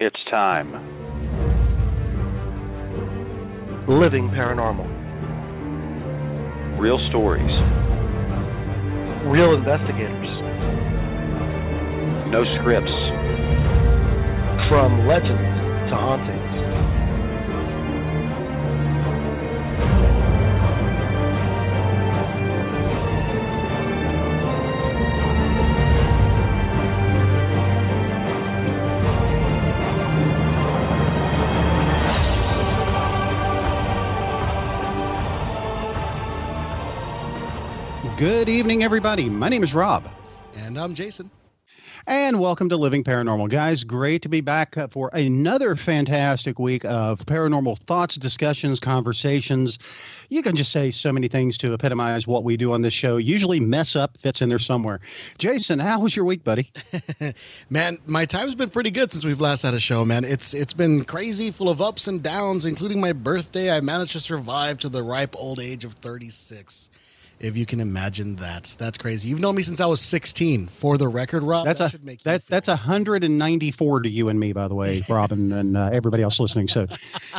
It's time. Living Paranormal. Real stories. Real investigators. No scripts. From legends to hauntings. Good evening, everybody. My name is Rob. And I'm Jason. And welcome to Living Paranormal. Guys, great to be back for another fantastic week of paranormal thoughts, discussions, conversations. You can just say so many things to epitomize what we do on this show. Usually, mess up fits in there somewhere. Jason, how was your week, buddy? man, my time's been pretty good since we've last had a show, man. It's It's been crazy, full of ups and downs, including my birthday. I managed to survive to the ripe old age of 36 if you can imagine that. That's crazy. You've known me since I was 16. For the record, Rob, that's that a that, that's 194 to you and me, by the way, Robyne and uh, everybody else listening. So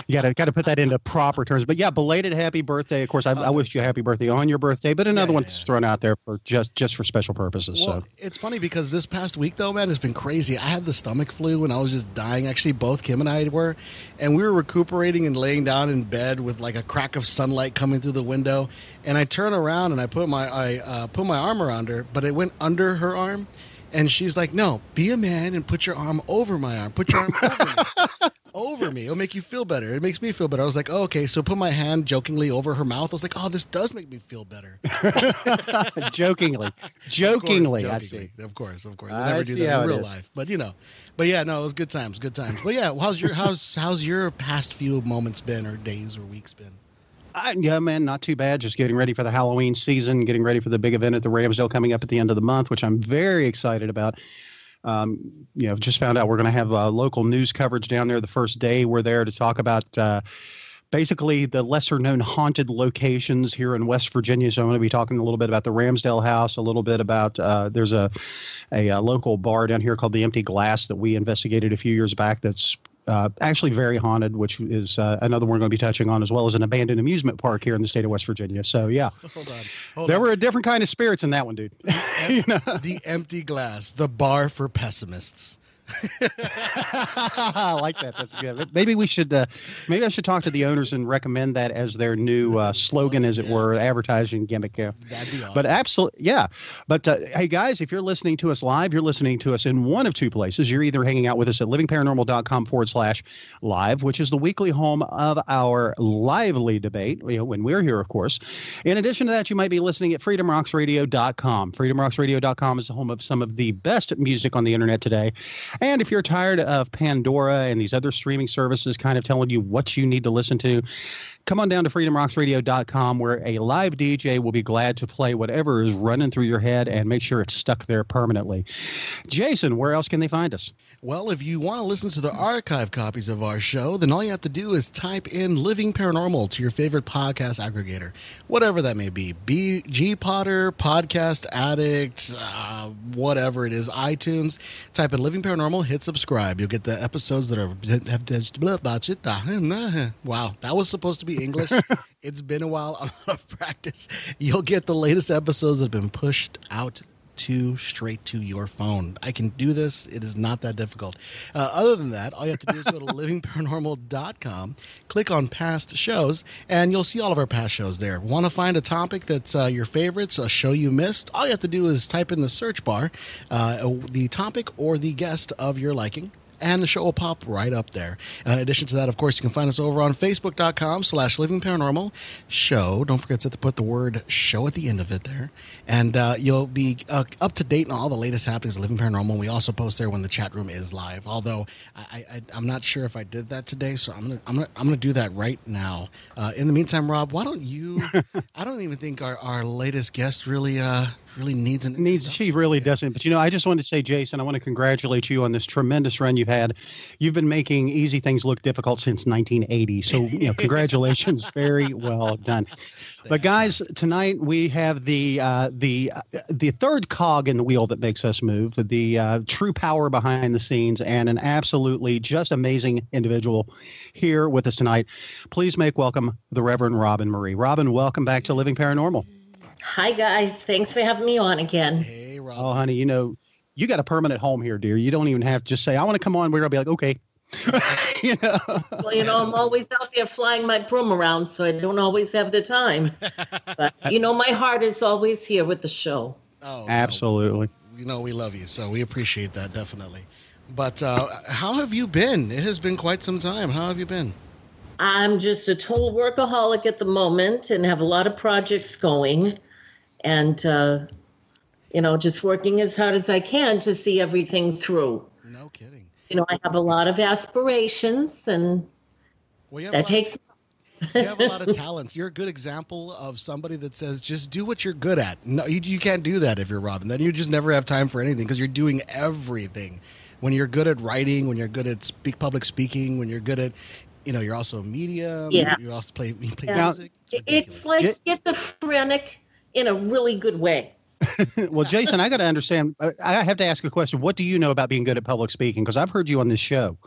you got to got to put that into proper terms. But yeah, belated happy birthday. Of course, I, oh, I wished you a happy birthday on your birthday, but another yeah, yeah, one's yeah. thrown out there for just just for special purposes. Well, so it's funny because this past week though, man, it's been crazy. I had the stomach flu and I was just dying. Actually, both Kim and I were, and we were recuperating and laying down in bed with like a crack of sunlight coming through the window. And I turn around and I put my I uh, put my arm around her, but it went under her arm, and she's like, "No, be a man and put your arm over my arm. Put your arm over me." over me. It'll make you feel better. It makes me feel better. I was like, oh, okay. So put my hand jokingly over her mouth. I was like, oh, this does make me feel better. jokingly, jokingly, of course, jokingly. Of course, of course. I, I never do that in real life, but you know. But yeah, no, it was good times, good times. But yeah, how's your how's how's your past few moments been, or days, or weeks been? I, yeah, man, not too bad. Just getting ready for the Halloween season, getting ready for the big event at the Ramsdell coming up at the end of the month, which I'm very excited about. Um, you know, just found out we're going to have uh, local news coverage down there the first day we're there to talk about. Uh, basically the lesser known haunted locations here in West Virginia. So I'm going to be talking a little bit about the Ramsdell House, a little bit about uh, there's a, a, a local bar down here called the Empty Glass that we investigated a few years back. That's uh, actually very haunted, which is uh, another one we're going to be touching on, as well as an abandoned amusement park here in the state of West Virginia. So yeah, hold on, hold there on. were a different kind of spirits in that one, dude. The, em- you know? the empty glass, the bar for pessimists. I like that. That's good. Maybe we should. Uh, maybe I should talk to the owners and recommend that as their new uh, slogan, as it were, advertising gimmick. Yeah. That'd be awesome. But absolutely, yeah. But uh, hey, guys, if you're listening to us live, you're listening to us in one of two places. You're either hanging out with us at livingparanormal.com forward slash live, which is the weekly home of our lively debate. You know, when we're here, of course. In addition to that, you might be listening at freedomrocksradio.com. Freedomrocksradio.com is the home of some of the best music on the internet today. And if you're tired of Pandora and these other streaming services kind of telling you what you need to listen to, come on down to freedomrocksradio.com where a live DJ will be glad to play whatever is running through your head and make sure it's stuck there permanently. Jason, where else can they find us? Well, if you want to listen to the archive copies of our show, then all you have to do is type in Living Paranormal to your favorite podcast aggregator, whatever that may be. B G Potter, Podcast Addict, uh, whatever it is, iTunes. Type in Living Paranormal, hit subscribe. You'll get the episodes that are wow, that was supposed to be English. it's been a while. I'm out of practice. You'll get the latest episodes that have been pushed out to straight to your phone. I can do this. It is not that difficult. Uh, other than that, all you have to do is go to livingparanormal.com, click on past shows, and you'll see all of our past shows there. Want to find a topic that's uh, your favorites, a show you missed? All you have to do is type in the search bar uh, the topic or the guest of your liking and the show will pop right up there. in addition to that, of course, you can find us over on facebook.com slash living paranormal show. Don't forget to put the word show at the end of it there. And uh, you'll be uh, up to date on all the latest happenings of Living Paranormal. We also post there when the chat room is live. Although I, am not sure if I did that today, so I'm gonna I'm gonna I'm gonna do that right now. Uh, in the meantime, Rob, why don't you? I don't even think our, our latest guest really uh, really needs an needs she really Yeah. doesn't. But you know i just wanted to say jason i want to congratulate you on this tremendous run you've had. You've been making easy things look difficult since 1980 so you know congratulations. Very well done. But guys tonight we have the uh, the uh, the third cog in the wheel that makes us move the uh, true power behind the scenes and an absolutely just amazing individual here with us tonight. Please make welcome the reverend robyne marie. Robyne welcome back to living paranormal Hi, guys. Thanks for having me on again. Hey, Rob. Oh, honey, you know, you got a permanent home here, dear. You don't even have to just say, I want to come on. We're going to be like, okay. you know? Well, you know, I'm always out there flying my broom around, so I don't always have the time. But, you know, my heart is always here with the show. Oh, no. Absolutely. you know we love you, so we appreciate that definitely. But uh, how have you been? It has been quite some time. How have you been? I'm just a total workaholic at the moment and have a lot of projects going. And, uh, you know, just working as hard as I can to see everything through. No kidding. You know, I have a lot of aspirations, and Well, you have, a that takes you have a lot of talents. You're a good example of somebody that says, just do what you're good at. No, you, you can't do that if you're Robyne. Then you just never have time for anything because you're doing everything. When you're good at writing, when you're good at speak public speaking, when you're good at, you know, you're also a medium. Yeah. You also play, you play Yeah. music. it's ridiculous. like schizophrenic in a really good way. well, Jason, I got to understand. uh, I have to ask a question. What do you know about being good at public speaking? Because I've heard you on this show.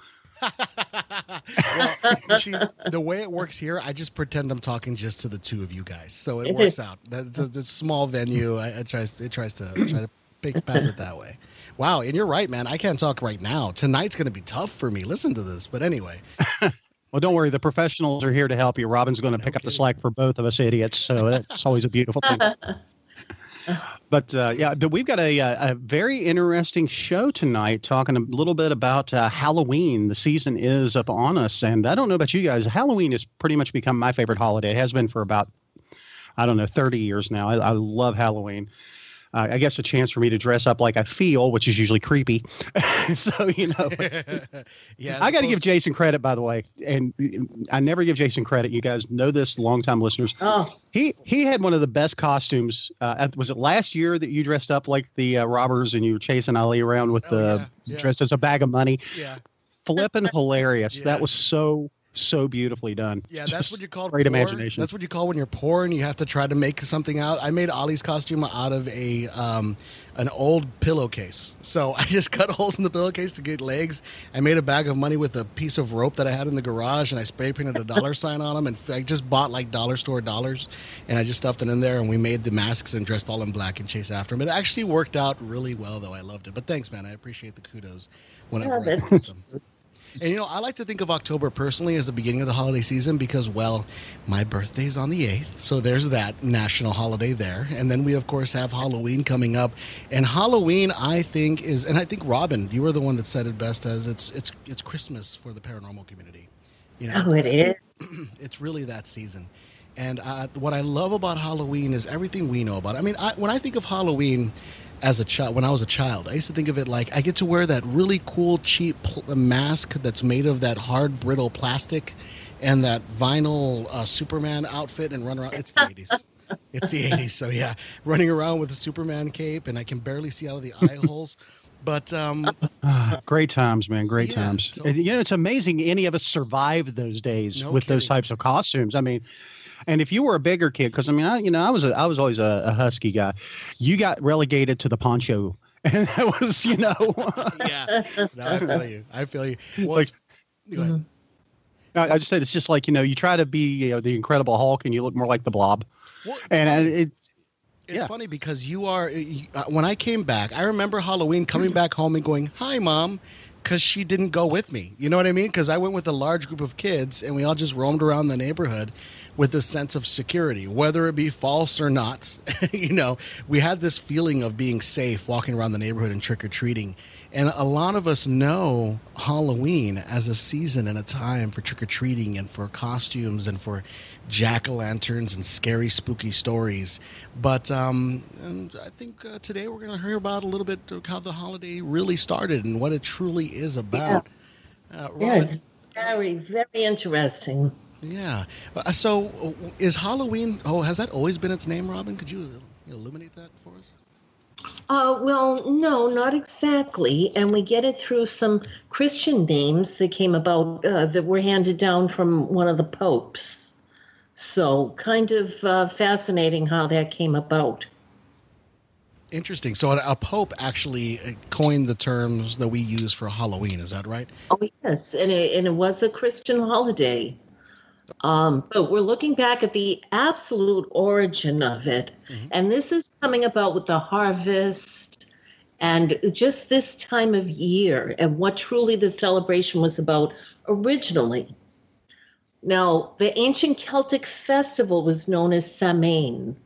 well, see, the way it works here, I just pretend I'm talking just to the two of you guys, so it works out. That's a, it's a small venue. I, I tries it tries to try to pick, pass it that way. Wow, and you're right, man. I can't talk right now. Tonight's going to be tough for me. Listen to this, but anyway, Well, don't worry. The professionals are here to help you. Robyne's going to pick up the slack for both of us idiots. So that's always a beautiful thing. But uh, yeah, but we've got a, a, a very interesting show tonight, talking a little bit about uh, Halloween. The season is up on us, and I don't know about you guys. Halloween has pretty much become my favorite holiday. It has been for about I don't know thirty years now. I, I love Halloween. Uh, I guess a chance for me to dress up like I feel, which is usually creepy. so you know, yeah, I got to give Jason credit, by the way, and I never give Jason credit. You guys know this, longtime listeners. Oh, He he had one of the best costumes. Uh, was it last year that you dressed up like the uh, robbers and you were chasing Ali around with Oh, the yeah, yeah. dressed as a bag of money? Yeah, Flipping hilarious. Yeah. That was so so beautifully done. yeah, that's Just what you call great poor. imagination. That's what you call when you're poor and you have to try to make something out. I made Ollie's costume out of a um, an old pillowcase. So I just cut holes in the pillowcase to get legs. I made a bag of money with a piece of rope that I had in the garage, and I spray painted a dollar sign on them. And I just bought like dollar store dollars, and I just stuffed it in there. And we made the masks and dressed all in black and chased after them. It actually worked out really well, though. I loved it. But thanks, man. I appreciate the kudos whenever Yeah, I that's- them. And you know, I like to think of October personally as the beginning of the holiday season because, well, my birthday is on the 8th. So there's that national holiday there. And then we, of course, have Halloween coming up. And Halloween, I think, is, and I think, Robyne, you were the one that said it best as it's, it's, it's Christmas for the paranormal community. You know, oh, it is. it's really that season. And uh, what I love about Halloween is everything we know about. it. I mean, I, when I think of Halloween as a child, when I was a child, I used to think of it like I get to wear that really cool, cheap pl- mask that's made of that hard, brittle plastic, and that vinyl uh, Superman outfit, and run around. It's the eighties. It's the eighties. So yeah, running around with a Superman cape, and I can barely see out of the eye holes. But um, Ah, great times, man. Great Yeah, times. so- you know, it's amazing any of us survived those days No with those types of costumes. I mean, and if you were a bigger kid, because I mean, I you know, I was a, I was always a, a husky guy. You got relegated to the poncho, and that was you know. yeah, no, I feel you. I feel you. Well, Like- it's- go ahead. I I just said it's just like you know you try to be you know, the Incredible Hulk and you look more like the Blob, Well, and uh, funny. it It's Yeah. funny because you are. you- uh, When I came back, I remember Halloween coming back home and going, "Hi, mom," because she didn't go with me. You know what I mean? Because I went with a large group of kids and we all just roamed around the neighborhood with a sense of security, whether it be false or not. you know, we had this feeling of being safe walking around the neighborhood and trick or treating. And a lot of us know Halloween as a season and a time for trick or treating and for costumes and for jack o' lanterns and scary, spooky stories. But um, and I think uh, today we're going to hear about a little bit of how the holiday really started and what it truly is about. Uh, Yeah, it's very, very interesting. Yeah. Uh, so, uh, is Halloween? Oh, has that always been its name, Robyne? Could you illuminate that for us? Uh, well, no, not exactly. And we get it through some Christian names that came about uh, that were handed down from one of the popes. So, kind of uh, fascinating how that came about. Interesting. So a, pope actually uh, coined the terms that we use for Halloween. Is that right? Oh, yes. And it, and it was a Christian holiday. Um, but we're looking back at the absolute origin of it. And this is coming about with the harvest and just this time of year and what truly the celebration was about originally. Now, the ancient Celtic festival was known as Samhain,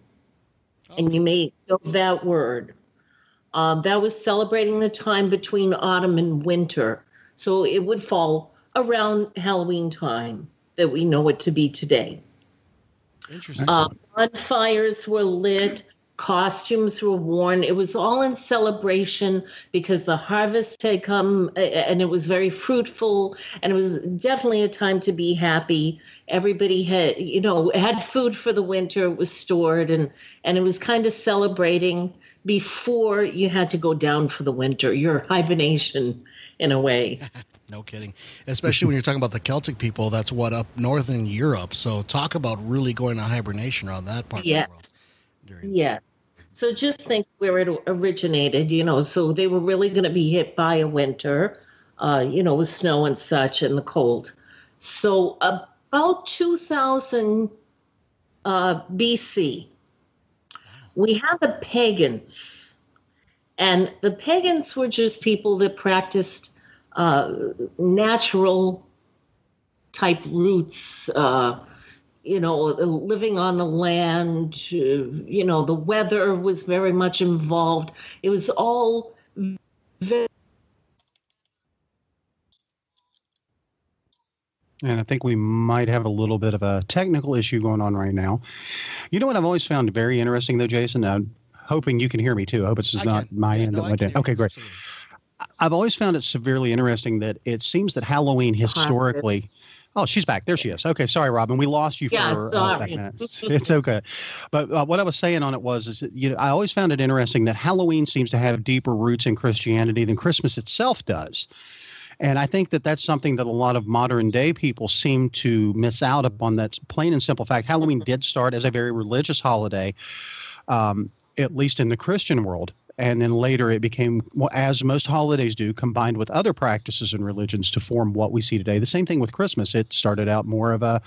and you may know that word. Um, that was celebrating the time between autumn and winter. So it would fall around Halloween time that we know it to be today. Interesting. Uh, bonfires were lit, costumes were worn. It was all in celebration because the harvest had come and it was very fruitful. And it was definitely a time to be happy. Everybody had, you know, had food for the winter, it was stored, and, and it was kind of celebrating before you had to go down for the winter, your hibernation in a way. No kidding. Especially when you're talking about the Celtic people, that's what up northern Europe. So talk about really going to hibernation around that part Yes. of the world. During, Yeah. So just think where it originated, you know, so they were really going to be hit by a winter, uh, you know, with snow and such and the cold. So about 2000 uh, BC, we had the pagans. And the pagans were just people that practiced uh, natural type roots, uh, you know, living on the land, uh, you know, the weather was very much involved. It was all very And I think we might have a little bit of a technical issue going on right now. You know what I've always found very interesting, though, Jason? I'm hoping you can hear me too. I hope it's I not can. my Yeah, end. no, that I went can down. hear Okay, great. Absolutely. I've always found it severely interesting that it seems that Halloween historically. Oh, she's back. There she is. Okay, sorry, Robyne. We lost you Yeah, for uh, back minutes. it's okay. But uh, what I was saying on it was, is that, you know, I always found it interesting that Halloween seems to have deeper roots in Christianity than Christmas itself does. And I think that that's something that a lot of modern day people seem to miss out upon. That plain and simple fact. Halloween did start as a very religious holiday, um, at least in the Christian world. And then later it became, well, as most holidays do, combined with other practices and religions to form what we see today. The same thing with Christmas. It started out more of a,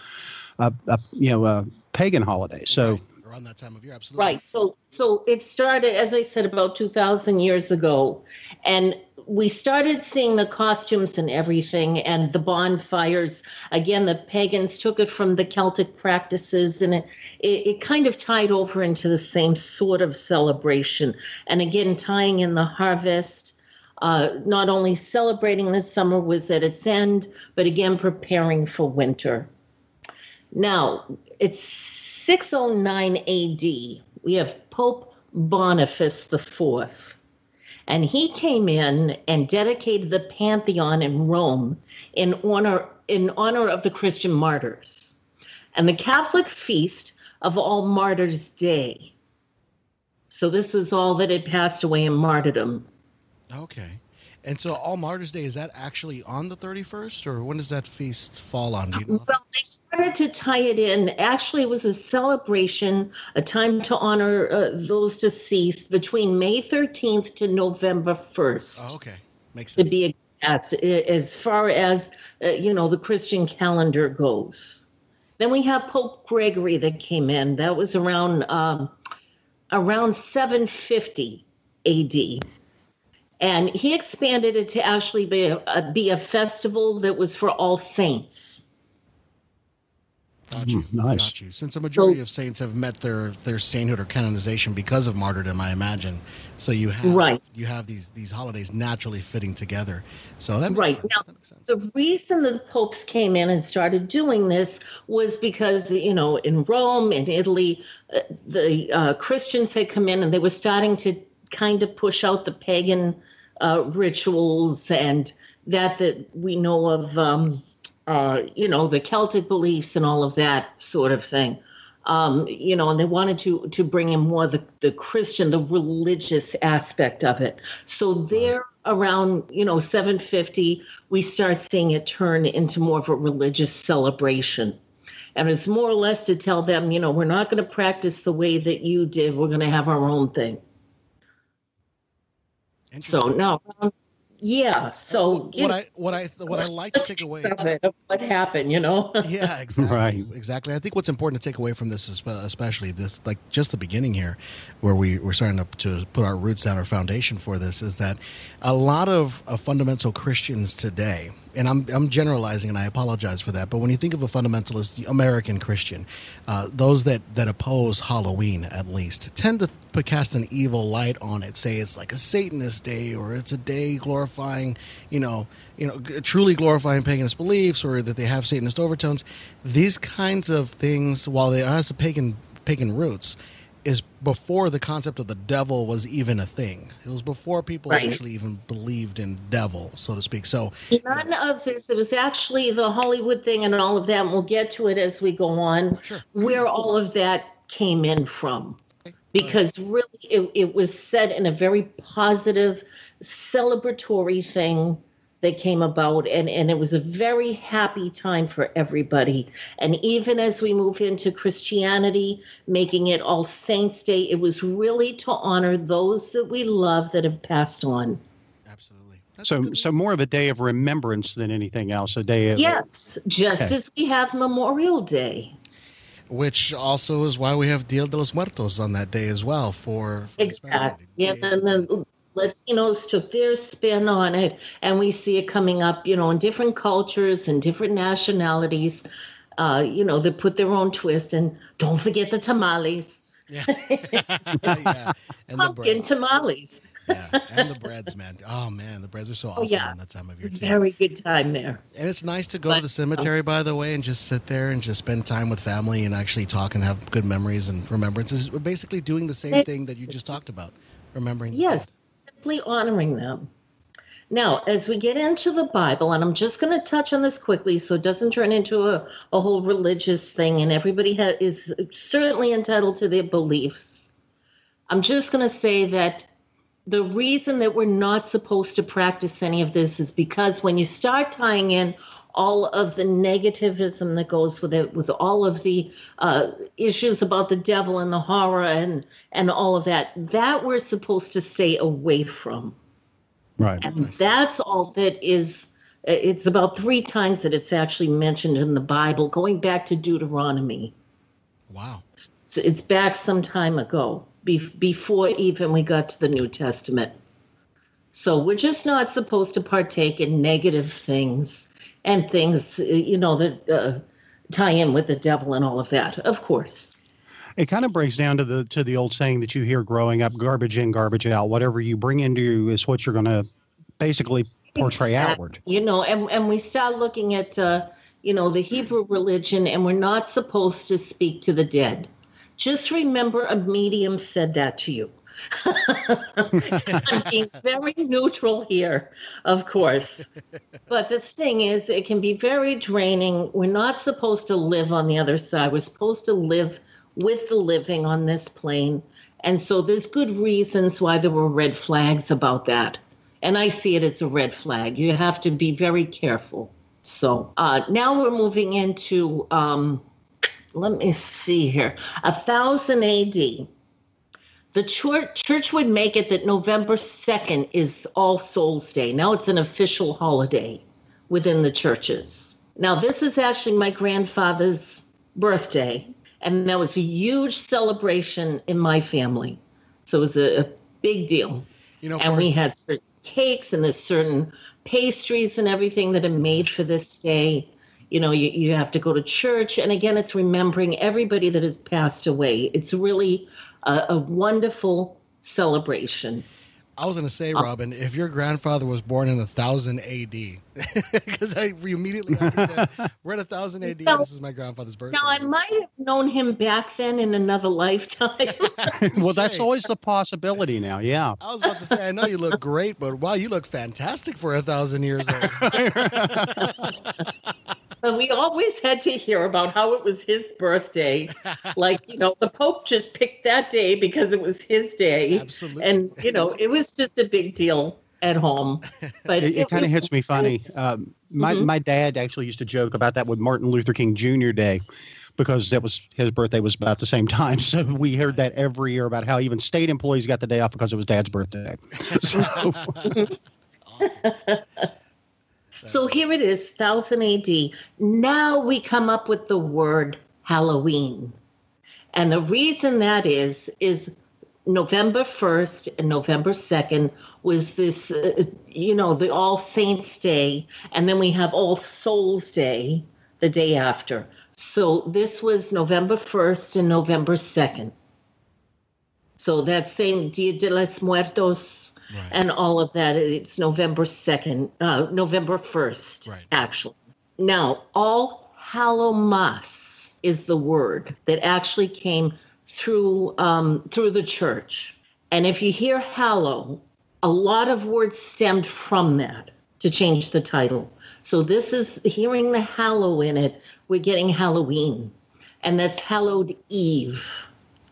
a, a you know, a pagan holiday. So, Right. around that time of year, absolutely. Right. So so it started, as I said, about two thousand years ago, and we started seeing the costumes and everything, and the bonfires. Again, the pagans took it from the Celtic practices, and it it, it kind of tied over into the same sort of celebration. And again, tying in the harvest. Uh, not only celebrating the summer was at its end, but again preparing for winter. Now, it's 609 AD. We have Pope Boniface IV. And he came in and dedicated the Pantheon in Rome in honor in honor of the Christian martyrs. And the Catholic feast of All Martyrs Day. So this was all that had passed away in martyrdom. Okay. And so All Martyrs Day, is that actually on the 31st or when does that feast fall on? You know? Well, they started to tie it in. Actually, it was a celebration, a time to honor uh, those deceased between May 13th to November 1st. Oh, okay. Makes sense. To be exact, as far as uh, you know, the Christian calendar goes. Then we have Pope Gregory that came in. That was around um, around 750 A.D. And he expanded it to actually be a, a, be a festival that was for all saints. Got you. Mm, nice. Got you. Since a majority of saints have met their, their sainthood or canonization because of martyrdom, I imagine. So you have Right. you have these these holidays naturally fitting together. So that makes Right. sense. Now, that makes sense. The reason that the popes came in and started doing this was because, you know, in Rome, in Italy, uh, the uh, Christians had come in and they were starting to kind of push out the pagan uh, rituals and that that we know of, um, uh, you know, the Celtic beliefs and all of that sort of thing. Um, you know, and they wanted to to bring in more the, the Christian, the religious aspect of it. So there around, you know, 750, we start seeing it turn into more of a religious celebration. And it's more or less to tell them, you know, we're not going to practice the way that you did. We're going to have our own thing. So Interesting. no, um, yeah. So what, what I what I what I like to take away. of it, what happened, you know. yeah, exactly. Right. Exactly. I think what's important to take away from this, is, uh, especially this, like just the beginning here, where we we're starting to, to put our roots down, our foundation for this, is that a lot of uh, fundamental Christians today, and I'm I'm generalizing, and I apologize for that, but when you think of a fundamentalist American Christian, uh, those that that oppose Halloween at least tend to cast an evil light on it, say it's like a Satanist day or it's a day glorifying, you know, you know, truly glorifying paganist beliefs or that they have Satanist overtones. These kinds of things, while they has a pagan pagan roots, is before the concept of the devil was even a thing. It was before people Right. actually even believed in devil, so to speak. So None of this. It was actually the Hollywood thing and all of that. And we'll get to it as we go on. Sure. Where all of that came in from, because really it, it was said in a very positive, celebratory thing that came about, and and it was a very happy time for everybody. And even as we move into Christianity, making it All Saints Day, it was really to honor those that we love that have passed on. absolutely. That's So, so more of a day of remembrance than anything else. A day of Yes, just Okay. as we have Memorial Day. which also is why we have Dia de los Muertos on that day as well for, for Exactly. Yeah, and the Latinos took their spin on it, and we see it coming up, you know, in different cultures and different nationalities. Uh, you know, they put their own twist, and don't forget the tamales, yeah. yeah. And the pumpkin tamales. yeah, and the breads, man. Oh man, the breads are so awesome oh, yeah. on that time of year too. Very good time there. And it's nice to go to the cemetery, by the way, and just sit there and just spend time with family and actually talk and have good memories and remembrances. We're basically doing the same thing that you just talked about, remembering. Yes. Simply honoring them. Now, as we get into the Bible, and I'm just going to touch on this quickly so it doesn't turn into a, a whole religious thing, and everybody ha- is certainly entitled to their beliefs. I'm just going to say that the reason that we're not supposed to practice any of this is because when you start tying in all of the negativism that goes with it, with all of the uh, issues about the devil and the horror and and all of that, that we're supposed to stay away from. right. And that's all that is. It's about three times that it's actually mentioned in the Bible, going back to Deuteronomy. Wow. It's, it's back some time ago, be, before even we got to the New Testament. So we're just not supposed to partake in negative things and things, you know, that uh, tie in with the devil and all of that. Of course. It kind of breaks down to the to the old saying that you hear growing up: garbage in, garbage out. Whatever you bring into you is what you're going to basically portray Exactly. outward. You know, and, and we start looking at, uh, you know, the Hebrew religion, and we're not supposed to speak to the dead. Just remember a medium said that to you. I'm being very neutral here, of course. But the thing is, it can be very draining. We're not supposed to live on the other side. We're supposed to live with the living on this plane. And so there's good reasons why there were red flags about that. And I see it as a red flag. You have to be very careful. So uh, now we're moving into, um, let me see here, a thousand AD. The church, church would make it that November 2nd is All Souls Day. Now it's an official holiday within the churches. Now, this is actually my grandfather's birthday, and that was a huge celebration in my family. So it was a, a big deal. You know, and we had certain cakes and there's certain pastries and everything that are made for this day. You know, you, you have to go to church. And again, it's remembering everybody that has passed away. It's really a, a wonderful celebration. I was going to say, Robyne, if your grandfather was born in a thousand AD, because I immediately after said we're at a thousand AD. No. this is my grandfather's birthday. Now, I might have known him back then in another lifetime. well, that's always the possibility now. Yeah. I was about to say, I know you look great, but wow, you look fantastic for a thousand years old. But we always had to hear about how it was his birthday. like, you know, the Pope just picked that day because it was his day. Absolutely. And, you know, it was just a big deal at home. But It, it kind of hits me funny. Um, my Mhm. my dad actually used to joke about that with Martin Luther King Jr. Day, because that was his birthday was about the same time. So we heard that every year about how even state employees got the day off because it was Dad's birthday. So awesome. So here it is, 1000 AD. Now we come up with the word Halloween. And the reason that is, is November 1st and November 2nd was this, uh, you know, the All Saints Day. And then we have All Souls Day the day after. So this was November 1st and November 2nd. So that same Dia de los Muertos Right. and all of that. It's November 2nd, uh, November 1st, Right. actually. Now, all Hallowmas is the word that actually came through um, through the church. And if you hear hallow, a lot of words stemmed from that to change the title. So this is hearing the hallow in it, we're getting Halloween. And that's hallowed eve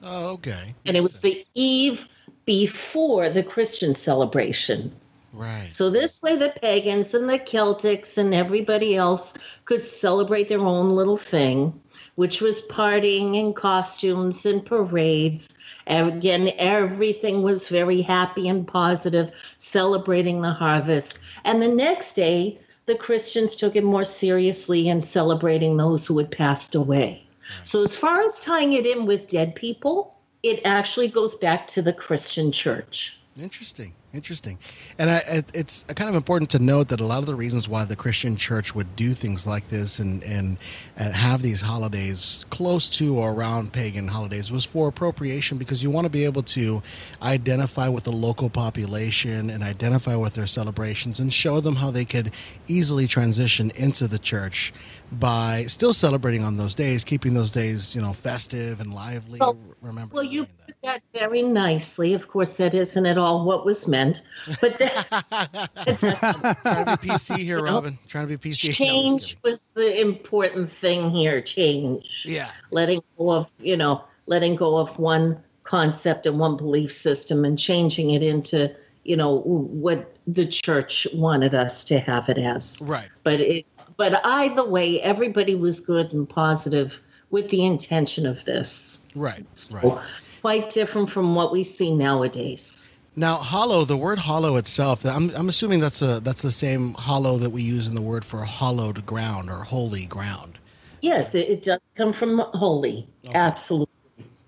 oh, okay. and it was sense. the eve before the Christian celebration. right. So this way, the pagans and the Celtics and everybody else could celebrate their own little thing, which was partying and costumes and parades. And again, everything was very happy and positive, celebrating the harvest. And the next day, the Christians took it more seriously in celebrating those who had passed away. So, as far as tying it in with dead people, it actually goes back to the Christian church. Interesting, interesting, and I, it's kind of important to note that a lot of the reasons why the Christian Church would do things like this and and, and have these holidays close to or around pagan holidays was for appropriation because you want to be able to identify with the local population and identify with their celebrations and show them how they could easily transition into the church by still celebrating on those days, keeping those days you know festive and lively. Well- Remember, Well, you put that very nicely. Of course, that isn't at all what was meant. But that trying to be PC here, Robyne. Trying to be PC. Change kidding. was the important thing here. Change. Yeah, Letting go of, you know, letting go of one concept and one belief system and changing it into, you know, what the church wanted us to have it as. right. But it, but either way, everybody was good and positive with the intention of this. Right, So right. quite different from what we see nowadays. Now, hollow. The word hollow itself. I'm, I'm assuming that's a that's the same hollow that we use in the word for hollowed ground or holy ground. Yes, it, it does come from holy. Okay. Absolutely.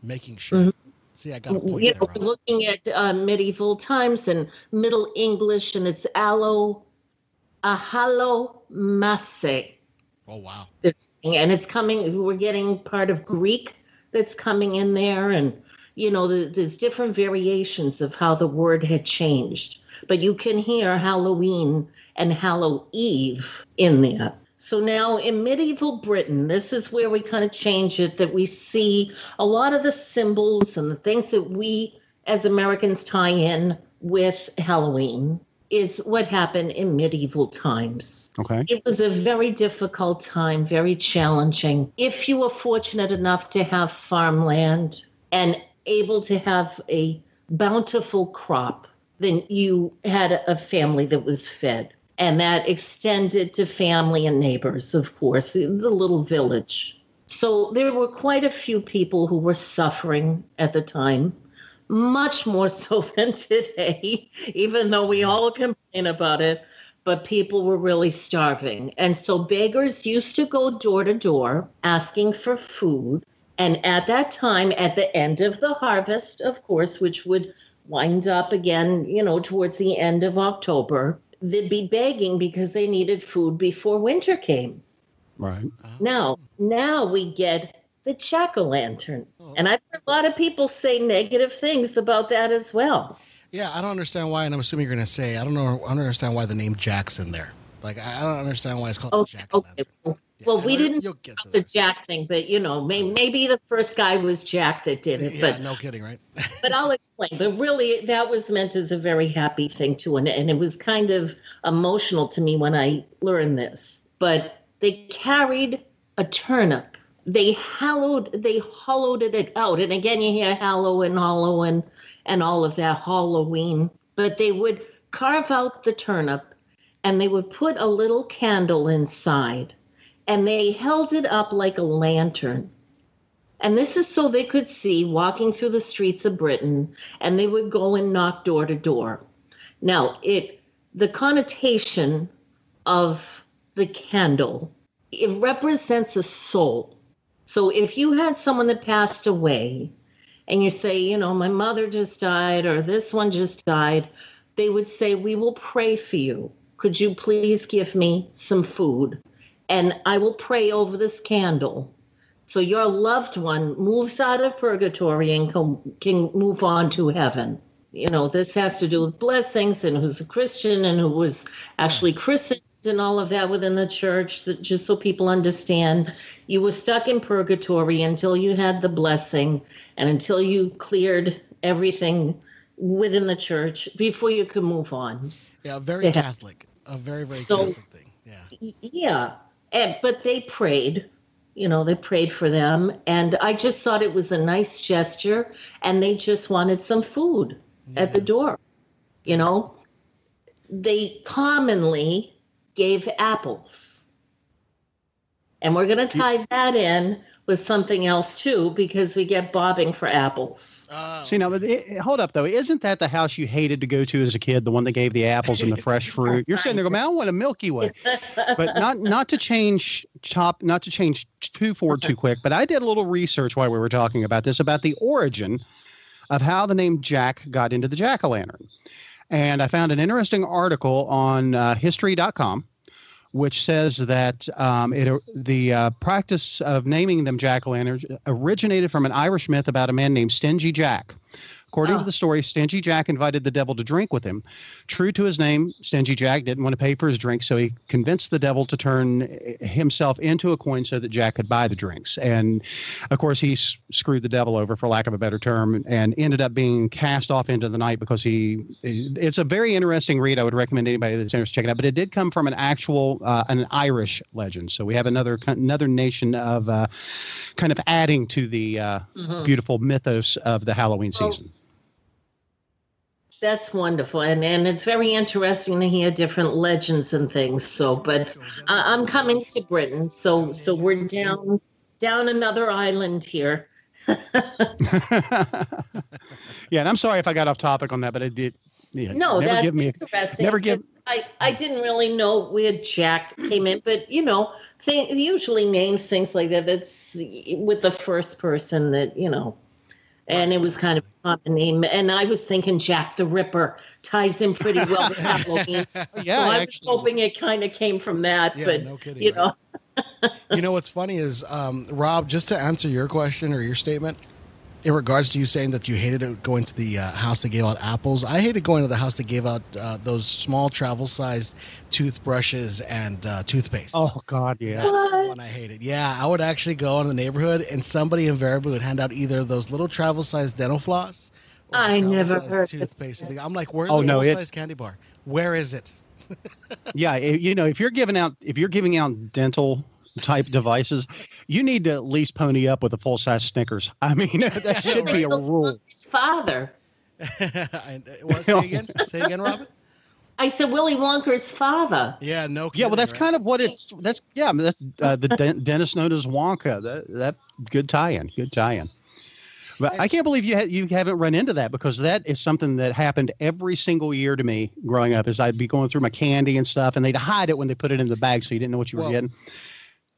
Making sure. See, I got a point You there. know, Robyne. looking at uh, medieval times and Middle English, and it's aloe, ahalo masse. Oh wow. And it's coming, we're getting part of Greek that's coming in there. And, you know, the, there's different variations of how the word had changed. But you can hear Halloween and Hallow Eve in there. So now in medieval Britain, this is where we kind of change it that we see a lot of the symbols and the things that we as Americans tie in with Halloween is what happened in medieval times. okay. It was a very difficult time, very challenging. If you were fortunate enough to have farmland and able to have a bountiful crop, then you had a family that was fed. And that extended to family and neighbors, of course, the little village. So there were quite a few people who were suffering at the time, much more so than today, even though we mm-hmm. all complain about it but people were really starving. And so beggars used to go door to door asking for food. And at that time, at the end of the harvest, of course, which would wind up again, you know, towards the end of October, they'd be begging because they needed food before winter came. Right. Ah. Now, now we get the jack o' lantern. Oh. And I've heard a lot of people say negative things about that as well. Yeah, I don't understand why, and I'm assuming you're going to say I don't know. I don't understand why the name Jack's in there. Like I don't understand why it's called Okay, Jack. okay. Well, Yeah, well, we didn't the. Jack thing, but you know, may, oh. maybe the first guy was Jack that did it. Yeah, but no kidding, right? but I'll explain. But really, that was meant as a very happy thing too, and and it was kind of emotional to me when I learned this. But they carried a turnip. They hollowed, they hollowed it out. And again, you hear hallow and hollow and, and all of that Halloween. But they would carve out the turnip and they would put a little candle inside and they held it up like a lantern. And this is so they could see walking through the streets of Britain and they would go and knock door to door. Now, it the connotation of the candle, it represents a soul. So if you had someone that passed away and you say, you know, my mother just died or this one just died, they would say, We will pray for you. Could you please give me some food? And I will pray over this candle. So your loved one moves out of purgatory and can, move on to heaven. You know, this has to do with blessings and who's a Christian and who was actually christened and all of that within the church, just so people understand. You were stuck in purgatory until you had the blessing and until you cleared everything within the church before you could move on. Yeah, very Yeah. Catholic. A very, very So- Catholic thing. Yeah. Yeah, and, but they prayed. You know, they prayed for them, and I just thought it was a nice gesture, and they just wanted some food at the door. You know, they commonly gave apples, and we're going to tie that in with something else too, because we get bobbing for apples. Oh, See now, but it, hold up though. Isn't that the house you hated to go to as a kid? The one that gave the apples and the fresh fruit. You're sitting there going, "Man, I want a Milky Way," but not not to change chop, not to change too forward too quick. But I did a little research while we were talking about this about the origin of how the name Jack got into the jack o' lantern, and I found an interesting article on uh, History.com which says that um, it the uh, practice of naming them jack o' lanterns originated from an Irish myth about a man named Stingy Jack. According Oh. to the story, Stingy Jack invited the devil to drink with him. True to his name, Stingy Jack didn't want to pay for his drink, so he convinced the devil to turn himself into a coin so that Jack could buy the drinks. And of course, he s- screwed the devil over, for lack of a better term, and ended up being cast off into the night because he. It's a very interesting read. I would recommend anybody that's interested check it out. But it did come from an actual, uh, an Irish legend. So we have another another nation of uh, kind of adding to the uh, Mhm. beautiful mythos of the Halloween Well, season. That's wonderful, and and it's very interesting to hear different legends and things. So, but I, I'm coming to Britain, so so we're down down another island here. yeah, and I'm sorry if I got off topic on that, but I did. Yeah, No, never that's give me. A, interesting. never give- I I didn't really know where Jack came in, but you know, thing usually names things like that. That's with the first person that you know, and it was kind of a common name. And I was thinking Jack the Ripper ties in pretty well with Halloween. yeah, so I was hoping it kind of came from that, Yeah, but no kidding. you right? know, you know what's funny is um, Rob. Just to answer your question or your statement in regards to you saying that you hated it going to the uh, house that gave out apples. I hated going to the house that gave out uh, those small travel-sized toothbrushes and uh, toothpaste. Oh God, yeah. That's the What? one I hated. Yeah, I would actually go in the neighborhood and somebody invariably would hand out either those little travel sized dental floss or I never heard toothpaste. And I'm like, where's Oh, the no, full it- size candy bar? Where is it? Yeah, you know, if you're giving out if you're giving out dental type devices, you need to at least pony up with a full size Snickers. I mean, that should be a rule. his father. I, what, say again? Say again, Robyne? I said Willy Wonka's father. Yeah, no. Yeah, well, that's right? kind of what it's. That's yeah. That, uh, the den- dentist known as Wonka. That that good tie-in. Good tie-in. But I can't believe you ha- you haven't run into that because that is something that happened every single year to me growing up. Is I'd be going through my candy and stuff, and they'd hide it when they put it in the bag, so you didn't know what you were getting.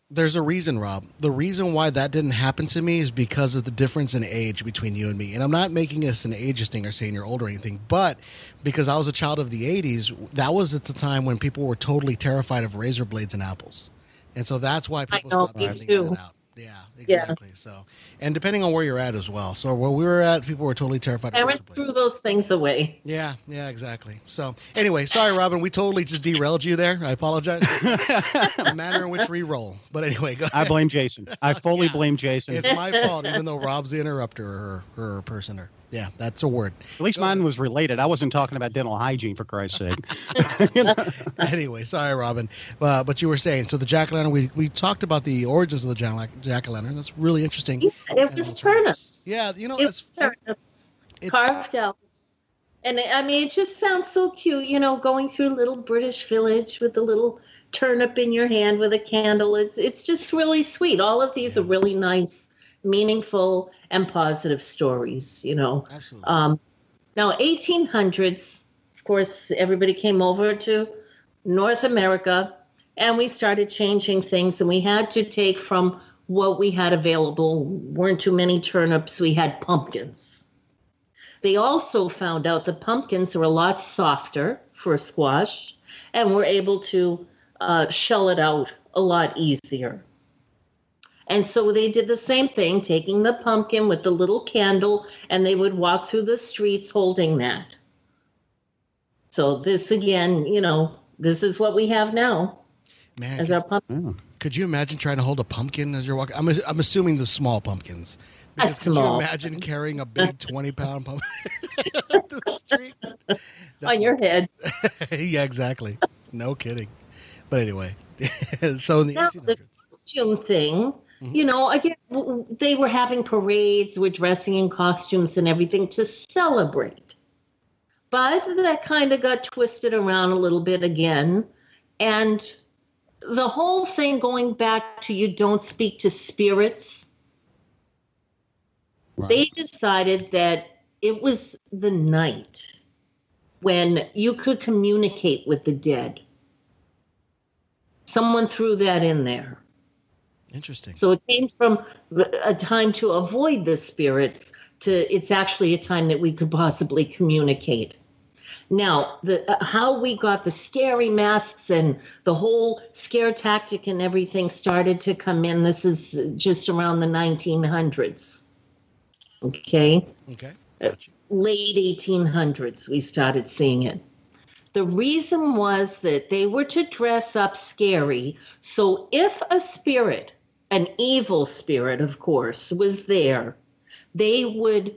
There's a reason, Rob. The reason why that didn't happen to me is because of the difference in age between you and me. And I'm not making this an ageist thing or saying you're old or anything, but because I was a child of the 80s, that was at the time when people were totally terrified of razor blades and apples. And so that's why people know, stopped too. that out. Yeah, exactly. So, and depending on where you're at as well. So where we were at, people were totally terrified of razor Parents threw those things away. Yeah, yeah, exactly. So, anyway, sorry, Robyne. We totally just derailed you there. I apologize. the manner in which we roll. But anyway, go I blame Jason. I fully Yeah. blame Jason. It's my fault, even though Rob's the interrupter or her, her personer. Yeah, that's a word. At least mine was related. I wasn't talking about dental hygiene for Christ's sake. You know? anyway, sorry, Robyne. Uh, but you were saying so the jack o' lantern. We we talked about the origins of the jack o' lantern. That's really interesting. Yeah, it was turnips. Yeah, you know, It it's, turnips it's carved out. And I mean, it just sounds so cute, you know, going through a little British village with a little turnip in your hand with a candle. It's it's just really sweet. All of these are really nice, meaningful, and positive stories. You know. absolutely. Um, now, 1800s, of course, everybody came over to North America and we started changing things, and we had to take from what we had available. weren't too many turnips, we had pumpkins. They also found out the pumpkins were a lot softer for a squash, and we're able to uh, shell it out a lot easier. And so they did the same thing, taking the pumpkin with the little candle, and they would walk through the streets holding that. So this again, you know, this is what we have now Man, as could, our pumpkin. could you imagine trying to hold a pumpkin as you're walking? I'm, I'm assuming the small pumpkins. Because could you imagine carrying a big 20 pound pumpkin up the street? on your head. yeah, exactly. No kidding. But anyway, so in the Now, 1800s. the costume thing, Mm-hmm. you know, again, they were having parades, were dressing in costumes and everything to celebrate. But that kind of got twisted around a little bit again. And the whole thing going back to you don't speak to spirits, they decided that it was the night when you could communicate with the dead. Someone threw that in there. Interesting. So it came from a time to avoid the spirits to it's actually a time that we could possibly communicate. Now, the uh, how we got the scary masks and the whole scare tactic and everything started to come in. This is just around the 1900s. Okay Okay. Got you. late 1800s we started seeing it the reason was that they were to dress up scary so if a spirit an evil spirit of course was there they would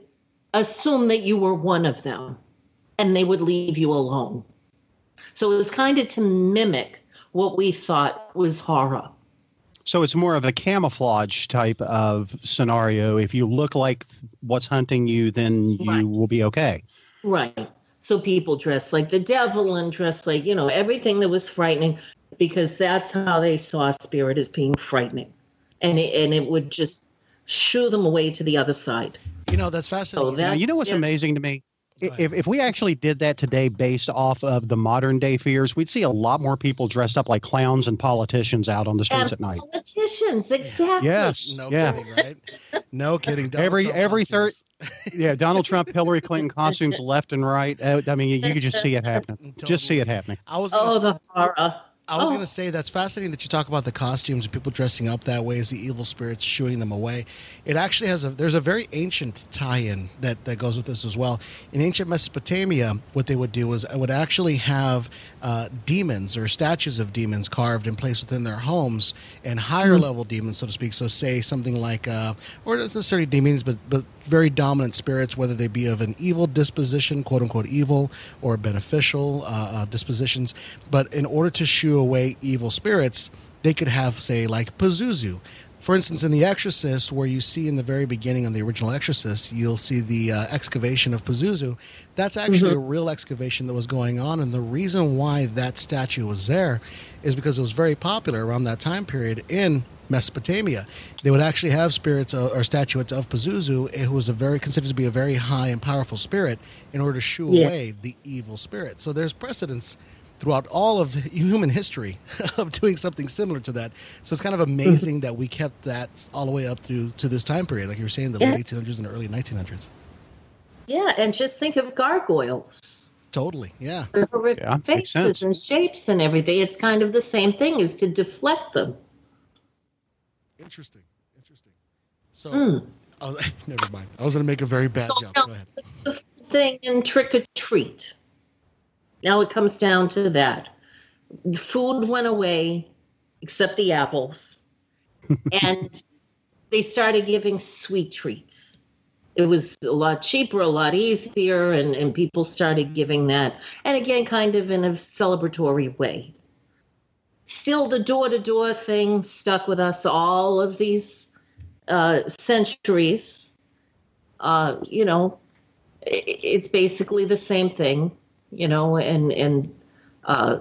assume that you were one of them and they would leave you alone so it was kind of to mimic what we thought was horror So it's more of a camouflage type of scenario. If you look like what's hunting you, then you Right. will be okay. Right. So people dress like the devil and dress like, you know, everything that was frightening because that's how they saw spirit as being frightening. And it, and it would just shoo them away to the other side. You know, that's So fascinating. Now, that you know what's yeah. amazing to me? If, if we actually did that today based off of the modern day fears, we'd see a lot more people dressed up like clowns and politicians out on the streets And at night. Politicians, exactly. Yes. no yeah. kidding, right? No kidding. Donald Every- Trump every third- Yeah. Donald Trump, Hillary Clinton costumes left and right. Uh, I mean, you, you could just see it happening. Just see it happening. I was Oh, s- the horror. I was Oh. going to say that's fascinating that you talk about the costumes and people dressing up that way as the evil spirits shooing them away. It actually has a there's a very ancient tie-in that that goes with this as well. In ancient Mesopotamia, what they would do was I would actually have uh, demons or statues of demons carved and placed within their homes, and higher level demons, so to speak. So say something like, uh, or not necessarily demons, but but very dominant spirits, whether they be of an evil disposition, quote unquote evil, or beneficial uh, uh, dispositions. But in order to shoo away evil spirits, they could have, say, like Pazuzu. For instance, in The Exorcist, where you see in the very beginning on the original Exorcist, you'll see the uh, excavation of Pazuzu. That's actually a real excavation that was going on. And the reason why that statue was there is because it was very popular around that time period in Mesopotamia. They would actually have spirits uh, or statuettes of Pazuzu, who was a very considered to be a very high and powerful spirit, in order to shoo Yeah. away the evil spirit. So there's precedence throughout all of human history of doing something similar to that. So it's kind of amazing that we kept that all the way up through to this time period, like you were saying, the Yeah. late 1800s and early 1900s. Yeah, and just think of gargoyles. Totally, yeah. Their horrific Yeah, makes sense. faces and shapes and everything. It's kind of the same thing is to deflect them. Interesting, interesting. So, Mm. oh, never mind. I was going to make a very bad So joke. now- Go ahead. the thing in trick or treat. Now it comes down to that. The food went away, except the apples, and they started giving sweet treats. it was a lot cheaper, a lot easier, and, and people started giving that. And again, kind of in a celebratory way. Still, the door to door thing stuck with us all of these uh, centuries. Uh, you know, it's basically the same thing, you know, and, and uh,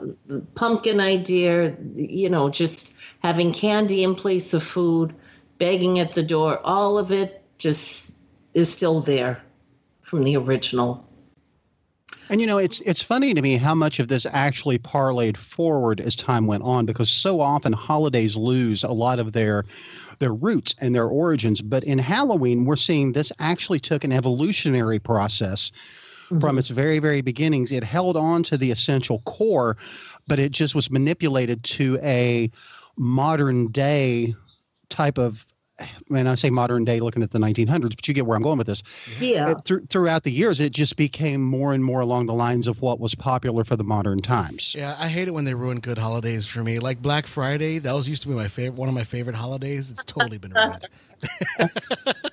pumpkin idea, you know, just having candy in place of food, begging at the door, all of it just is still there from the original. And you know, it's it's funny to me how much of this actually parlayed forward as time went on, because so often holidays lose a lot of their their roots and their origins. But in Halloween, we're seeing this actually took an evolutionary process mm-hmm. from its very, very beginnings. It held on to the essential core, but it just was manipulated to a modern day type of and I say modern day looking at the 1900s, but you get where I'm going with this. Yeah. It, th- throughout the years, it just became more and more along the lines of what was popular for the modern times. Yeah, I hate it when they ruin good holidays for me. Like Black Friday, that was used to be my favorite, one of my favorite holidays. It's totally been ruined.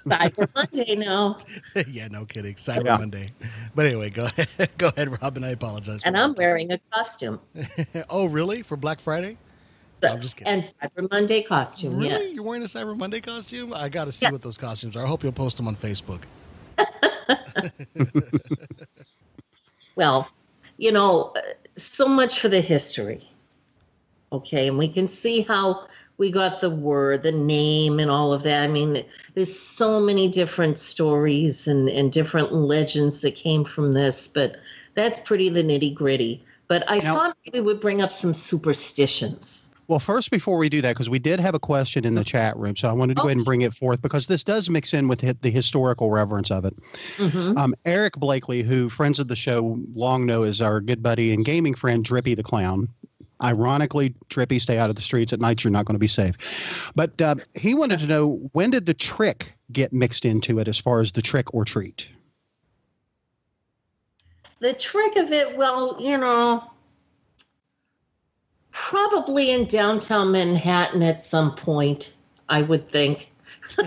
Cyber Monday now. yeah, no kidding. Cyber yeah. Monday. But anyway, go ahead. go ahead, Robyne. I apologize. And I'm wearing a costume. oh, really? For Black Friday? No, I'm just kidding. And Cyber Monday costume. Really? Yes. You're wearing a Cyber Monday costume? I got to see yeah. what those costumes are. I hope you'll post them on Facebook. well, you know, so much for the history. Okay, and we can see how we got the word, the name, and all of that. I mean, there's so many different stories and, and different legends that came from this, but that's pretty the nitty gritty. But I now, thought we would bring up some superstitions. Well, first, before we do that, because we did have a question in the chat room, so I wanted to go ahead and bring it forth because this does mix in with the historical reverence of it. Mm-hmm. Um, Eric Blakely, who friends of the show long know is our good buddy and gaming friend Drippy the Clown. Ironically, Drippy, stay out of the streets at night. You're not going to be safe. But uh, he wanted to know when did the trick get mixed into it as far as the trick or treat? The trick of it, well, you know, Probably in downtown Manhattan at some point, I would think.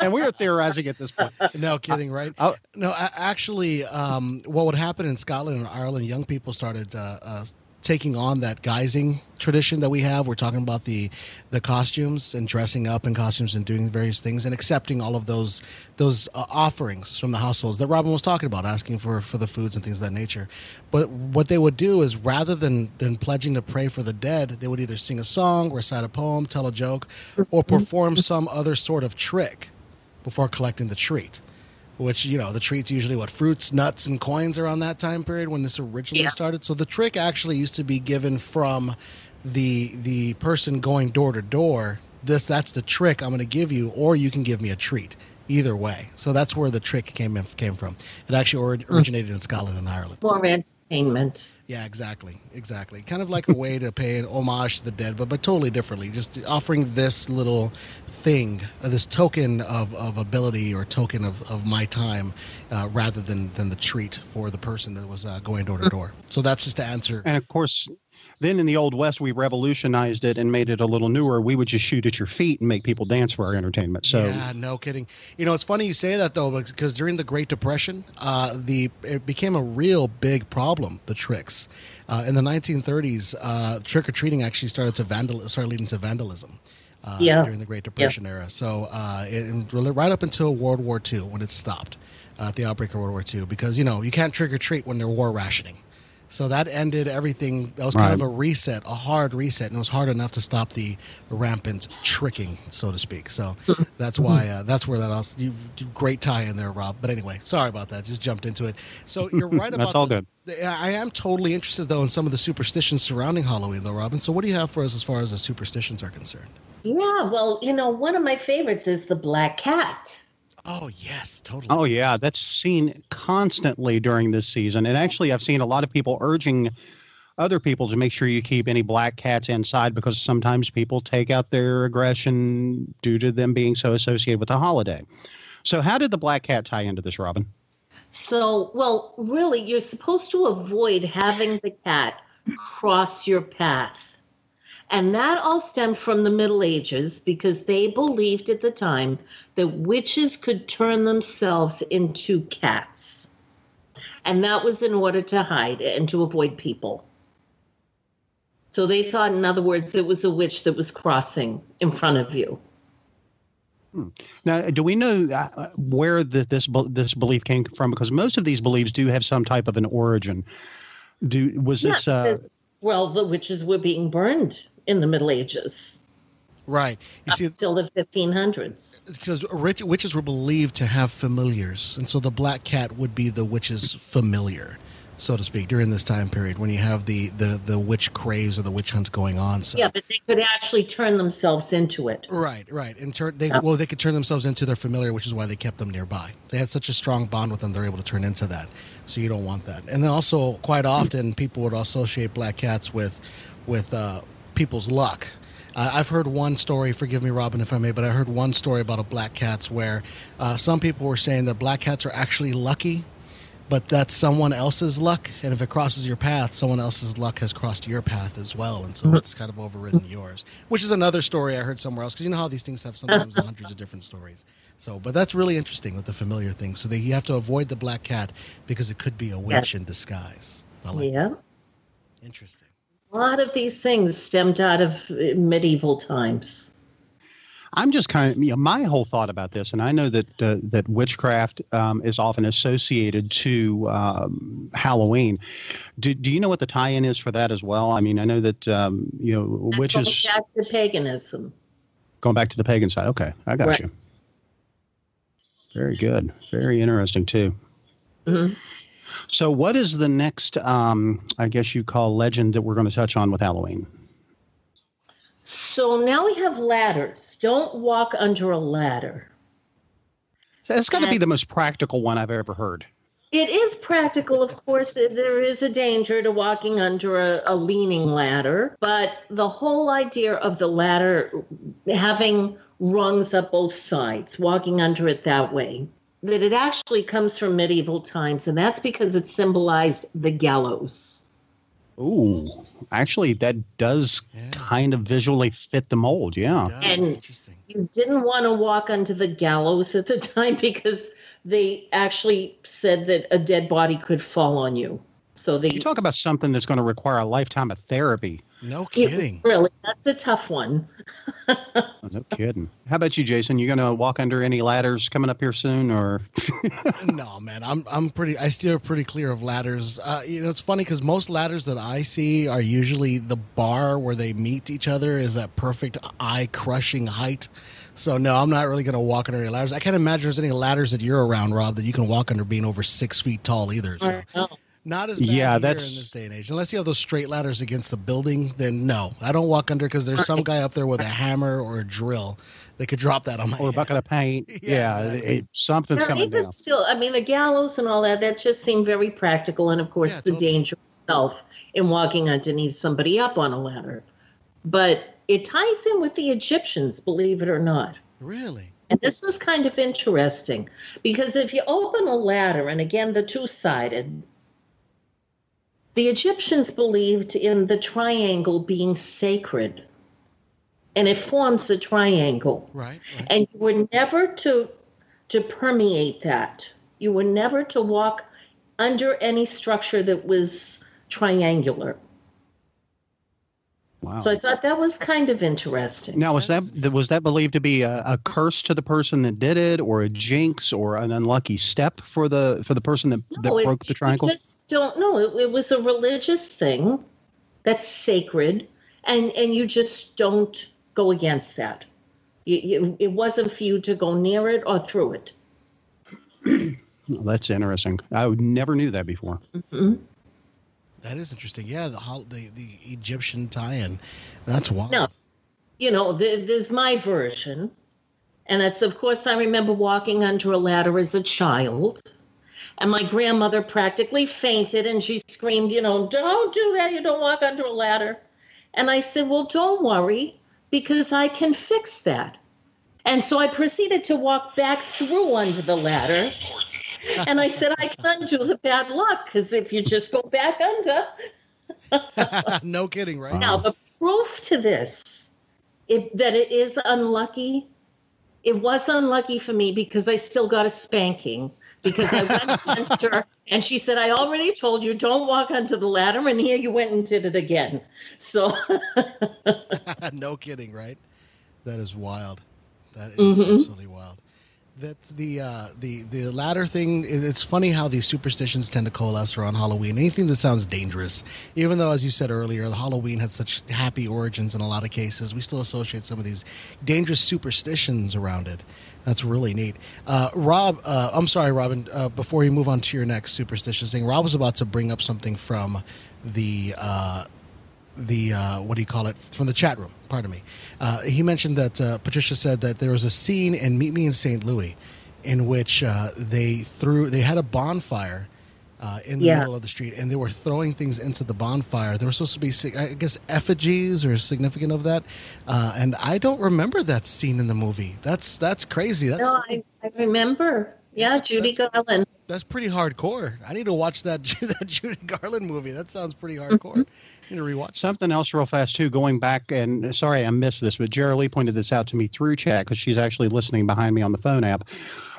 and we are theorizing at this point. No kidding, right? I, I, no, actually, um, what would happen in Scotland and Ireland, young people started uh, uh, taking on that guising tradition that we have. We're talking about the the costumes and dressing up in costumes and doing various things and accepting all of those those uh, offerings from the households that Robyne was talking about, asking for for the foods and things of that nature. But what they would do is rather than than pledging to pray for the dead, they would either sing a song, recite a poem, tell a joke, or perform some other sort of trick before collecting the treat which you know the treats usually what fruits nuts and coins around that time period when this originally yeah. started? So the trick actually used to be given from the the person going door to door. This that's the trick i'm going to give you or you can give me a treat. Either way. So that's where the trick came in, came from. It actually hmm. originated in scotland and ireland. More entertainment yeah, exactly, exactly. Kind of like a way to pay an homage to the dead, but but totally differently. Just offering this little thing, uh, this token of, of ability or token of, of my time, uh, rather than than the treat for the person that was uh, going door to door. So that's just to answer. And of course, then in the Old West, we revolutionized it and made it a little newer. We would just shoot at your feet and make people dance for our entertainment. So yeah, no kidding. You know, it's funny you say that though, because during the Great Depression, uh, the it became a real big problem. The tricks uh, in the 1930s, uh, trick or treating actually started to vandal started leading to vandalism. Uh, yeah. during the Great Depression yeah. era. So, uh, it, right up until World War II, when it stopped, uh, at the outbreak of World War II, because you know you can't trick or treat when they're war rationing. So that ended everything. That was kind right. of a reset, a hard reset, and it was hard enough to stop the rampant tricking, so to speak. So that's why uh, that's where that was. You, great tie in there, Rob. But anyway, sorry about that. Just jumped into it. So you're right about that's all the, good. I am totally interested though in some of the superstitions surrounding Halloween, though, Robyne. So what do you have for us as far as the superstitions are concerned? Yeah, well, you know, one of my favorites is the black cat. Oh yes, totally. Oh yeah, that's seen constantly during this season. And actually, I've seen a lot of people urging other people to make sure you keep any black cats inside because sometimes people take out their aggression due to them being so associated with the holiday. So, how did the black cat tie into this, Robyne? So, well, really, you're supposed to avoid having the cat cross your path. And that all stemmed from the Middle Ages because they believed at the time that witches could turn themselves into cats. And that was in order to hide and to avoid people. So they thought, in other words, it was a witch that was crossing in front of you. Now, do we know uh, where the, this this belief came from? Because most of these beliefs do have some type of an origin. Do was Yeah, this? Uh, well, the witches were being burned in the Middle Ages Right. You see, till the 1500s. because rich, witches were believed to have familiars, and so the black cat would be the witch's familiar, so to speak, during this time period when you have the the the witch craze or the witch hunt going on. So. Yeah, but they could actually turn themselves into it. Right, right, and turn they well they could turn themselves into their familiar, which is why they kept them nearby. They had such a strong bond with them; they're able to turn into that. So you don't want that. And then also, quite often, people would associate black cats with with uh, people's luck. Uh, I've heard one story. Forgive me, Robyne, if I may, but I heard one story about a black cats where uh, some people were saying that black cats are actually lucky, but that's someone else's luck. And if it crosses your path, someone else's luck has crossed your path as well, and so it's kind of overridden yours. Which is another story I heard somewhere else because you know how these things have sometimes hundreds of different stories. So, but that's really interesting with the familiar thing. So that you have to avoid the black cat because it could be a witch in disguise. Like Yeah. Interesting. A lot of these things stemmed out of uh, medieval times. I'm just kind of you know, my whole thought about this, and I know that uh, that witchcraft um, is often associated to um, Halloween. Do, do you know what the tie-in is for that as well? I mean, I know that um, you know That's witches going back to paganism. going back to the pagan side. Okay, I got Right. you. Very good. Very interesting too. Mhm. So, what is the next? Um, I guess you call legend that we're going to touch on with Halloween. So now we have ladders. Don't walk under a ladder. That's got to be the most practical one I've ever heard. It is practical, of course. There is a danger to walking under a, a leaning ladder, but the whole idea of the ladder having rungs up both sides, walking under it that way, that it actually comes from medieval times, and that's because it symbolized the gallows. Ooh, actually, that does Yeah. kind of visually fit the mold. Yeah. Yeah, And- interesting. You didn't want to walk onto the gallows at the time because they actually said that a dead body could fall on you. So they You talk about something that's going to require a lifetime of therapy. No it- kidding. really that's a tough one. No kidding. How about you, Jason? You going to walk under any ladders coming up here soon, or no, man, I'm I'm pretty. I steer pretty clear of ladders. Uh, you know, it's funny because most ladders that I see are usually the bar where they meet each other is that perfect eye crushing height. So no, I'm not really going to walk under any ladders. I can't imagine there's any ladders that you're around, Rob, that you can walk under being over six feet tall either. So. Not as bad Yeah, here that's- in this day and age. Unless you have those straight ladders against the building, then no, I don't walk under because there's some guy up there with a hammer or a drill that could drop that on my or a head. bucket of paint? Yeah, Yeah, exactly. it, something's Now, coming even down. still, I mean, the gallows and all that, that just seemed very practical. And of course, Yeah, the totally. danger itself in walking underneath somebody up on a ladder. But it ties in with the Egyptians, believe it or not. Really? And this was kind of interesting because if you open a ladder, and again, the two sided, the Egyptians believed in the triangle being sacred. And it forms a triangle Right. right. and you were never to to permeate that you were never to walk under any structure that was triangular Wow. so i thought that was kind of interesting now, was that was that believed to be a, a curse to the person that did it, or a jinx, or an unlucky step for the for the person that, that No, it's- broke the triangle? just don't know it, it was a religious thing that's sacred and and you just don't go against that you, you, it wasn't for you to go near it or through it Oh, that's interesting. I never knew that before. Mhm. That is interesting. Yeah, the the, the Egyptian tie-in. That's wild. No. you know, th- there's my version. And that's, of course, I remember walking under a ladder as a child. And my grandmother practically fainted and she screamed, you know, don't do that. You don't walk under a ladder. And I said, well, don't worry because I can fix that. And so I proceeded to walk back through under the ladder. And I said, I can undo the bad luck because if you just go back under, no kidding, right? Now, the proof to this, if, that it is unlucky, it was unlucky for me because I still got a spanking because I went against her and she said, I already told you, don't walk onto the ladder. And here you went and did it again. So, no kidding, right? That is wild. That is Mhm. absolutely wild. That's the uh, the the latter thing. It's funny how these superstitions tend to coalesce around Halloween. Anything that sounds dangerous, even though, as you said earlier, Halloween had such happy origins in a lot of cases, we still associate some of these dangerous superstitions around it. That's really neat. Uh, Rob, uh, I'm sorry, Robyne. Uh, before you move on to your next superstitious thing, Rob was about to bring up something from the uh, the uh, what do you call it from the chat room. Pardon me. Uh, he mentioned that uh, Patricia said that there was a scene in Meet Me in St. Louis in which uh, they threw they had a bonfire. Uh, in the Yeah. middle of the street, and they were throwing things into the bonfire. There were supposed to be, I guess, effigies or significant of that, uh, and I don't remember that scene in the movie. That's that's crazy. That's no, I, I remember. Yeah, That's- Judy that's- Garland. that's pretty hardcore. I need to watch that that Judy Garland movie. That sounds pretty hardcore. I need to rewatch. Something else, real fast too. Going back, and sorry I missed this, but Jerry Lee pointed this out to me through chat because she's actually listening behind me on the phone app.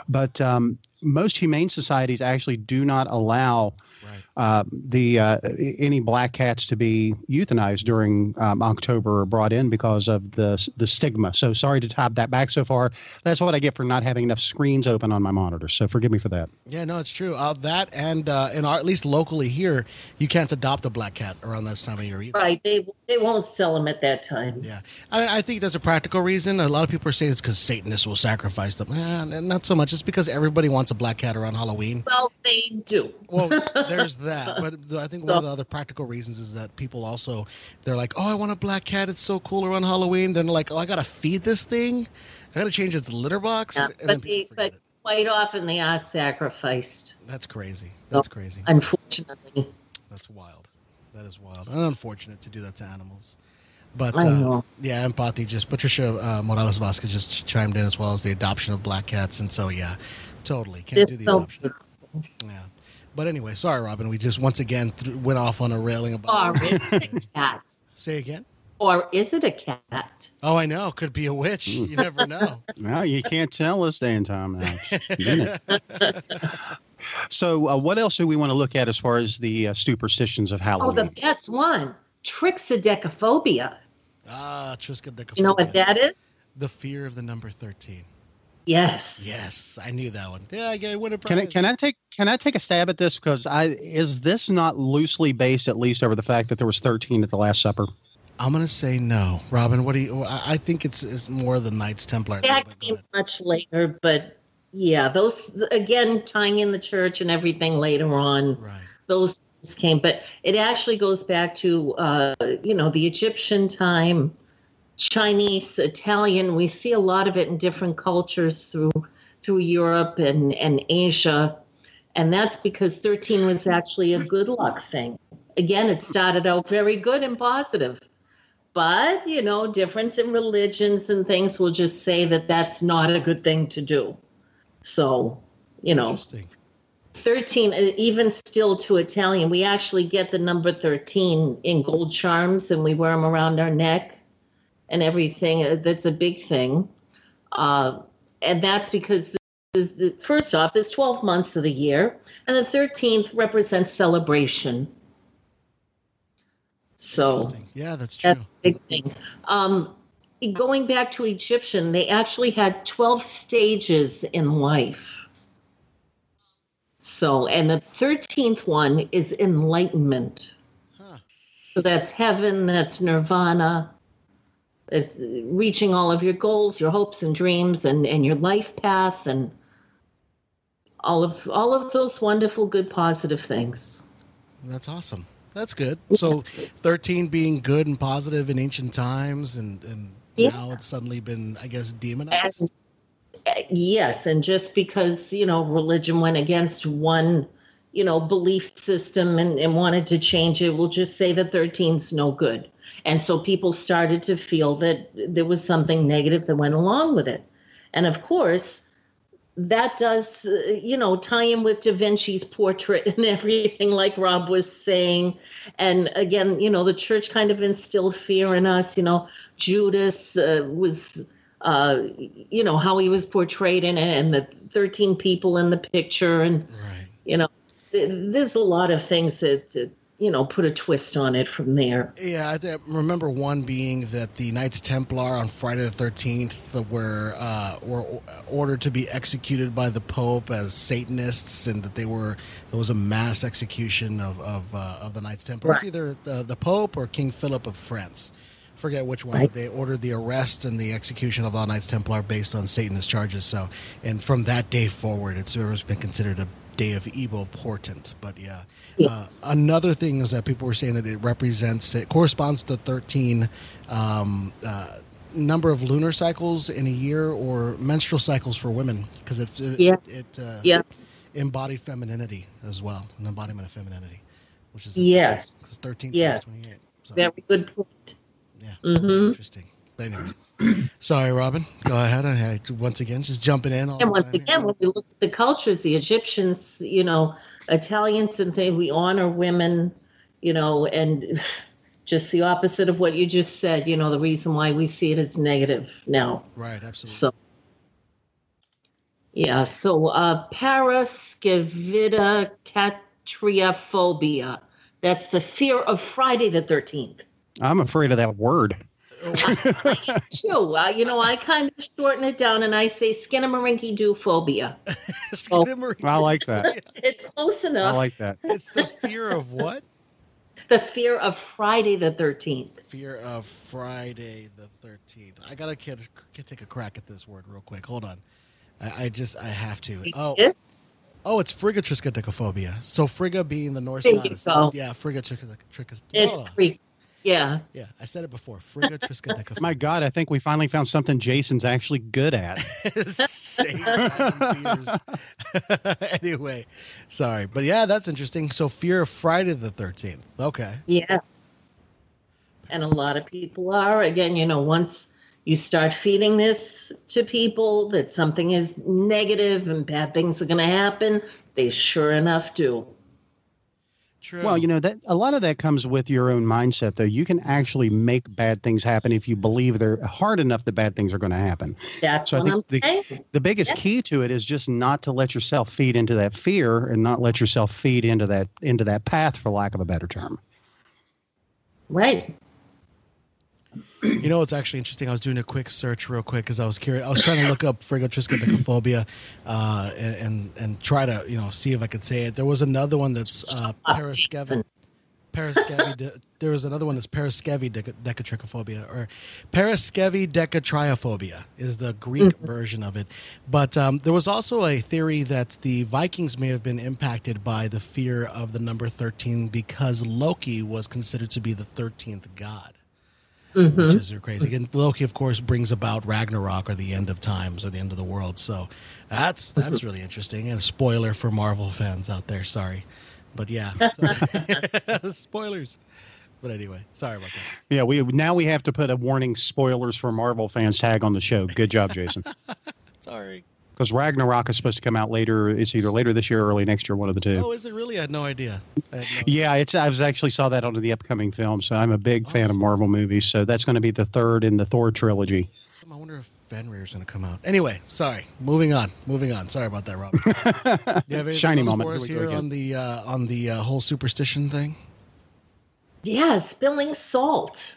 But um, most humane societies actually do not allow Right. uh, the uh, any black cats to be euthanized during um, October are brought in because of the the stigma. So sorry to top that back so far. That's what I get for not having enough screens open on my monitor. So forgive me for that. Yeah, no, it's true. Uh, that and uh, and our, at least locally here, you can't adopt a black cat around this time of year either. Right. They, they won't sell them at that time. Yeah, I mean, I think that's a practical reason. A lot of people are saying it's because Satanists will sacrifice them. Eh, not so much. It's because everybody wants a black cat around Halloween. Well, they do. Well, there's that, but I think one of the other practical reasons is that people also they're like, "Oh, I want a black cat. It's so cool around Halloween." Then they're like, "Oh, I gotta feed this thing. I gotta change its litter box." Yeah, and but, they, but it. quite often they are sacrificed, That's crazy. That's crazy. unfortunately. That's wild. That is wild. And unfortunate to do that to animals. But uh, yeah, empathy. Just Patricia uh, Morales Vasquez just chimed in as well as the adoption of black cats, and so yeah, totally can't It's do the so adoption. beautiful. Yeah. But anyway, sorry, Robyne. We just once again th- went off on a railing about. Or is it a cat? Say again. Or is it a cat? Oh, I know. Could be a witch. You never know. No, you can't tell us day and time now. Isn't it? so, uh, what else do we want to look at as far as the uh, superstitions of Halloween? Oh, the best one. Trixidecaphobia. Ah, Triskaidekaphobia. You know what that is? The fear of the number thirteen. Yes. Yes, I knew that one. Yeah, I win a prize. Can I can I take can I take a stab at this because I is this not loosely based at least over the fact that there was thirteen at the Last Supper? I'm gonna say no, Robyne. What do you? I I think it's it's more the Knights Templar. thing, That but go came much later, but yeah, those again tying in the church and everything later on. Right. Those came, but it actually goes back to uh, you know the Egyptian time, Chinese, Italian. We see a lot of it in different cultures through through Europe and and Asia, and that's because thirteen was actually a good luck thing. Again, it started out very good and positive but you know difference in religions and things will just say that that's not a good thing to do so you know 13 uh, even still to italian we actually get the number 13 in gold charms and we wear them around our neck and everything Uh, that's a big thing uh, and that's because this, this, first off there's 12 months of the year and the 13th represents celebration so Yeah, that's true. that's a big thing. Um, going back to Egyptian, they actually had 12 stages in life. So, and the 13th one is enlightenment. Huh. So that's heaven, that's nirvana, it's reaching all of your goals, your hopes and dreams, and, and your life path, and all of all of those wonderful, good, positive things. That's awesome. That's good. So, thirteen being good and positive in ancient times, and and Yeah. now it's suddenly been, I guess, demonized. And, uh, yes, and just because you know religion went against one, you know, belief system and, and wanted to change it, we'll just say that 13's no good. And so people started to feel that there was something negative that went along with it. And of course, that does, uh, you know, tie in with Da Vinci's portrait and everything, like Rob was saying. And again, you know, the church kind of instilled fear in us. You know, Judas uh, was, uh, you know, how he was portrayed in it, and the 13 people in the picture. And, Right. you know, th- there's a lot of things that, that, you know, put a twist on it from there. Yeah, I remember one being that the Knights Templar on Friday the Thirteenth were uh, were ordered to be executed by the Pope as Satanists, and that they were there was a mass execution of of, uh, of the Knights Templar. It's Right. either the, the Pope or King Philip of France. Forget which one, Right. but they ordered the arrest and the execution of all Knights Templar based on Satanist charges. So, and from that day forward, it's always been considered a day of evil portent. But yeah, Yes. uh, another thing is that people were saying that it represents it corresponds to the 13 um, uh, number of lunar cycles in a year or menstrual cycles for women because it it, Yeah. it uh, Yeah. embodied femininity as well an embodiment of femininity which is Yes. because 13 Yeah. times 28 so, Very good point. yeah Mhm. interesting anyway sorry robyne go ahead I, I, once again just jumping in all And once time here. again, when we look at the cultures, the Egyptians, you know, Italians and things, we honor women, you know, and just the opposite of what you just said, you know, the reason why we see it as negative now. right absolutely So, yeah, so uh, paraskevidacatriophobia. That's the fear of Friday the 13th. I'm afraid of that word. Too, uh, you know, I kind of shorten it down and I say skinnamarink-doo phobia. Skidamari- I like that. It's close enough. I like that. it's the fear of what the fear of Friday the 13th. Fear of Friday the Thirteenth. I gotta kid, kid, take a crack at this word real quick. Hold on, I, I just I have to. Oh, Yeah? oh, it's frigatriskaidekaphobia. So Frigga being the Norse There you goddess. go. Yeah, frigatriskaidekaphobia. It's freak. Yeah. yeah, I said it before. Frigatriskaidekaphobia. My God, I think we finally found something Jason's actually good at. Same random anyway, sorry, but yeah, that's interesting. So fear of Friday the Thirteenth. Okay. Yeah. And a lot of people are. Again, you know, once you start feeding this to people that something is negative and bad things are going to happen, they sure enough do. True. Well, you know that a lot of that comes with your own mindset, though. You can actually make bad things happen if you believe they're hard enough that bad things are going to happen. That's So I what I'm think saying. The biggest Yeah. key to it is just not to let yourself feed into that fear and not let yourself feed into that into that path, for lack of a better term. Right. You know what's actually interesting? I was doing a quick search real quick because I was curious. I was trying to look up frigotriskaidekaphobia uh, and, and and try to you know see if I could say it. There was another one that's uh, paraskevi. Paraskevi. There was another one that's paraskevi decatrichophobia or paraskevi decatriophobia is the Greek version of it. But um, there was also a theory that the Vikings may have been impacted by the fear of the number thirteen because Loki was considered to be the thirteenth god which mm-hmm. is crazy. And Loki, of course, brings about Ragnarok or the end of times or the end of the world. So that's that's really interesting. And a spoiler for Marvel fans out there. Sorry, but yeah, so- spoilers. But anyway, sorry about that. Yeah, we now we have to put a warning spoilers for Marvel fans tag on the show. Good job, Jason. Sorry. Because Ragnarok is supposed to come out later. It's either later this year or early next year, one of the two. Oh, is it really? I had no idea. I had no- Yeah, it's. I was actually saw that on the upcoming film, so I'm a big fan of Marvel movies. So that's going to be the third in the Thor trilogy. I wonder if Fenrir's going to come out. Anyway, sorry. Moving on. Moving on. Sorry about that, Rob. Do you have Shiny else moment. for us Here here on the uh, on the uh, whole superstition thing? Yeah, spilling salt.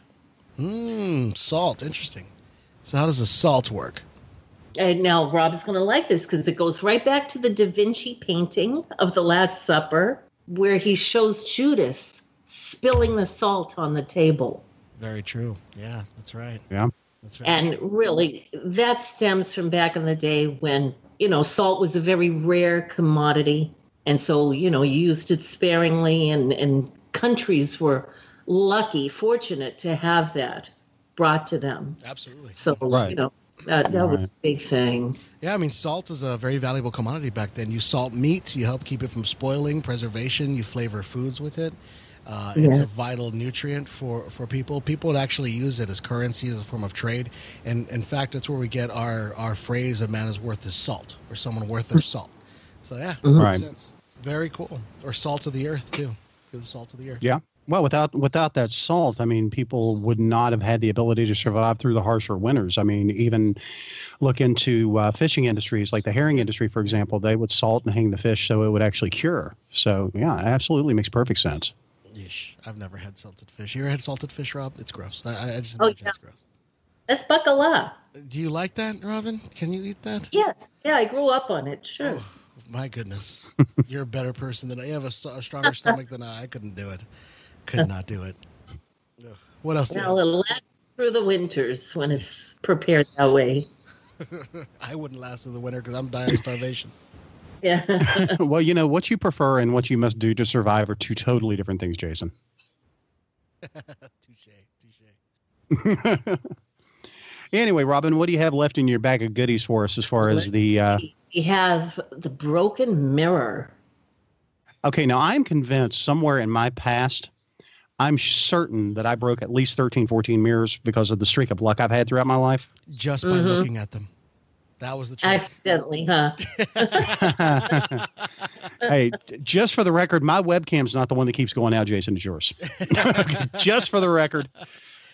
Mmm, salt. Interesting. So how does the salt work? And now Rob's going to like this because it goes right back to the Da Vinci painting of the Last Supper, where he shows Judas spilling the salt on the table. Very true. Yeah, that's right. Yeah. That's right. And really, that stems from back in the day when, you know, salt was a very rare commodity. And so, you know, you used it sparingly, and, and countries were lucky, fortunate to have that brought to them. Absolutely. So, Right. you know, that, that was a big thing. Yeah, I mean, salt is a very valuable commodity back then. You salt meat, you help keep it from spoiling, preservation, you flavor foods with it. Uh, It's Yeah. a vital nutrient for, for people. People would actually use it as currency, as a form of trade. And in fact, that's where we get our, our phrase, a man is worth his salt, or someone worth their salt. So, yeah, makes Right. sense. Very cool. Or salt of the earth, too. You're the salt of the earth. Yeah. Well, without without that salt, I mean, people would not have had the ability to survive through the harsher winters. I mean, even look into uh, fishing industries like the herring industry, for example. They would salt and hang the fish so it would actually cure. So, yeah, absolutely makes perfect sense. Yeesh. I've never had salted fish. You ever had salted fish, Rob? It's gross. I, I- I just Oh, imagine yeah. it's gross. That's bacala. Do you like that, Robyne? Can you eat that? Yes. Yeah, I grew up on it. Sure. Oh, my goodness. You're a better person than I. You have a stronger stomach than I. I couldn't do it. Could not do it. What else? Do Well, it'll last through the winters when it's prepared that way. I wouldn't last through the winter because I'm dying of starvation. Yeah. well, you know, what you prefer and what you must do to survive are two totally different things, Jason. touche, touche. anyway, Robyne, what do you have left in your bag of goodies for us as far as the. Uh, we have the broken mirror. Okay, now I'm convinced somewhere in my past, I'm certain that I broke at least 13, 14 mirrors because of the streak of luck I've had throughout my life. Just by Mhm. looking at them. That was the trick. Accidentally, huh? hey, just for the record, my webcam's not the one that keeps going out, Jason. It's yours. just for the record,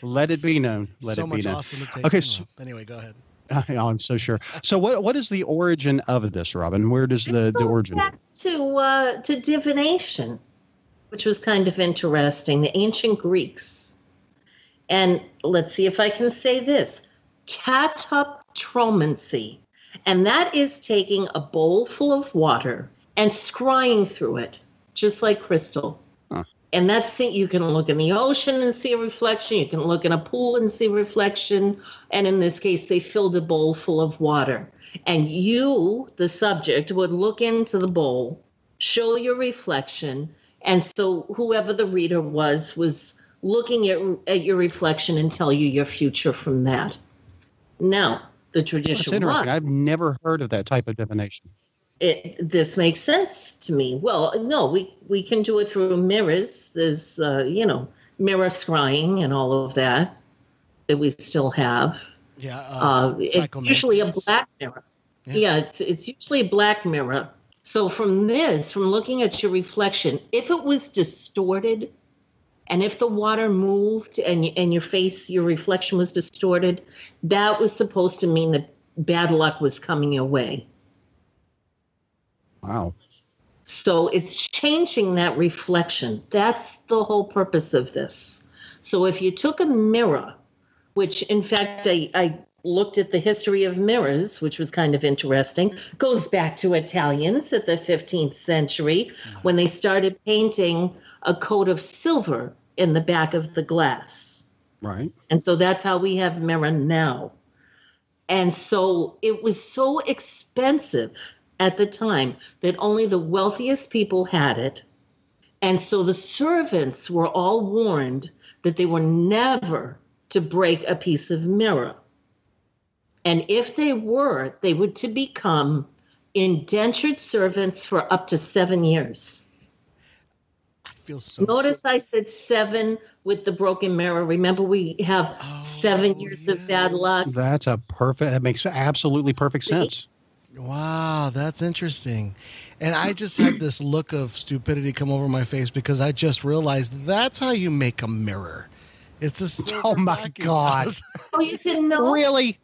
let it be known. Let so it be much known. awesome to take. Okay, so- anyway, go ahead. Oh, I'm so sure. So, what what is the origin of this, Robyne? Where does the, Let's the go origin? back to uh, to divination, which was kind of interesting. The ancient Greeks, and let's see if I can say this: catoptromancy, and that is taking a bowl full of water and scrying through it, just like crystal. Huh. And that's you can look in the ocean and see a reflection. You can look in a pool and see reflection. And in this case, they filled a bowl full of water. And you, the subject, would look into the bowl, show your reflection. And so whoever the reader was, was looking at, at your reflection and tell you your future from that. Now, the traditional. That's interesting. was, I've never heard of that type of divination. it, this makes sense to me. Well, no, we, we can do it through mirrors. There's, uh, you know, mirror scrying and all of that that we still have. Yeah. Uh, Uh, it's usually a black mirror. Yeah. Yeah. it's it's usually a black mirror. So from this, from looking at your reflection, if it was distorted, and if the water moved and and your face, your reflection was distorted, that was supposed to mean that bad luck was coming your way. Wow. So it's changing that reflection. That's the whole purpose of this. So if you took a mirror, which in fact I, I looked at the history of mirrors, which was kind of interesting, goes back to Italians at the 15th century when they started painting a coat of silver in the back of the glass. Right. And so that's how we have mirror now. And so it was so expensive at the time that only the wealthiest people had it. And so the servants were all warned that they were never to break a piece of mirror. And if they were, they would to become indentured servants for up to seven years. I feel so. Notice I said seven with the broken mirror. Remember, we have oh, seven Oh, years of bad luck. That's a perfect. That makes absolutely perfect sense. Wow, that's interesting. And I just had this look of stupidity come over my face because I just realized that's how you make a mirror. It's a Oh my. God. Oh, you didn't know? Really?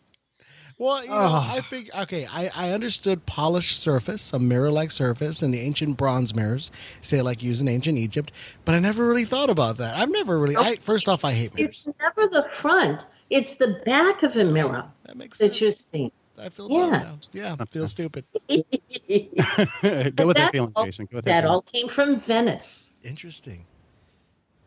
Well, you know, Ugh. I think okay, I, I understood polished surface, a mirror-like surface, and the ancient bronze mirrors, say like used in ancient Egypt, but I never really thought about that. I've never really. I first off, I hate mirrors. It's never the front. It's the back of a mirror That makes that sense. you're seeing. I feel Yeah. dumb now. Yeah, I feel stupid. Go with that that feeling, all- Jason. Go with that. that all came from Venice. Interesting.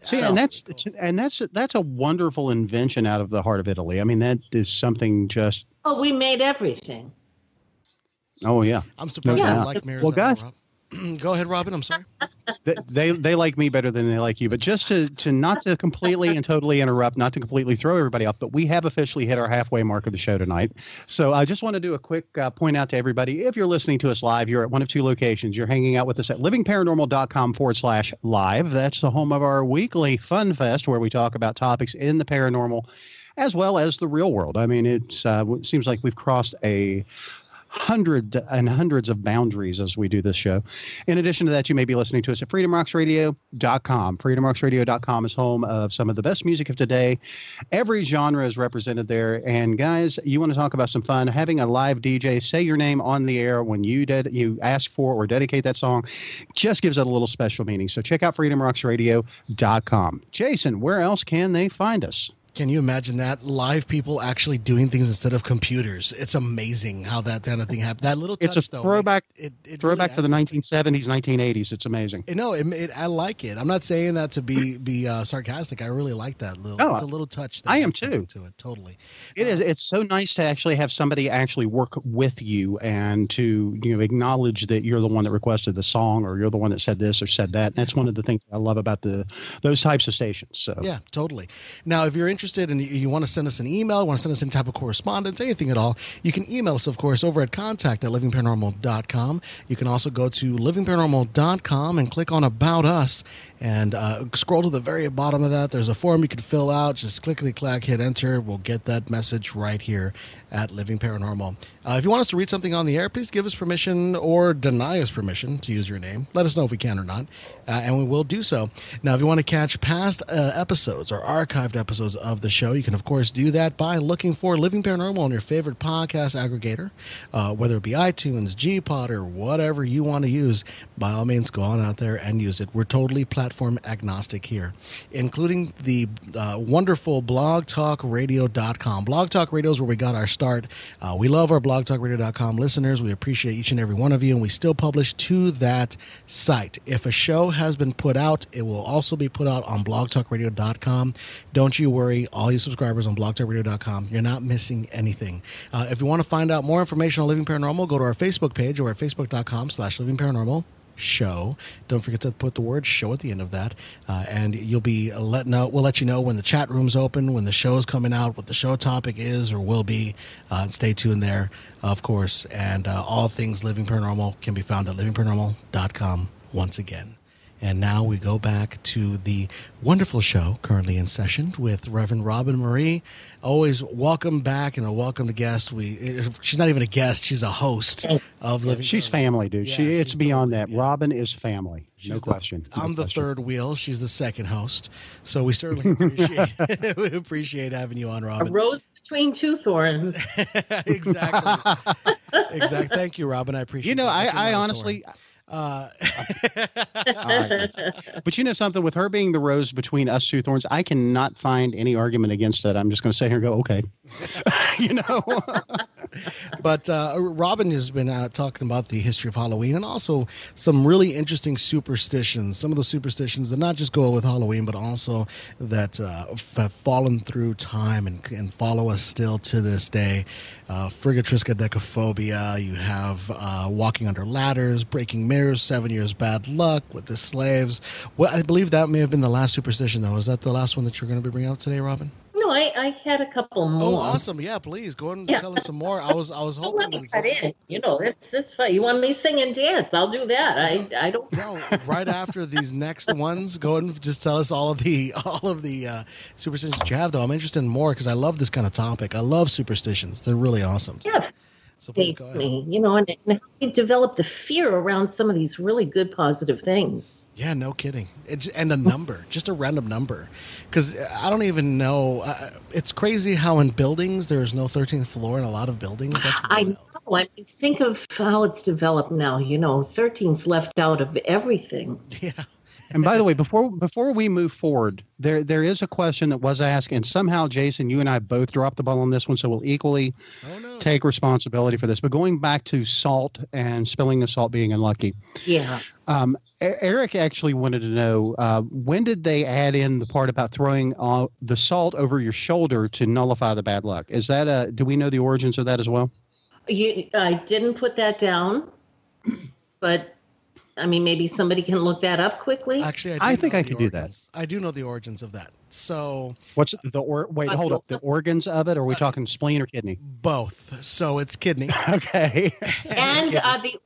See, and that's and that's that's a wonderful invention out of the heart of Italy. I mean, that is something just. Oh, we made everything. Oh yeah. I'm surprised Yeah. you like mirrors. Well, guys- Rob. Go ahead, Robyne. I'm sorry. They, they they like me better than they like you. But just to to not to completely and totally interrupt, not to completely throw everybody off, but we have officially hit our halfway mark of the show tonight. So I just want to do a quick uh, point out to everybody: if you're listening to us live, you're at one of two locations. You're hanging out with us at livingparanormal.com forward slash live. That's the home of our weekly fun fest where we talk about topics in the paranormal as well as the real world. I mean, it's uh, it seems like we've crossed a hundred and hundreds of boundaries as we do this show. In addition to that, you may be listening to us at freedomrocksradio.com. Freedomrocksradio.com is home of some of the best music of today. Every genre is represented there. And guys, you want to talk about some fun? Having a live DJ say your name on the air when you did you ask for or dedicate that song just gives it a little special meaning. So check out freedomrocksradio.com. Jason, where else can they find us? Can you imagine that live people actually doing things instead of computers? It's amazing how that kind of thing happened. That little touch, it's a though, throwback. it, it Throwback really to the 1970s, 1980s. It's amazing. No, it, it, I like it. I'm not saying that to be be uh, sarcastic. I really like that little. No, it's a little touch. that I am too. To it, totally. It is. It's so nice to actually have somebody actually work with you and to you know acknowledge that you're the one that requested the song or you're the one that said this or said that. And that's one of the things I love about the those types of stations. So Yeah, totally. Now, if you're interested and you, you want to send us an email, want to send us any type of correspondence, anything at all, you can email us, of course, over at contact at livingparanormal.com. You can also go to livingparanormal.com and click on About Us and uh, scroll to the very bottom of that. There's a form you can fill out. Just clickety clack, hit enter. We'll get that message right here at Living Paranormal. Uh, if you want us to read something on the air, please give us permission or deny us permission to use your name. Let us know if we can or not, uh, and we will do so. Now, if you want to catch past uh, episodes or archived episodes of the show, you can, of course, do that by looking for Living Paranormal on your favorite podcast aggregator, uh, whether it be iTunes, Gpod, or whatever you want to use. By all means, go on out there and use it. We're totally platform agnostic here, including the uh, wonderful blogtalkradio.com. Blog Talk Radio is where we got our start. Uh, we love our blogtalkradio.com listeners. We appreciate each and every one of you, and we still publish to that site. If a show has been put out, it will also be put out on blogtalkradio.com. Don't you worry, all you subscribers on blogtalkradio.com, you're not missing anything. Uh, if you want to find out more information on Living Paranormal, go to our Facebook page or at facebook.com slash living paranormal show. Don't forget to put the word show at the end of that. Uh, and you'll be let know, we'll let you know when the chat room's open, when the show's coming out, what the show topic is or will be. Uh, stay tuned there, of course. And uh, all things Living Paranormal can be found at livingparanormal.com once again. And now we go back to the wonderful show currently in session with Reverend Robyne Marie. Always welcome back and a welcome to guest. We she's not even a guest; she's a host oh, of Living. she's Paranormal. family, dude. Yeah, she it's beyond totally- that. yeah. Robyne is family. She's no the- question. No I'm the question. third wheel. She's the second host. So we certainly appreciate we appreciate having you on, A Robyne. rose between two thorns. exactly. exactly. Thank you, Robyne. I appreciate. You know. I, I honestly, thorn. Uh, but you know something with her being the rose between us two thorns, I cannot find any argument against it. I'm just going to sit here and go, okay, you know. But uh, Robyne has been uh, talking about the history of Halloween and also some really interesting superstitions. Some of the superstitions that not just go with Halloween, but also that uh, have fallen through time and, and follow us still to this day. Uh, Friggatriskaidekaphobia. You have uh, walking under ladders, breaking mirrors, seven years bad luck with the slaves. Well, I believe that may have been the last superstition, though. Is that the last one that you're going to be bringing out today, Robyne? No, I, I had a couple more. Oh, awesome! Yeah, please go ahead and Yeah. tell us some more. I was I was hoping let me cut in. You know, it's it's fine. You want me to sing and dance? I'll do that. I I don't. No, right after these next ones, go and just tell us all of the all of the uh, superstitions that you have. Though I'm interested in more because I love this kind of topic. I love superstitions; they're really awesome. Yeah, So please go hates ahead. me. You know, and, and develop the fear around some of these really good positive things. Yeah, no kidding. It, and a number, just a random number, because I don't even know. Uh, it's crazy how in buildings there's no 13th floor in a lot of buildings. That's I know. I mean, think of how it's developed now. You know, 13's left out of everything. Yeah. And by the way, before before we move forward, there there is a question that was asked, and somehow Jason, you and I both dropped the ball on this one, so we'll equally Oh no. take responsibility for this. But going back to salt and spilling the salt being unlucky, Yeah. um, Eric actually wanted to know uh, when did they add in the part about throwing uh, the salt over your shoulder to nullify the bad luck? Is that a? Do we know the origins of that as well? You, I didn't put that down, but I mean, maybe somebody can look that up quickly. Actually, I do think I can could do that. I do know the origins of that. So What's the or wait, hold up. The organs of it? Are we uh, talking spleen or kidney? both. So it's kidney. Okay. and are uh, the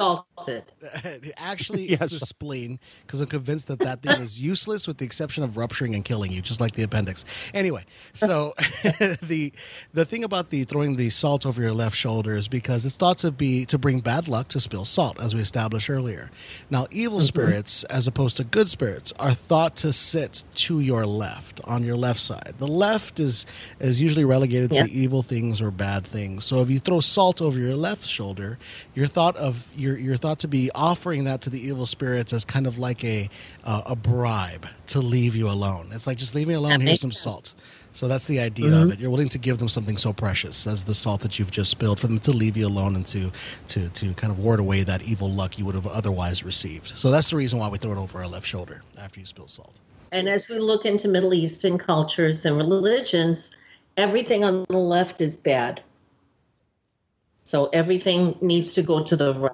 salted? Actually, Yes. it's the spleen because I'm convinced that that thing is useless with the exception of rupturing and killing you, just like the appendix. Anyway, so the the thing about the throwing the salt over your left shoulder is because it's thought to be to bring bad luck to spill salt, as we established earlier. Now, evil mm-hmm. spirits, as opposed to good spirits, are thought to sit to your left on your left side. The left is is usually relegated Yeah. to evil things or bad things. So if you throw salt over your left shoulder, you're thought of you're you're thought to be offering that to the evil spirits as kind of like a uh, a bribe to leave you alone. It's like just leave me alone. Here's some salt. So that's the idea of it. You're willing to give them something so precious as the salt that you've just spilled for them to leave you alone and to to to kind of ward away that evil luck you would have otherwise received. So that's the reason why we throw it over our left shoulder after you spill salt. And as we look into Middle Eastern cultures and religions, everything on the left is bad. So everything needs to go to the right.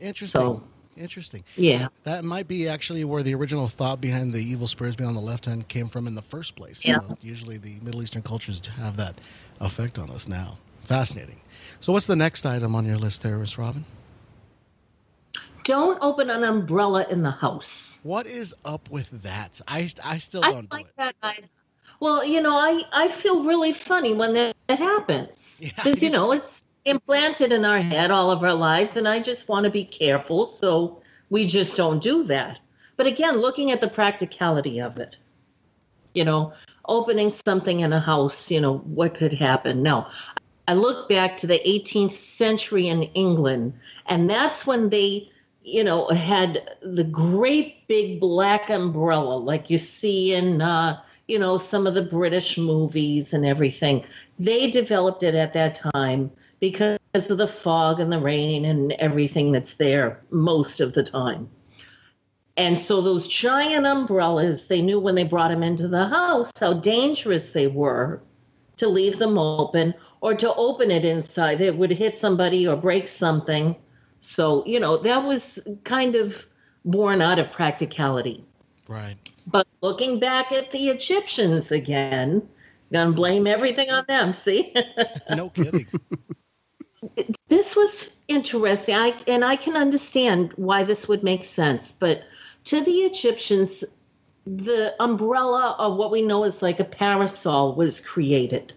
Interesting. So- Interesting. Yeah. That might be actually where the original thought behind the evil spirits on the left hand came from in the first place. Yeah. So usually the Middle Eastern cultures have that effect on us now. Fascinating. So what's the next item on your list there, Miss Robyne? Don't open an umbrella in the house. What is up with that? I I still I don't do like it. that. I, well, you know, I, I feel really funny when that, that happens. Yeah, Because, you know, it's implanted in our head all of our lives, and I just want to be careful. So we just don't do that. But again, looking at the practicality of it, you know, opening something in a house, you know, what could happen? No. I look back to the 18th century in England, and that's when they, you know, had the great big black umbrella like you see in, uh, you know, some of the British movies and everything. They developed it at that time because of the fog and the rain and everything that's there most of the time. And so those giant umbrellas, they knew when they brought them into the house how dangerous they were to leave them open or to open it inside. It would hit somebody or break something. So, you know, that was kind of born out of practicality. Right. But looking back at the Egyptians again, gonna blame everything on them. See, No kidding. This was interesting. I and I can understand why this would make sense. But to the Egyptians, the umbrella of what we know as like a parasol was created,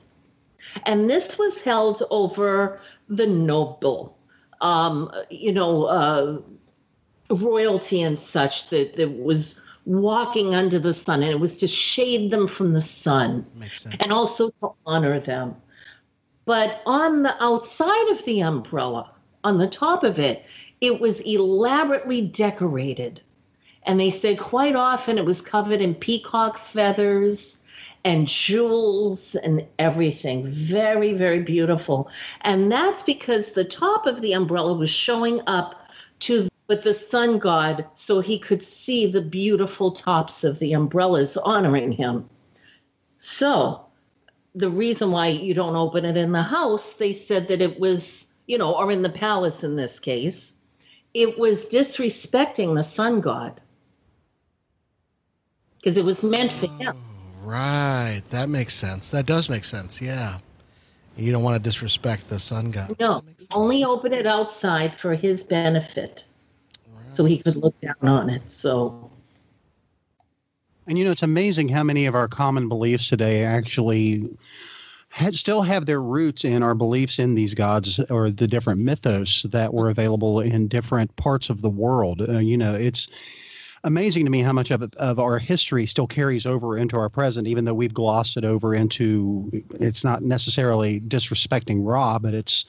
and this was held over the noble, um, you know, uh, royalty and such that that was walking under the sun, and it was to shade them from the sun Makes sense. and also to honor them. But on the outside of the umbrella, on the top of it, it was elaborately decorated. And they said quite often it was covered in peacock feathers and jewels and everything. Very, very beautiful. And that's because the top of the umbrella was showing up to with the sun god so he could see the beautiful tops of the umbrellas honoring him. So, the reason why you don't open it in the house, they said that it was, you know, or in the palace in this case, it was disrespecting the sun god. Because it was meant for him. Oh, right. That makes sense. That does make sense. Yeah. You don't want to disrespect the sun god. No, That makes sense. only open it outside for his benefit so he could look down on it. So, And you know, it's amazing how many of our common beliefs today actually had, still have their roots in our beliefs in these gods or the different mythos that were available in different parts of the world. Uh, you know, it's amazing to me how much of, of our history still carries over into our present, even though we've glossed it over into it's not necessarily disrespecting Ra, but it's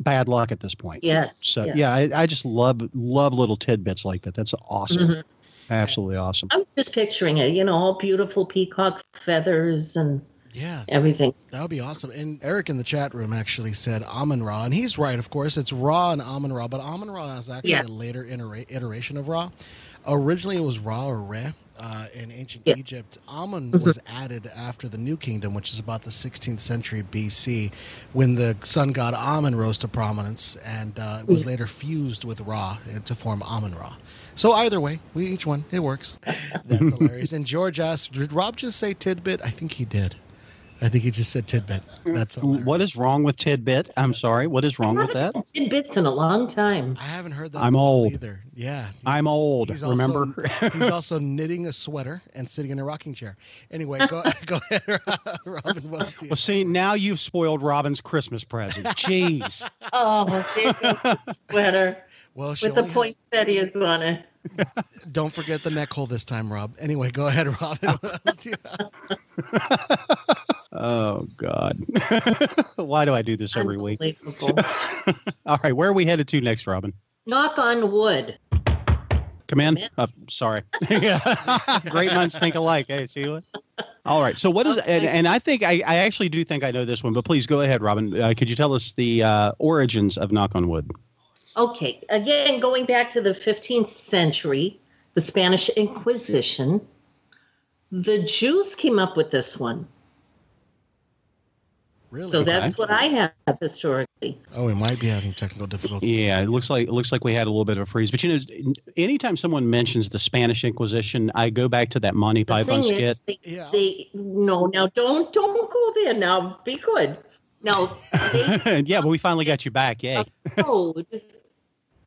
bad luck at this point. yes. So yes. yeah, I, I just love love little tidbits like that. That's awesome. Mhm. Absolutely awesome. I was just picturing it, you know, all beautiful peacock feathers and Yeah. everything. That would be awesome. And Eric in the chat room actually said Amun Ra, and he's right, of course. It's Ra and Amun Ra, but Amun Ra is actually Yeah. a later itera- iteration of Ra. Originally, it was Ra or Re. uh, in ancient Yeah. Mm-hmm. Egypt, Amun was added after the New Kingdom, which is about the 16th century BC, when the sun god Amun rose to prominence and uh, was later fused with Ra uh, to form Amun Ra. So either way, we each one it works. That's hilarious. And George asked, "Did Rob just say tidbit?" I think he did. I think he just said tidbit. That's hilarious. What is wrong with tidbit? I'm sorry. What is wrong with that? Tidbits in a long time. I haven't heard that. I'm in a while old. either. Yeah, I'm old. He's remember? Also, he's also knitting a sweater and sitting in a rocking chair. Anyway, go, go ahead, Robyne. What else do well, see, now you've spoiled Robyne's Christmas present. Jeez. Oh, there goes the sweater Well, she with the only has- poinsettias on it. Don't forget the neck hole this time, Rob. Anyway, go ahead, Robyne. What else do you have? Oh God. Why do I do this every week? All right, where are we headed to next, Robyne? Knock on wood. Command. in. Come. Uh, sorry. Great minds think alike. Hey, see what? All right. So what is and, and I think I, I actually do think I know this one, but please go ahead, Robyne. Uh, could you tell us the uh, origins of knock on wood? Okay, again, going back to the 15th century, the Spanish Inquisition, the Jews came up with this one. Really? So that's what I have historically. oh, we might be having technical difficulties. Yeah, it looks like it looks like we had a little bit of a freeze. But you know, anytime someone mentions the Spanish Inquisition, I go back to that Monty The Python thing skit. is, they, Yeah. they no, now don't don't go there. Now be good. Now they yeah, but we finally got you back. Yay! code,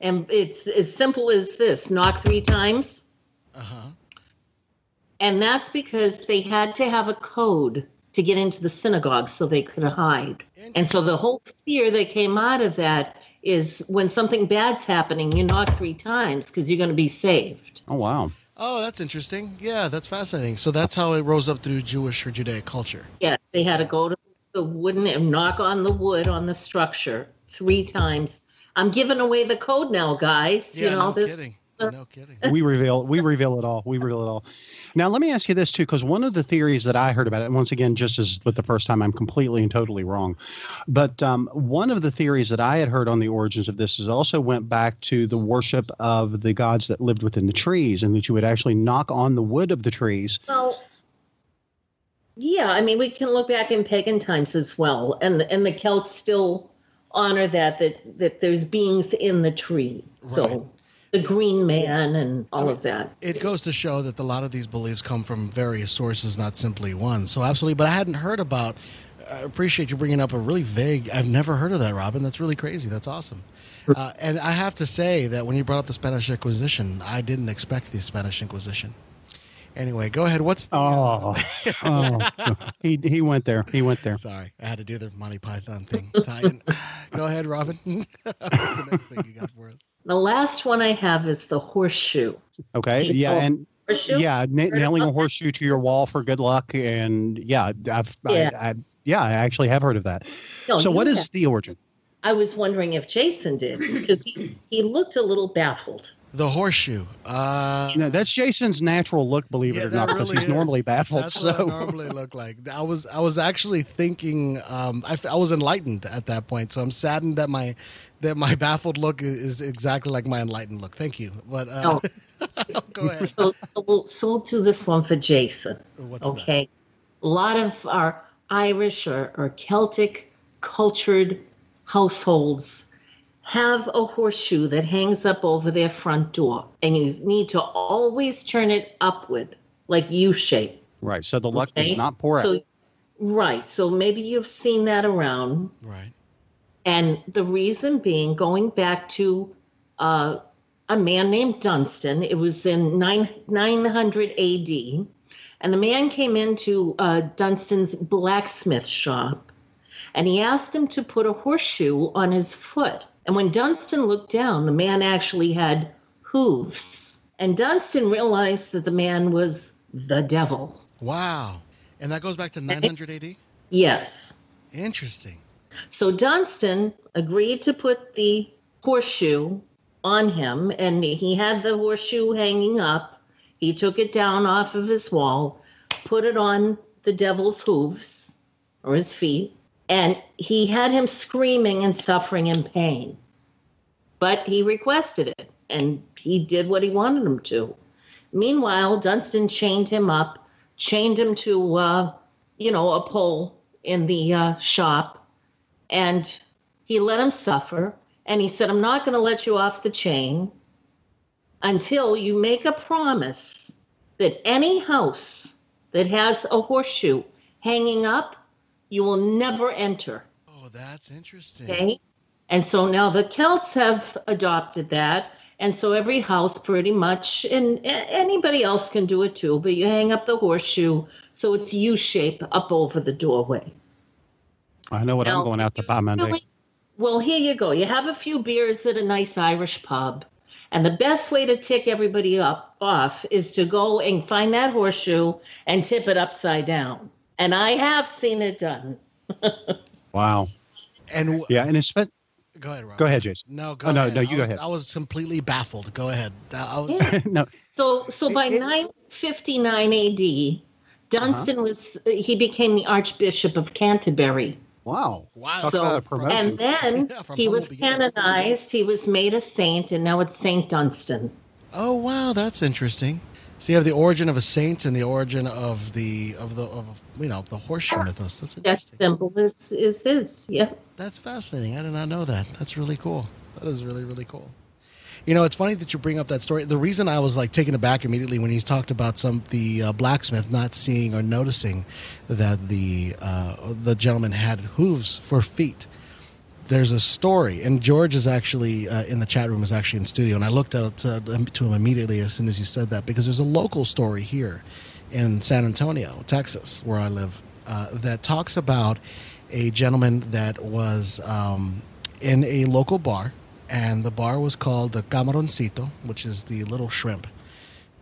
and it's as simple as this: knock three times. Uh huh. And that's because they had to have a code to get into the synagogue so they could hide. And so the whole fear that came out of that is when something bad's happening, you knock three times because you're going to be saved. Oh wow. Oh, that's interesting. Yeah, that's fascinating. So that's how it rose up through Jewish or Judaic culture. Yes, they had to go to the wooden and knock on the wood on the structure three times. I'm giving away the code now, guys. Yeah, you know no this. kidding. No kidding. we reveal we reveal it all. We reveal it all. Now let me ask you this too, because one of the theories that I heard about it, and once again, just as with the first time, I'm completely and totally wrong. But um, one of the theories that I had heard on the origins of this is also went back to the worship of the gods that lived within the trees, and that you would actually knock on the wood of the trees. Well, yeah, I mean, we can look back in pagan times as well, and and the Celts still honor that that that there's beings in the tree. Right. So the Green Man and all of that. It goes to show that a lot of these beliefs come from various sources, not simply one. So absolutely, but I hadn't heard about. I appreciate you bringing up a really vague. I've never heard of that, Robyne. That's really crazy. That's awesome. Uh, and I have to say that when you brought up the Spanish Inquisition, I didn't expect the Spanish Inquisition. Anyway, go ahead. What's the, Oh, oh, he he went there. He went there. Sorry, I had to do the Monty Python thing. Tie-in. Go ahead, Robyne. What's the next thing you got for us? The last one I have is the horseshoe. Okay, Do yeah, and Horseshoe? yeah, na- nailing a horseshoe to your wall for good luck, and yeah, I've, Yeah. I, I, yeah, I actually have heard of that. No, so, you what is have- the origin? I was wondering if Jason did because he, he looked a little baffled. The horseshoe. Uh, No, that's Jason's natural look, believe yeah, it or not, that because really he's normally baffled. That's what I so, normally look like. I was I was actually thinking. Um, I, f- I was enlightened at that point, so I'm saddened that my that my baffled look is exactly like my enlightened look. Thank you. But uh, go ahead. So, so we'll, so we'll do this one for Jason. What's that? Okay. A lot of our Irish or, or Celtic cultured households have a horseshoe that hangs up over their front door, and you need to always turn it upward, like U shape. right. So the luck does not pour out. So, right. So maybe you've seen that around. Right. And the reason being, going back to uh, a man named Dunstan, it was in nine, 900 AD, and the man came into uh, Dunstan's blacksmith shop and he asked him to put a horseshoe on his foot. And when Dunstan looked down, the man actually had hooves. And Dunstan realized that the man was the devil. Wow. And that goes back to 900 AD. Yes. Interesting. So Dunstan agreed to put the horseshoe on him, and he had the horseshoe hanging up. He took it down off of his wall, put it on the devil's hooves or his feet, and he had him screaming and suffering in pain. But he requested it, and he did what he wanted him to. Meanwhile, Dunstan chained him up, chained him to, uh, you know, a pole in the uh, shop, and he let him suffer. And he said, I'm not going to let you off the chain until you make a promise that any house that has a horseshoe hanging up, you will never enter. Oh, that's interesting. Okay. And so now the Celts have adopted that. And so every house pretty much, and anybody else can do it too, but you hang up the horseshoe so it's U shape up over the doorway. I know what Now, I'm going out to buy Monday. Really? Well, here you go. You have a few beers at a nice Irish pub. And the best way to tick everybody up off is to go and find that horseshoe and tip it upside down. And I have seen it done. Wow. And w- Yeah, and it's but go ahead, Rob. go ahead, Jason. No, go Oh, no, ahead. no, you I go was- ahead. I was completely baffled. Go ahead. I was, Yeah. no, So, so by It- it- 959 AD, Dunstan uh-huh. was he became the Archbishop of Canterbury, wow. Wow. So- about a promotion. and then Yeah, he was humble canonized. He was made a saint, and now it's Saint Dunstan. Oh wow, that's interesting. So you have the origin of a saint and the origin of the of the of you know the horseshoe mythos. That's That symbol is is his. Yeah. That's fascinating. I did not know that. That's really cool. That is really really cool. You know, it's funny that you bring up that story. The reason I was like taken aback immediately when he talked about some the uh, blacksmith not seeing or noticing that the uh, the gentleman had hooves for feet. There's a story, and George is actually uh, in the chat room, is actually in studio, and I looked out uh, to him immediately as soon as you said that because there's a local story here in San Antonio, Texas, where I live, uh, that talks about a gentleman that was um, in a local bar, and the bar was called the Camaroncito, which is the little shrimp.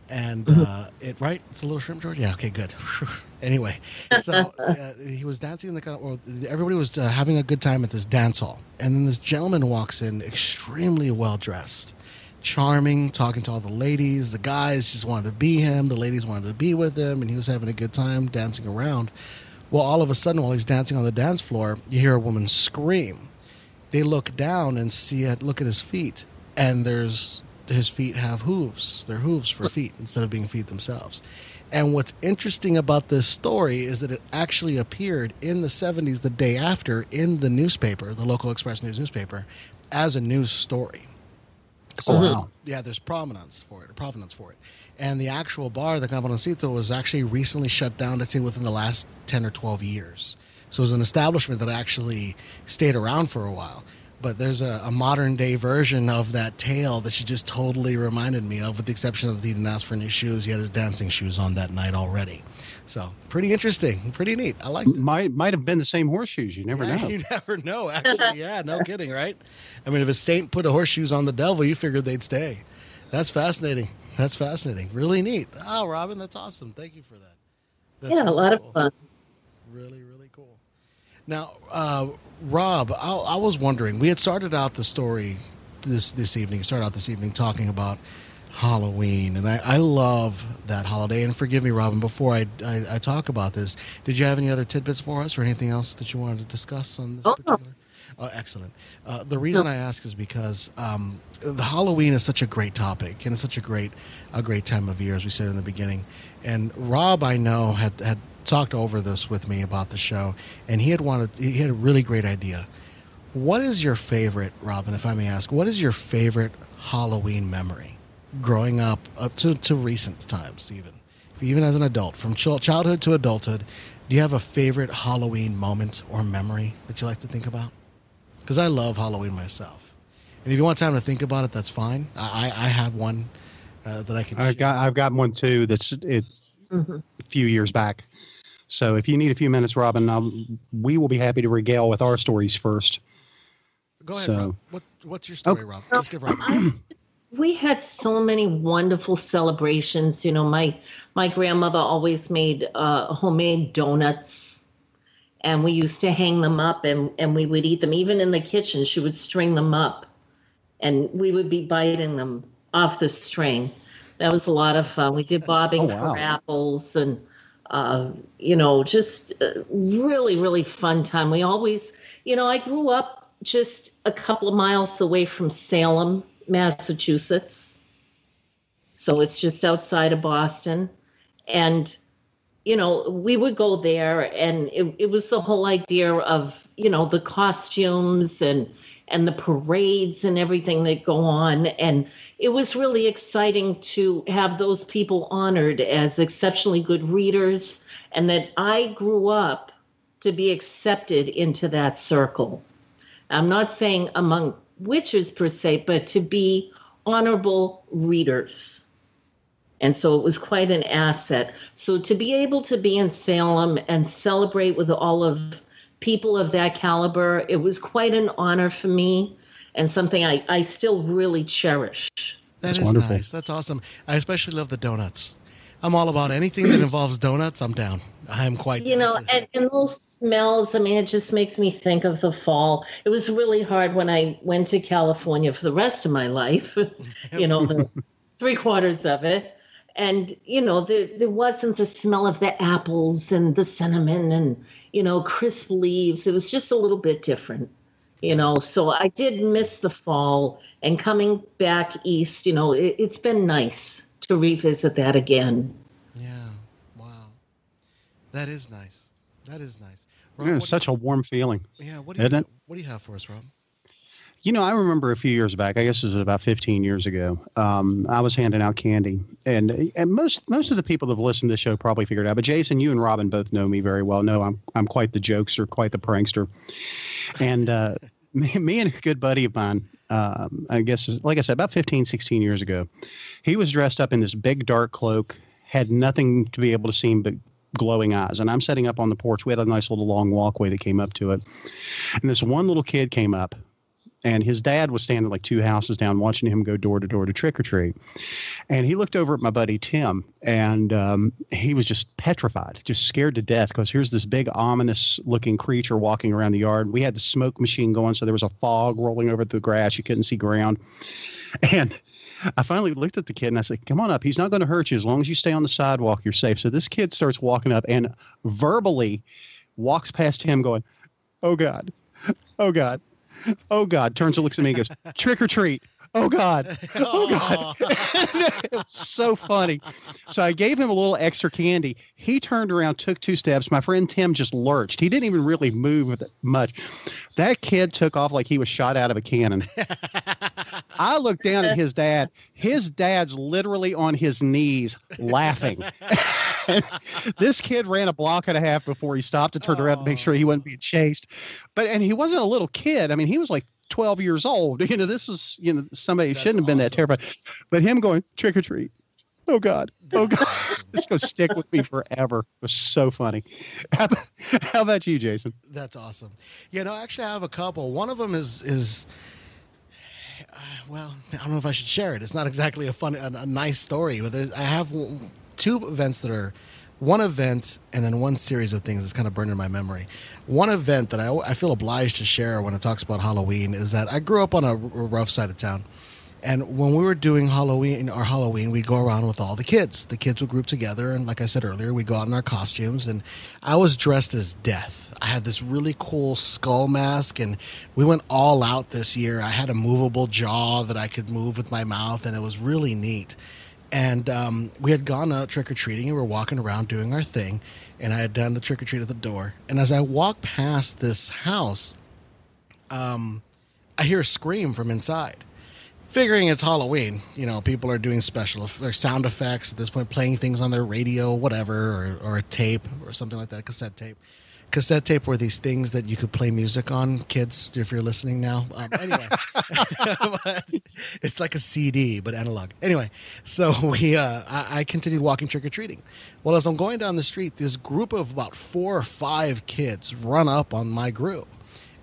And uh, it right, it's a little shrimp, George. Yeah, okay, good. anyway, so uh, he was dancing in the or everybody was uh, having a good time at this dance hall, and then this gentleman walks in, extremely well dressed, charming, talking to all the ladies. The guys just wanted to be him. The ladies wanted to be with him, and he was having a good time dancing around. Well, all of a sudden, while he's dancing on the dance floor, you hear a woman scream. They look down and see it. Look at his feet, and there's his feet have hooves. They're hooves for feet instead of being feet themselves. And what's interesting about this story is that it actually appeared in the 70s, the day after, in the newspaper, the local Express News newspaper, as a news story. So Oh, wow. Um, yeah, there's provenance for it, or provenance for it. And the actual bar, the Camaroncito, was actually recently shut down, I'd say within the last 10 or 12 years. So it was an establishment that actually stayed around for a while. But there's a, a modern day version of that tale that she just totally reminded me of, with the exception of he didn't ask for new shoes. He had his dancing shoes on that night already. So pretty interesting, pretty neat. I like. Might might have been the same horseshoes. You never Yeah, know. You never know. Actually, yeah, no kidding, right? I mean, if a saint put a horseshoes on the devil, you figured they'd stay. That's fascinating. That's fascinating. Really neat. Oh, Robyne, that's awesome. Thank you for that. That's yeah, a really lot cool. of fun. Really, really cool. Now, uh, Rob, I, I was wondering. We had started out the story this this evening. Started out this evening talking about Halloween, and I, I love that holiday. And forgive me, Robyne, before I, I I talk about this, did you have any other tidbits for us, or anything else that you wanted to discuss on this Oh, particular? Oh, excellent. Uh, the reason I ask is because um, the Halloween is such a great topic, and it's such a great, a great time of year, as we said in the beginning. And Rob, I know, had had talked over this with me about the show, and he had wanted, he had a really great idea. What is your favorite, Robyne, if I may ask? What is your favorite Halloween memory, growing up up to, to recent times, even even as an adult, from chil- childhood to adulthood? Do you have a favorite Halloween moment or memory that you like to think about? because I love Halloween myself. And if you want time to think about it, that's fine. I, I I have one uh, that I can. I've got I've got one too. That's it's Mhm. a few years back. So if you need a few minutes, Robyne, um, we will be happy to regale with our stories first. Go ahead, so- Rob. What, what's your story, Rob? Let's give Rob. We had so many wonderful celebrations. You know, my my grandmother always made uh, homemade donuts, and we used to hang them up, and and we would eat them. Even in the kitchen, she would string them up, and we would be biting them off the string. That was a lot of fun. We did bobbing Oh, wow. for apples, and uh, you know, just uh, really really fun time. We always, you know, I grew up just a couple of miles away from Salem, Massachusetts. So it's just outside of Boston. And, you know, we would go there and it, it was the whole idea of, you know, the costumes and and the parades and everything that go on. And it was really exciting to have those people honored as exceptionally good readers and that I grew up to be accepted into that circle. I'm not saying among witches per se, but to be honorable readers. And so it was quite an asset. So to be able to be in Salem and celebrate with all of people of that caliber, it was quite an honor for me and something I, I still really cherish. That is That's wonderful. nice. That's awesome. I especially love the donuts. I'm all about anything that involves donuts. I'm down. I am quite. You know, and, and those smells, I mean, it just makes me think of the fall. It was really hard when I went to California for the rest of my life, you know, the three quarters of it. And, you know, there, there wasn't the smell of the apples and the cinnamon and, you know, crisp leaves. It was just a little bit different, you know. So I did miss the fall. And coming back east, you know, it, it's been nice to revisit that again. yeah. Wow. That is nice. That is nice. Yeah, what it's do such a warm feeling. yeah. What do you it? What do you have for us, Rob? You know, I remember a few years back. I guess it was about 15 years ago. Um, I was handing out candy, and and most most of the people that have listened to the show probably figured out. But Jason, you and Robyne both know me very well. Know I'm I'm quite the jokester, quite the prankster, and uh, me, me and a good buddy of mine. Um, I guess, like I said, about 15, 16 years ago, he was dressed up in this big dark cloak, had nothing to be able to see him but glowing eyes. And I'm setting up on the porch. We had a nice little long walkway that came up to it. And this one little kid came up, and his dad was standing like two houses down watching him go door to door to trick or treat. And he looked over at my buddy Tim, and um, he was just petrified, just scared to death because here's this big, ominous looking creature walking around the yard. We had the smoke machine going, so there was a fog rolling over the grass. You couldn't see ground. And I finally looked at the kid and I said, Come on up. He's not going to hurt you. As long as you stay on the sidewalk, you're safe. So this kid starts walking up and verbally walks past him, going, Oh God. Oh God. Oh God. Turns and looks at me and goes, Trick or treat. Oh God. Oh God. it was so funny. So I gave him a little extra candy. He turned around, took two steps. My friend Tim just lurched. He didn't even really move much. That kid took off like he was shot out of a cannon. I looked down at his dad. His dad's literally on his knees laughing. this kid ran a block and a half before he stopped to turn around to make sure he wasn't being chased. But and he wasn't a little kid. I mean, he was like 12 years old. You know, this was, you know, somebody That's shouldn't have been that terrified. But him going trick or treat. Oh God. Oh God. it's gonna stick with me forever. It was so funny. How about, how about you, Jason? That's awesome. Yeah, no, actually, I have a couple. One of them is is uh, well, I don't know if I should share it. It's not exactly a fun, a, a nice story, but there's, I have two events that are one event and then one series of things that's kind of burned in my memory. One event that I, I feel obliged to share when it talks about Halloween is that I grew up on a rough side of town. And when we were doing Halloween, our Halloween, we go around with all the kids. The kids would group together, and like I said earlier, we go out in our costumes. And I was dressed as Death. I had this really cool skull mask, and we went all out this year. I had a movable jaw that I could move with my mouth, and it was really neat. And um, we had gone out trick or treating, and we were walking around doing our thing. And I had done the trick or treat at the door. And as I walked past this house, um, I hear a scream from inside figuring it's Halloween, you know, people are doing special or sound effects at this point, playing things on their radio, whatever, or, or a tape or something like that, cassette tape. Cassette tape were these things that you could play music on, kids, if you're listening now. Um, anyway, it's like a CD, but analog. Anyway, so we, uh, I, I continued walking trick or treating. Well, as I'm going down the street, this group of about four or five kids run up on my group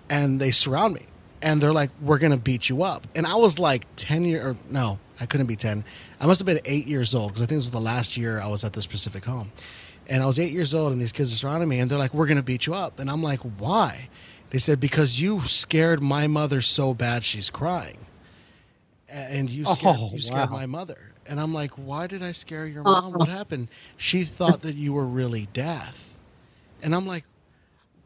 and they surround me and they're like we're gonna beat you up and i was like 10 year or no i couldn't be 10 i must have been 8 years old because i think this was the last year i was at this specific home and i was 8 years old and these kids are surrounding me and they're like we're gonna beat you up and i'm like why they said because you scared my mother so bad she's crying and you scared, Oh, you scared wow. my mother and i'm like why did i scare your mom what happened she thought that you were really deaf, and i'm like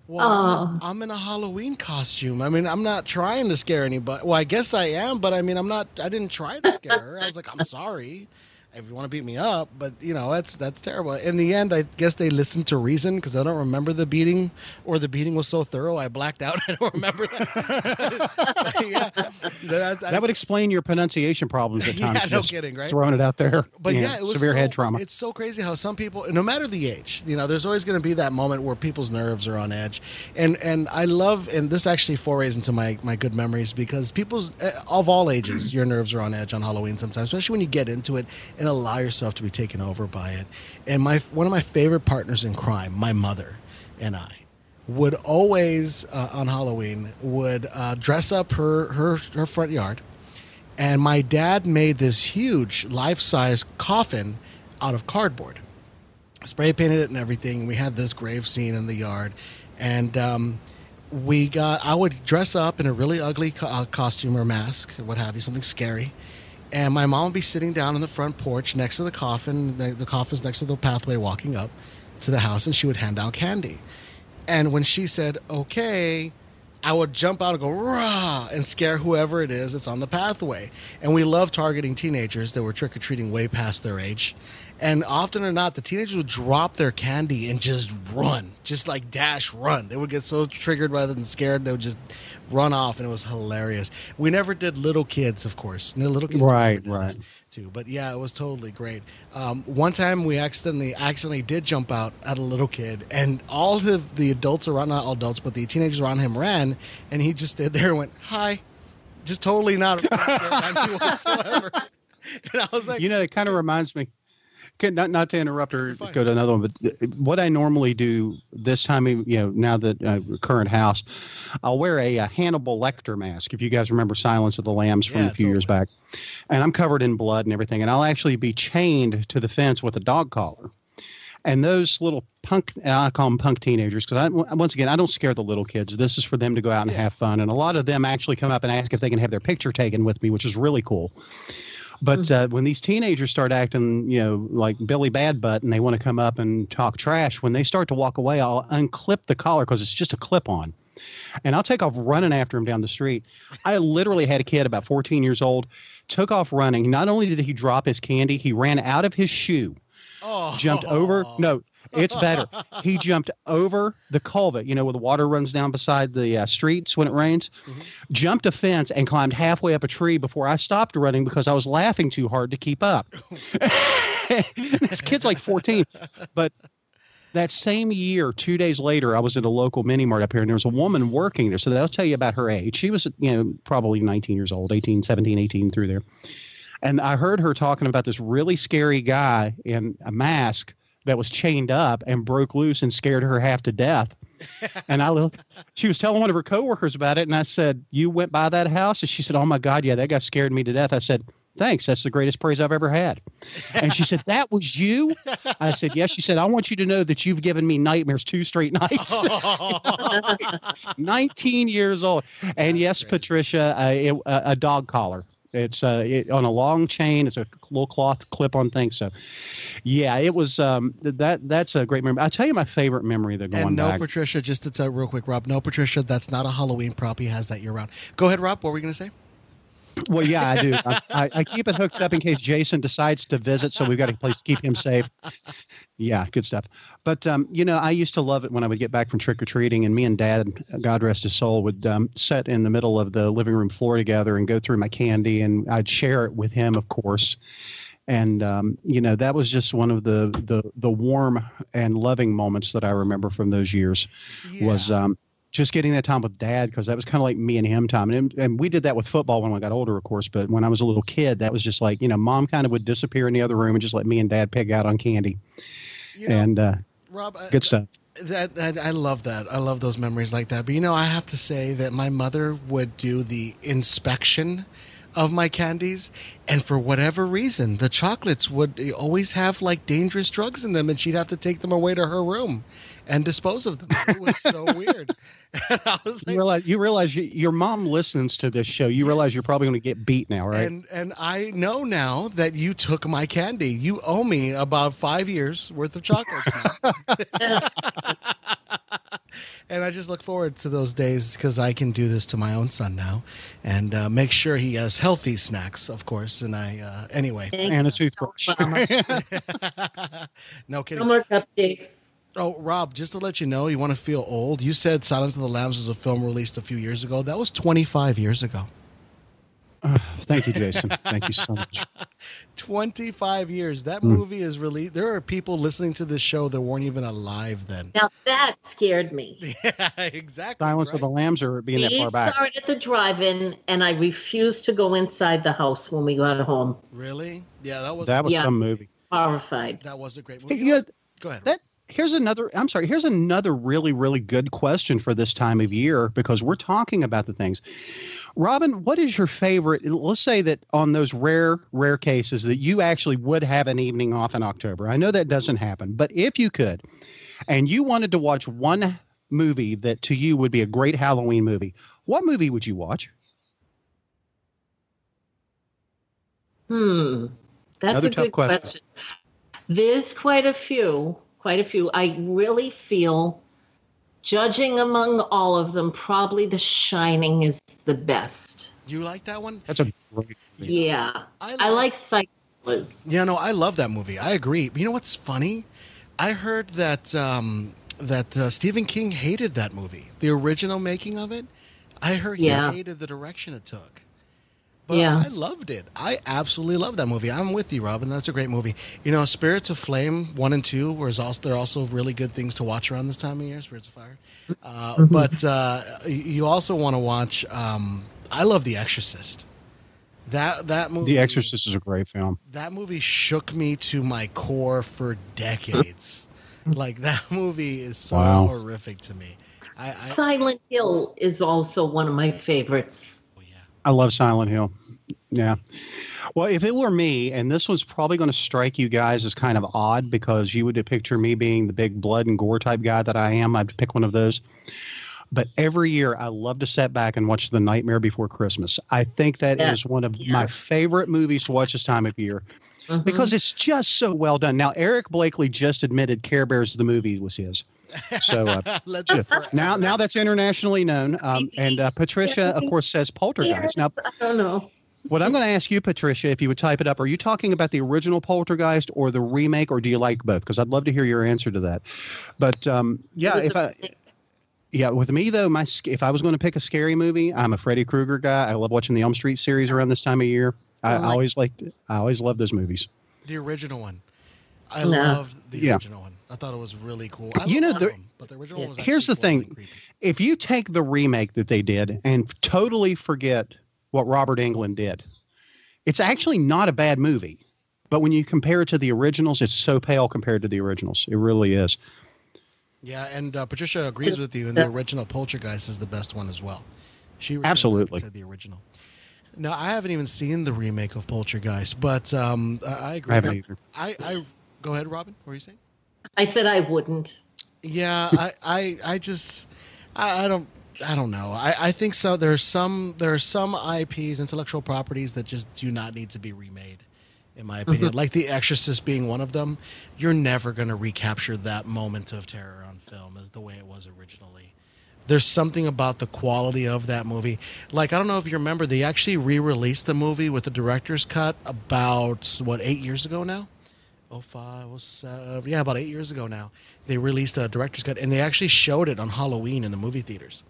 well, Oh. I'm in a Halloween costume. I mean, I'm not trying to scare anybody. Well, I guess I am, but I mean, I'm not. I didn't try to scare her. I was like, I'm sorry, if you want to beat me up, but you know that's that's terrible. In the end, I guess they listened to reason because I don't remember the beating, or the beating was so thorough I blacked out. I don't remember that. yeah, that, That would explain your pronunciation problems at times. Yeah, no kidding, right? Throwing it out there. But yeah, it was severe so- head trauma. It's so crazy how some people, no matter the age, you know, there's always going to be that moment where people's nerves are on edge, and and I love, and this actually forays into my my good memories because people's eh, of all ages, your nerves are on edge on Halloween sometimes, especially when you get into it and allow yourself to be taken over by it. And my one of my favorite partners in crime, my mother, and I would always uh, on Halloween would uh, dress up her her her front yard. And my dad made this huge life-size coffin out of cardboard. Spray painted it and everything. We had this grave scene in the yard. And um, we got i would dress up in a really ugly co- uh, costume or mask or what have you something scary and my mom would be sitting down on the front porch next to the coffin the, the coffin's next to the pathway walking up to the house and she would hand out candy and when she said okay I would jump out and go rah and scare whoever it is that's on the pathway. And we love targeting teenagers that were trick or treating way past their age. And often or not, the teenagers would drop their candy and just run, just like dash run. They would get so triggered rather than scared they would just run off, and it was hilarious. We never did little kids, of course. No little kids, Right, right. too. But yeah, it was totally great. Um, one time we accidentally accidentally did jump out at a little kid, and all of the adults around not all adults, but the teenagers around him ran, and he just stood there and went hi, just totally not whatsoever. And I was like, you know, it kind of reminds me. Okay, Not not to interrupt or go to another one, but what I normally do this time, you know, now that uh, current house, I'll wear a, uh Hannibal Lecter mask. If you guys remember Silence of the Lambs from Yeah, a few years back, and I'm covered in blood and everything, and I'll actually be chained to the fence with a dog collar. And those little punk, and I call them punk teenagers because I, once again, I don't scare the little kids. This is for them to go out and have fun. And a lot of them actually come up and ask if they can have their picture taken with me, which is really cool. But uh, when these teenagers start acting, you know, like Billy Bad Butt, and they want to come up and talk trash, when they start to walk away, I'll unclip the collar because it's just a clip on. And I'll take off running after him down the street. I literally had a kid about 14 years old, took off running. Not only did he drop his candy, he ran out of his shoe oh, jumped over. No, it's better. He jumped over the culvert, you know, where the water runs down beside the uh, streets when it rains. Jumped a fence and climbed halfway up a tree before I stopped running because I was laughing too hard to keep up. this kid's like 14, but. That same year, two days later, I was at a local mini mart up here, and there was a woman working there. So that'll tell you about her age. She was, you know, probably 19 years old, 18, 17, 18 through there. And I heard her talking about this really scary guy in a mask that was chained up and broke loose and scared her half to death. And I looked, she was telling one of her coworkers about it. And I said, You went by that house? And she said, Oh my God, yeah, that guy scared me to death. I said, Thanks. That's the greatest praise I've ever had. And she said, That was you? I said, Yes. She said, I want you to know that you've given me nightmares two straight nights. 19 years old. And yes. Patricia, uh, a, a dog collar. It's uh, it, on a long chain. It's a little cloth clip-on thing. So, yeah, it was. Um, that that's a great memory. I'll tell you my favorite memory. That going and no, back. Patricia, just to tell real quick, Rob. No, Patricia, that's not a Halloween prop. He has that year round. Go ahead, Rob. What were you going to say? Well, yeah, I do. I, I, I keep it hooked up in case Jason decides to visit, so we've got a place to keep him safe. Yeah, good stuff. But um, you know, I used to love it when I would get back from trick or treating, and me and Dad, God rest his soul, would um, sit in the middle of the living room floor together and go through my candy, and I'd share it with him, of course. And um, you know, that was just one of the the the warm and loving moments that I remember from those years. Was um, just getting that time with dad because that was kind of like me and him time and, and we did that with football when i got older of course but when i was a little kid that was just like you know mom kind of would disappear in the other room and just let me and dad pig out on candy You know, and uh, Rob, I- good stuff That, that I love that. I love those memories like that. But you know, I have to say that my mother would do the inspection of my candies, and for whatever reason, the chocolates would always have like dangerous drugs in them, and she'd have to take them away to her room and dispose of them. It was so weird. And I was you realize you realize you, your mom listens to this show you realize you're probably going to get beat now right And and I know now that you took my candy. You owe me about five years worth of chocolates. now. and I just look forward to those days because I can do this to my own son now, and uh, make sure he has healthy snacks, of course. And I, uh, anyway, Thank and a you so toothbrush. no kidding. No more cupcakes. Oh, Rob, just to let you know, you want to feel old. You said Silence of the Lambs was a film released a few years ago. That was 25 years ago. Thank you, Jason. Thank you so much. 25 years. That Hmm. movie is released. There are people listening to this show that weren't even alive then. Now that scared me. Yeah, exactly. Silence of the. Lambs are being that far back. saw it at the drive-in, and I refused to go inside the house when we got home. Really? Yeah, that was That was Yeah. some movie. Horrified. that was a great Hey, movie. you know, Go ahead. that here's another i'm sorry here's another really really good question for this time of year because we're talking about the things robyne what is your favorite let's say that on those rare rare cases that you actually would have an evening off in october i know that doesn't happen but if you could and you wanted to watch one movie that to you would be a great halloween movie what movie would you watch Hmm. That's Another a tough good question. question. There's quite a few, quite a few. I really feel, judging among all of them, probably The Shining is the best. you like that one? that's a great Yeah. I like Cyclers. Yeah, no, I love that movie. I agree. You know what's funny? I heard that um, that uh, Stephen King hated that movie, the original making of it. I heard Yeah. he hated the direction it took. But Yeah. I loved it. I absolutely love that movie. I'm with you, Robyne. That's a great movie. You know, Spirits of Flame one and two was also they're also really good things to watch around this time of year. Spirits of Fire, uh, Mm-hmm. but uh, you also want to watch. Um, I love The Exorcist. That that movie. the exorcist is a great film That movie shook me to my core for decades. like that movie is so Wow. horrific to me. I, I Silent Hill is also one of my favorites. I love Silent Hill. Yeah. Well, if it were me, and this one's probably going to strike you guys as kind of odd because you would picture me being the big blood and gore type guy that I am, I'd pick one of those. But every year, I love to sit back and watch The Nightmare Before Christmas. I think that is one of Yeah. my favorite movies to watch this time of year Mhm. because it's just so well done. Now, Eric Blakely just admitted Care Bears the movie was his. So uh, Let's now, now that's internationally known. Um, and uh, Patricia, of course, says Poltergeist. Now, I don't know. what I'm going to ask you, Patricia, if you would type it up, are you talking about the original Poltergeist or the remake, or do you like both? Because I'd love to hear your answer to that. But um, yeah, if I a- yeah, with me though, my if I was going to pick a scary movie, I'm a Freddy Krueger guy. I love watching the Elm Street series around this time of year. I, I always liked. I always loved those movies. The original one. I No. loved the Yeah. original one. I thought it was really cool. I You know, the- them, but the original Yeah. one was Here's the actually cool and thing. creepy. If you take the remake that they did and totally forget what Robert Englund did, it's actually not a bad movie. But when you compare it to the originals, it's so pale compared to the originals. It really is. Yeah, and uh, Patricia agrees with you, and the original Poltergeist is the best one as well. She Absolutely. said the original. No, I haven't even seen the remake of Poltergeist, but um, I, I agree. I haven't either. I, I go ahead, Robyne. What were you saying? I said I wouldn't. Yeah, I, I, I just, I, I don't, I don't know. I, I think so. There are some, there are some IPs, intellectual properties, that just do not need to be remade, in my opinion. like The Exorcist being one of them. You're never going to recapture that moment of terror on film as the way it was originally. There's something about the quality of that movie. Like I don't know if you remember, they actually re-released the movie with the director's cut about what eight years ago now. Oh five was uh, yeah about eight years ago now. They released a director's cut and they actually showed it on Halloween in the movie theaters.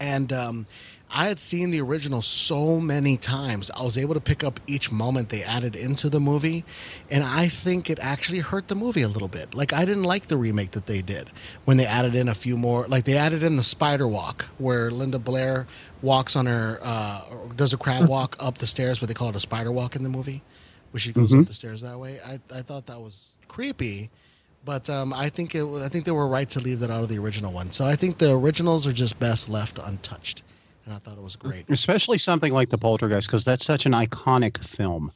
And um, I had seen the original so many times. I was able to pick up each moment they added into the movie, and I think it actually hurt the movie a little bit. Like I didn't like the remake that they did when they added in a few more. Like they added in the spider walk where Linda Blair walks on her uh, or does a crab walk up the stairs, but they call it a spider walk in the movie, where she goes up the stairs that way. I I thought that was creepy. But um, I think it. I think they were right to leave that out of the original one. So I think the originals are just best left untouched, and I thought it was great. especially something like the poltergeist because that's such an iconic film.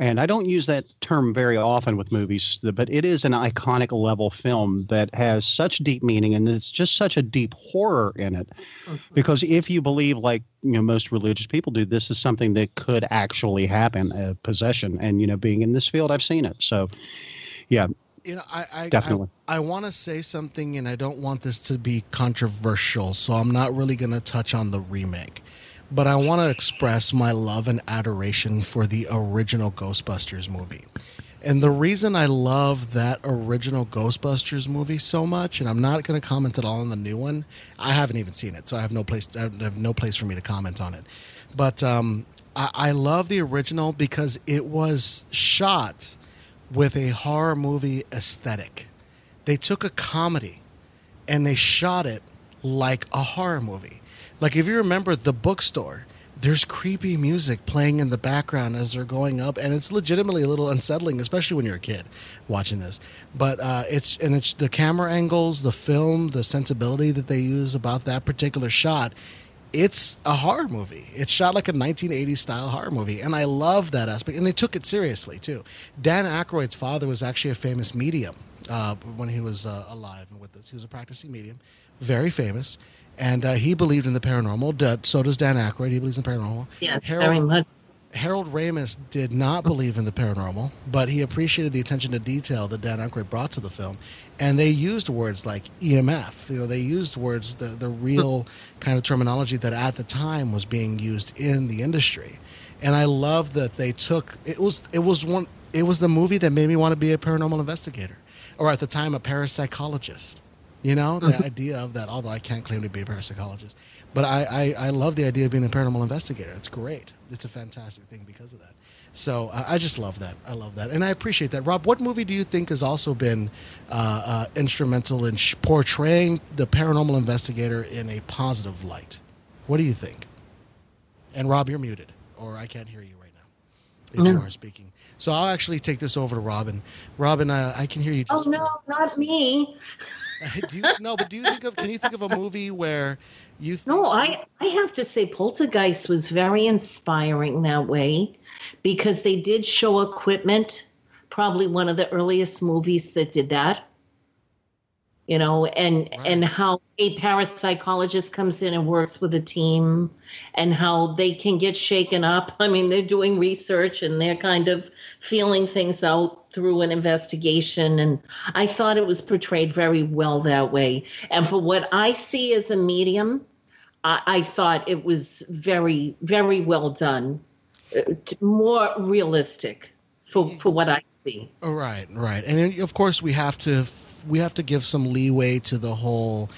And i don't use that term very often with movies but it is an iconic level film that has such deep meaning and it's just such a deep horror in it. Mm-hmm. Because if you believe like you know most religious people do this is something that could actually happen a possession and you know being in this field i've seen it. So yeah You know, I I, Definitely. I, I want to say something, and I don't want this to be controversial, so I'm not really going to touch on the remake. But I want to express my love and adoration for the original Ghostbusters movie. And the reason I love that original Ghostbusters movie so much, and I'm not going to comment at all on the new one. I haven't even seen it, so I have no place. I have no place for me to comment on it. But um, I, I love the original because it was shot with a horror movie aesthetic. They took a comedy and they shot it like a horror movie. Like if you remember the bookstore, there's creepy music playing in the background as they're going up, and it's legitimately a little unsettling, especially when you're a kid watching this. But uh, it's and it's the camera angles, the film, the sensibility that they use about that particular shot. It's a horror movie. It's shot like a 1980s style horror movie, and I love that aspect. And they took it seriously too. Dan Aykroyd's father was actually a famous medium uh, when he was uh, alive and with us. He was a practicing medium, very famous, and uh, he believed in the paranormal. So does Dan Aykroyd. He believes in paranormal. Yes, Harold, very much. Harold Ramis did not believe in the paranormal, but he appreciated the attention to detail that Dan Aykroyd brought to the film, and they used words like EMF. You know, they used words the the real kind of terminology that at the time was being used in the industry, and I love that they took it was it was one it was the movie that made me want to be a paranormal investigator, or at the time a parapsychologist. You know, the idea of that, although I can't claim to be a parapsychologist. But I, I, I love the idea of being a paranormal investigator. It's great. It's a fantastic thing because of that. So I, I just love that. I love that. And I appreciate that. Rob, what movie do you think has also been uh, uh, instrumental in sh- portraying the paranormal investigator in a positive light? What do you think? And Rob, you're muted, or I can't hear you right now if you No. are speaking. So I'll actually take this over to Robyne. Robyne, uh, I can hear you. Oh no, not me. do you, no, but do you think of? Can you think of a movie where you? Think, No, I I have to say Poltergeist was very inspiring that way because they did show equipment, probably one of the earliest movies that did that. You know, and and how a parapsychologist comes in and works with a team and how they can get shaken up. I mean, they're doing research and they're kind of feeling things out through an investigation and I thought it was portrayed very well that way. And for what I see as a medium, I, I thought it was very, very well done, Uh, more realistic for, for what I see. Right, right, and then, of course we have to we have to give some leeway to the whole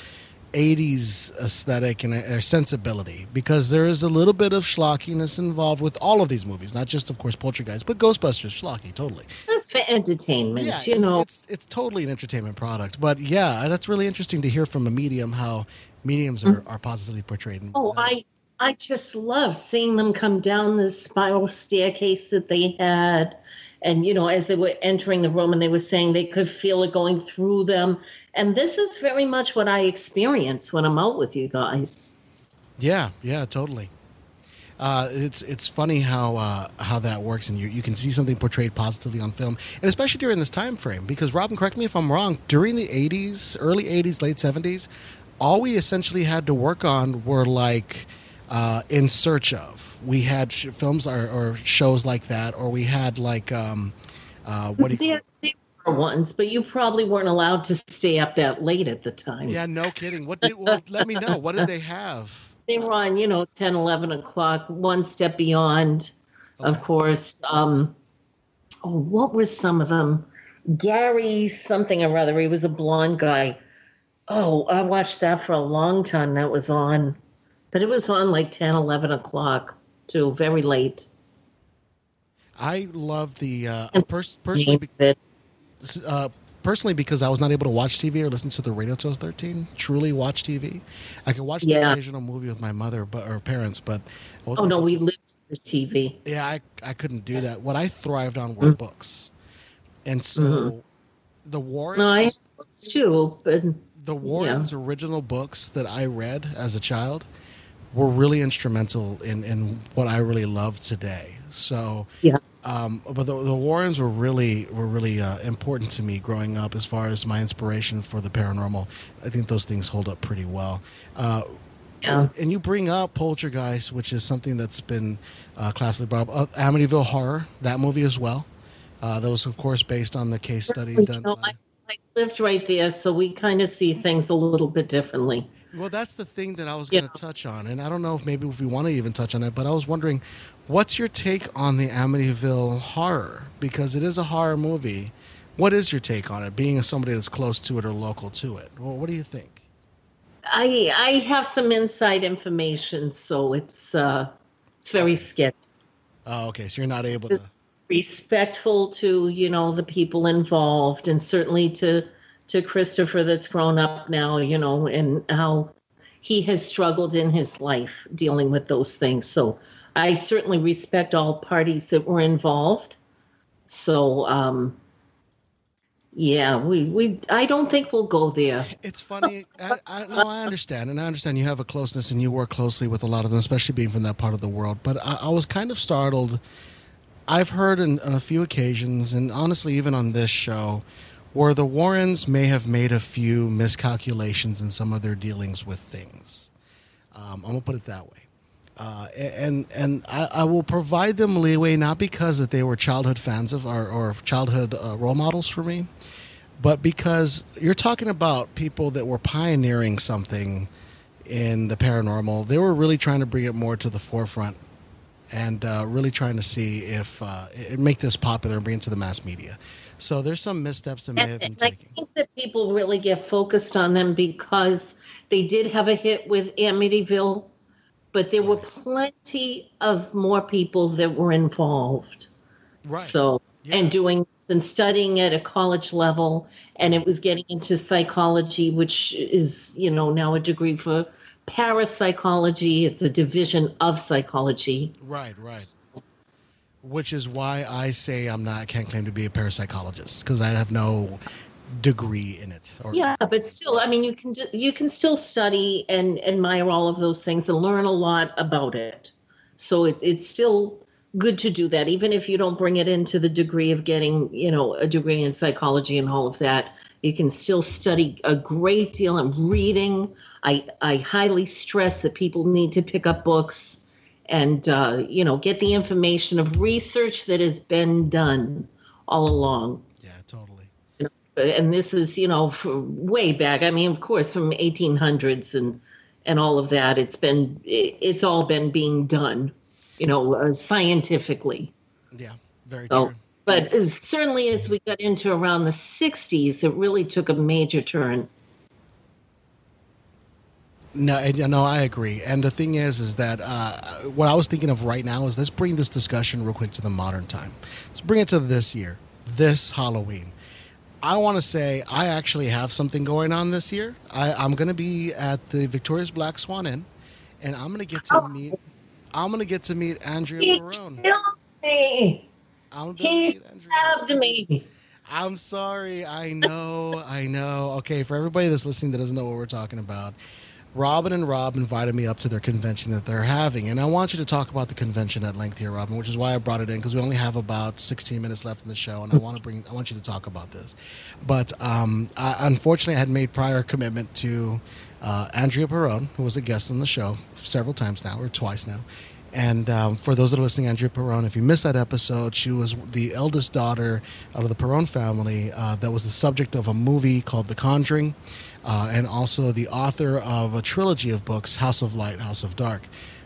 '80s aesthetic and uh, sensibility because there is a little bit of schlockiness involved with all of these movies, not just, of course, Poltergeist, but Ghostbusters, schlocky, totally. That's for entertainment, Yeah, you it's, know. it's it's totally an entertainment product. But yeah, that's really interesting to hear from a medium how mediums are, are positively portrayed. Oh, I I just love seeing them come down the spiral staircase that they had. And you know, as they were entering the room and they were saying they could feel it going through them. And this is very much what I experience when I'm out with you guys. Yeah, yeah, totally. Uh, it's it's funny how uh, how that works, and you you can see something portrayed positively on film, and especially during this time frame. Because Robyne, correct me if I'm wrong. During the '80s, early '80s, late '70s, all we essentially had to work on were like uh, in search of. We had sh- films or, or shows like that, or we had like um, uh, what do you? There were ones, but you probably weren't allowed to stay up that late at the time. Yeah, no kidding. What? Did, well, let me know. What did they have? They were on, you know, 10, 11 o'clock, one step beyond, of course. Um, oh, what were some of them? Gary something or other. He was a blonde guy. Oh, I watched that for a long time. That was on, but it was on like 10, 11 o'clock too, very late. I love the uh, pers- personally. be- uh, personally because I was not able to watch TV or listen to the radio till I was 13. Truly watch TV. I could watch the Yeah. occasional movie with my mother but or parents, but oh no, we to- lived for TV. yeah, I I couldn't do that. What I thrived on were books, and so the Warrens. Mm-hmm. No, I books too, but the Warrens' original books that I read as a child were really instrumental in, in what I really love today. So yeah. um, but the, the Warrens were really were really uh, important to me growing up as far as my inspiration for the paranormal. I think those things hold up pretty well. Uh, Yeah. and you bring up Poltergeist, which is something that's been uh, classically brought up. Uh, Amityville Horror, that movie as well. Uh, that was, of course, based on the case study You done. know, I, I lived right there, so we kind of see things a little bit differently. Well, that's the thing that I was going to touch on, and I don't know if maybe if we want to even touch on it, but I was wondering, what's your take on the Amityville horror? Because it is a horror movie. What is your take on it? Being somebody that's close to it or local to it, well, what do you think? I I have some inside information, so it's uh it's very sketchy. Oh, okay, so you're not able to. Respectful to you know the people involved, and certainly to to Christopher that's grown up now, you know, and how he has struggled in his life dealing with those things. So I certainly respect all parties that were involved. So um yeah, we we I don't think we'll go there. It's funny. I, I, no, I understand, and I understand you have a closeness and you work closely with a lot of them, especially being from that part of the world. But I, I was kind of startled. I've heard in, on a few occasions, and honestly, even on this show, where the Warrens may have made a few miscalculations in some of their dealings with things. Um, I'm gonna put it that way. Uh, and and I, I will provide them leeway not because that they were childhood fans of or, or childhood uh, role models for me, but because you're talking about people that were pioneering something in the paranormal. They were really trying to bring it more to the forefront and uh, really trying to see if uh, make this popular and bring it to the mass media. So there's some missteps that may have been I think that people really get focused on them because they did have a hit with Amityville, but there were plenty of more people that were involved. Right. So, Yeah. and doing and studying at a college level, and it was getting into psychology, which is, you know, now a degree for parapsychology. It's a division of psychology. Right, right. Which is why I say I'm not. I can't claim to be a parapsychologist because I have no degree in it. Or, Yeah, but still, I mean, you can do- you can still study and admire all of those things and learn a lot about it. So it, it's still good to do that, even if you don't bring it into the degree of getting, you know, a degree in psychology and all of that. You can still study a great deal and reading. I I highly stress that people need to pick up books and uh, you know get the information of research that has been done all along Yeah, totally. and this is you know way back i mean of course from 1800s and and all of that it's been it's all been being done you know uh, scientifically Yeah, very so true. but certainly as we got into around the 60s it really took a major turn No, I- no, I agree. And the thing is, is that uh, what I was thinking of right now is let's bring this discussion real quick to the modern time. Let's bring it to this year, this Halloween. I want to say I actually have something going on this year. I, I'm going to be at the Victoria's Black Swan Inn, and I'm going to get to meet. I'm going to get to meet Andrea he Perron. killed me I'm gonna he stabbed me I'm sorry. I know. I know. Okay, for everybody that's listening that doesn't know what we're talking about, Robyne and Rob invited me up to their convention that they're having, and I want you to talk about the convention at length here, Robyne, which is why I brought it in because we only have about 16 minutes left in the show, and I want to bring. I want you to talk about this. But um, I, unfortunately, I had made prior commitment to uh, Andrea Perron, who was a guest on the show several times now, or twice now. And um, for those that are listening, Andrea Perron, if you missed that episode, she was the eldest daughter out of the Perron family uh, that was the subject of a movie called The Conjuring, uh, and also the author of a trilogy of books, House of Light, House of Dark.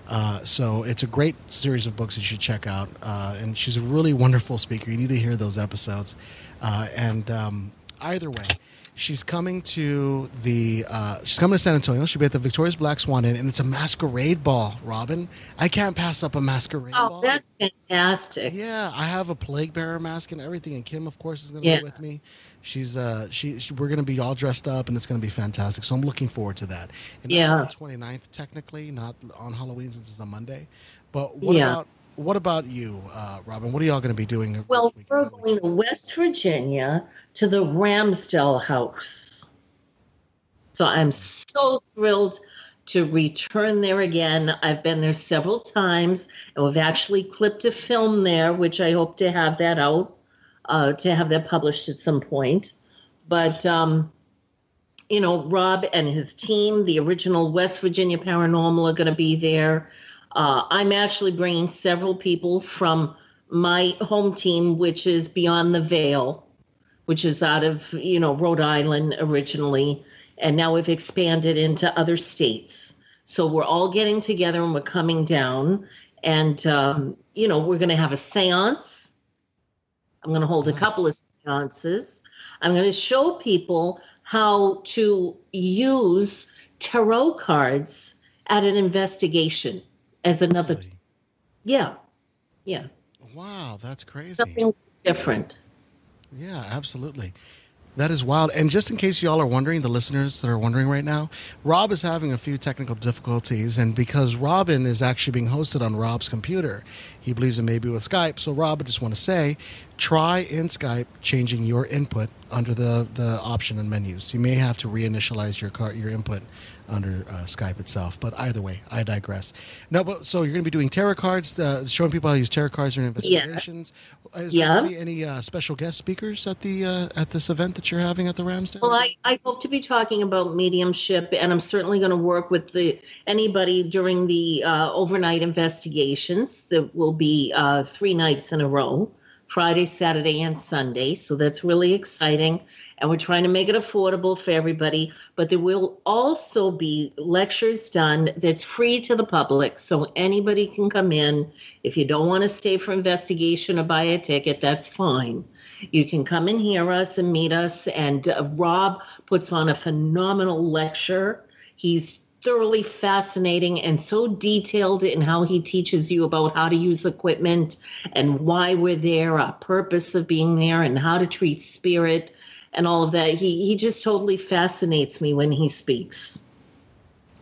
Uh, so it's a great series of books that you should check out. Uh, and she's a really wonderful speaker. You need to hear those episodes. Uh, and um, either way, she's coming to the uh, she's coming to San Antonio. She'll be at the Victoria's Black Swan Inn, and it's a masquerade ball. Robyne, I can't pass up a masquerade oh ball. that's fantastic Yeah, I have a plague bearer mask and everything, and Kim, of course, is going to Yeah. be with me. She's uh, she, she we're going to be all dressed up, and it's going to be fantastic. So I'm looking forward to that. And that's Yeah. on the 29th, technically, not on Halloween since it's a Monday. But what Yeah. about what about you, uh, Robyne? What are y'all going to be doing? Well, we're going to West Virginia to the Ramsdell House. So I'm so thrilled to return there again. I've been there several times, and we've actually clipped a film there, which I hope to have that out, uh, to have that published at some point. But, um, you know, Rob and his team, the original West Virginia Paranormal, are going to be there. Uh, I'm actually bringing several people from my home team, which is Beyond the Veil, which is out of, you know, Rhode Island originally. And now we've expanded into other states. So we're all getting together and we're coming down. And, um, you know, we're going to have a seance. I'm going to hold a couple of seances. I'm going to show people how to use tarot cards at an investigation as another. Really? Yeah. Yeah. Wow, that's crazy. Something different. Yeah, absolutely. That is wild. And just in case y'all are wondering, the listeners that are wondering right now, Rob is having a few technical difficulties. And because Robyne is actually being hosted on Rob's computer, he believes it may be with Skype. So, Rob, I just want to say try in Skype changing your input under the, the option and menus. You may have to reinitialize your, car, your input under uh, Skype itself. But either way, I digress. No, but so you're going to be doing tarot cards, uh, showing people how to use tarot cards during investigations. Is there Yeah. going to be any uh, special guest speakers at the uh, at this event that you're having at the Ramsdell? Well, I, I hope to be talking about mediumship, and I'm certainly going to work with the anybody during the uh, overnight investigations. That will be uh, three nights in a row, Friday, Saturday, and Sunday. So that's really exciting, and we're trying to make it affordable for everybody. But there will also be lectures done that's free to the public, so anybody can come in. If you don't want to stay for investigation or buy a ticket, that's fine. You can come and hear us and meet us. And uh, Rob puts on a phenomenal lecture. He's thoroughly fascinating and so detailed in how he teaches you about how to use equipment and why we're there, our purpose of being there, and how to treat spirit and all of that. He he just totally fascinates me when he speaks.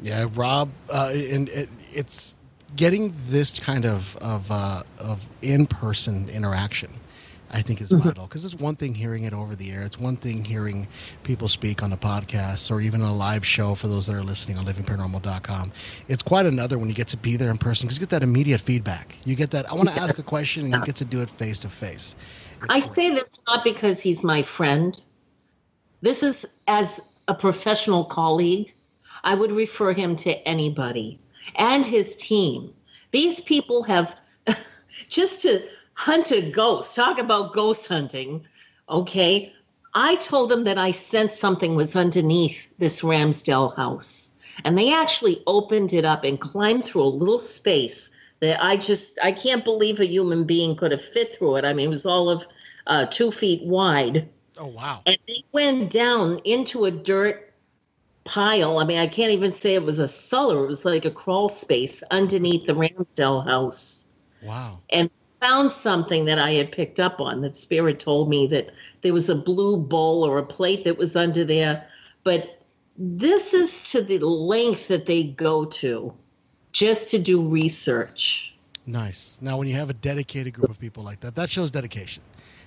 Yeah, Rob, uh, and it, it's getting this kind of of uh, of in person interaction. I think is mm-hmm. vital because it's one thing hearing it over the air. It's one thing hearing people speak on the podcast or even a live show for those that are listening on livingparanormal.com. It's quite another when you get to be there in person because you get that immediate feedback. You get that, I want to ask a question and you get to do it face to face. I say this not because he's my friend. This is as a professional colleague. I would refer him to anybody and his team. These people have just to hunt ghosts. talk about ghost hunting. Okay. I told them that I sensed something was underneath this Ramsdell house. And they actually opened it up and climbed through a little space that I just, I can't believe a human being could have fit through it. I mean, it was all of uh, two feet wide. Oh, wow. And they went down into a dirt pile. I mean, I can't even say it was a cellar. It was like a crawl space underneath the Ramsdell house. Wow. And found something that I had picked up on. That Spirit told me that there was a blue bowl or a plate that was under there. But this is to the length that they go to just to do research. Nice. Now, when you have a dedicated group of people like that, that shows dedication.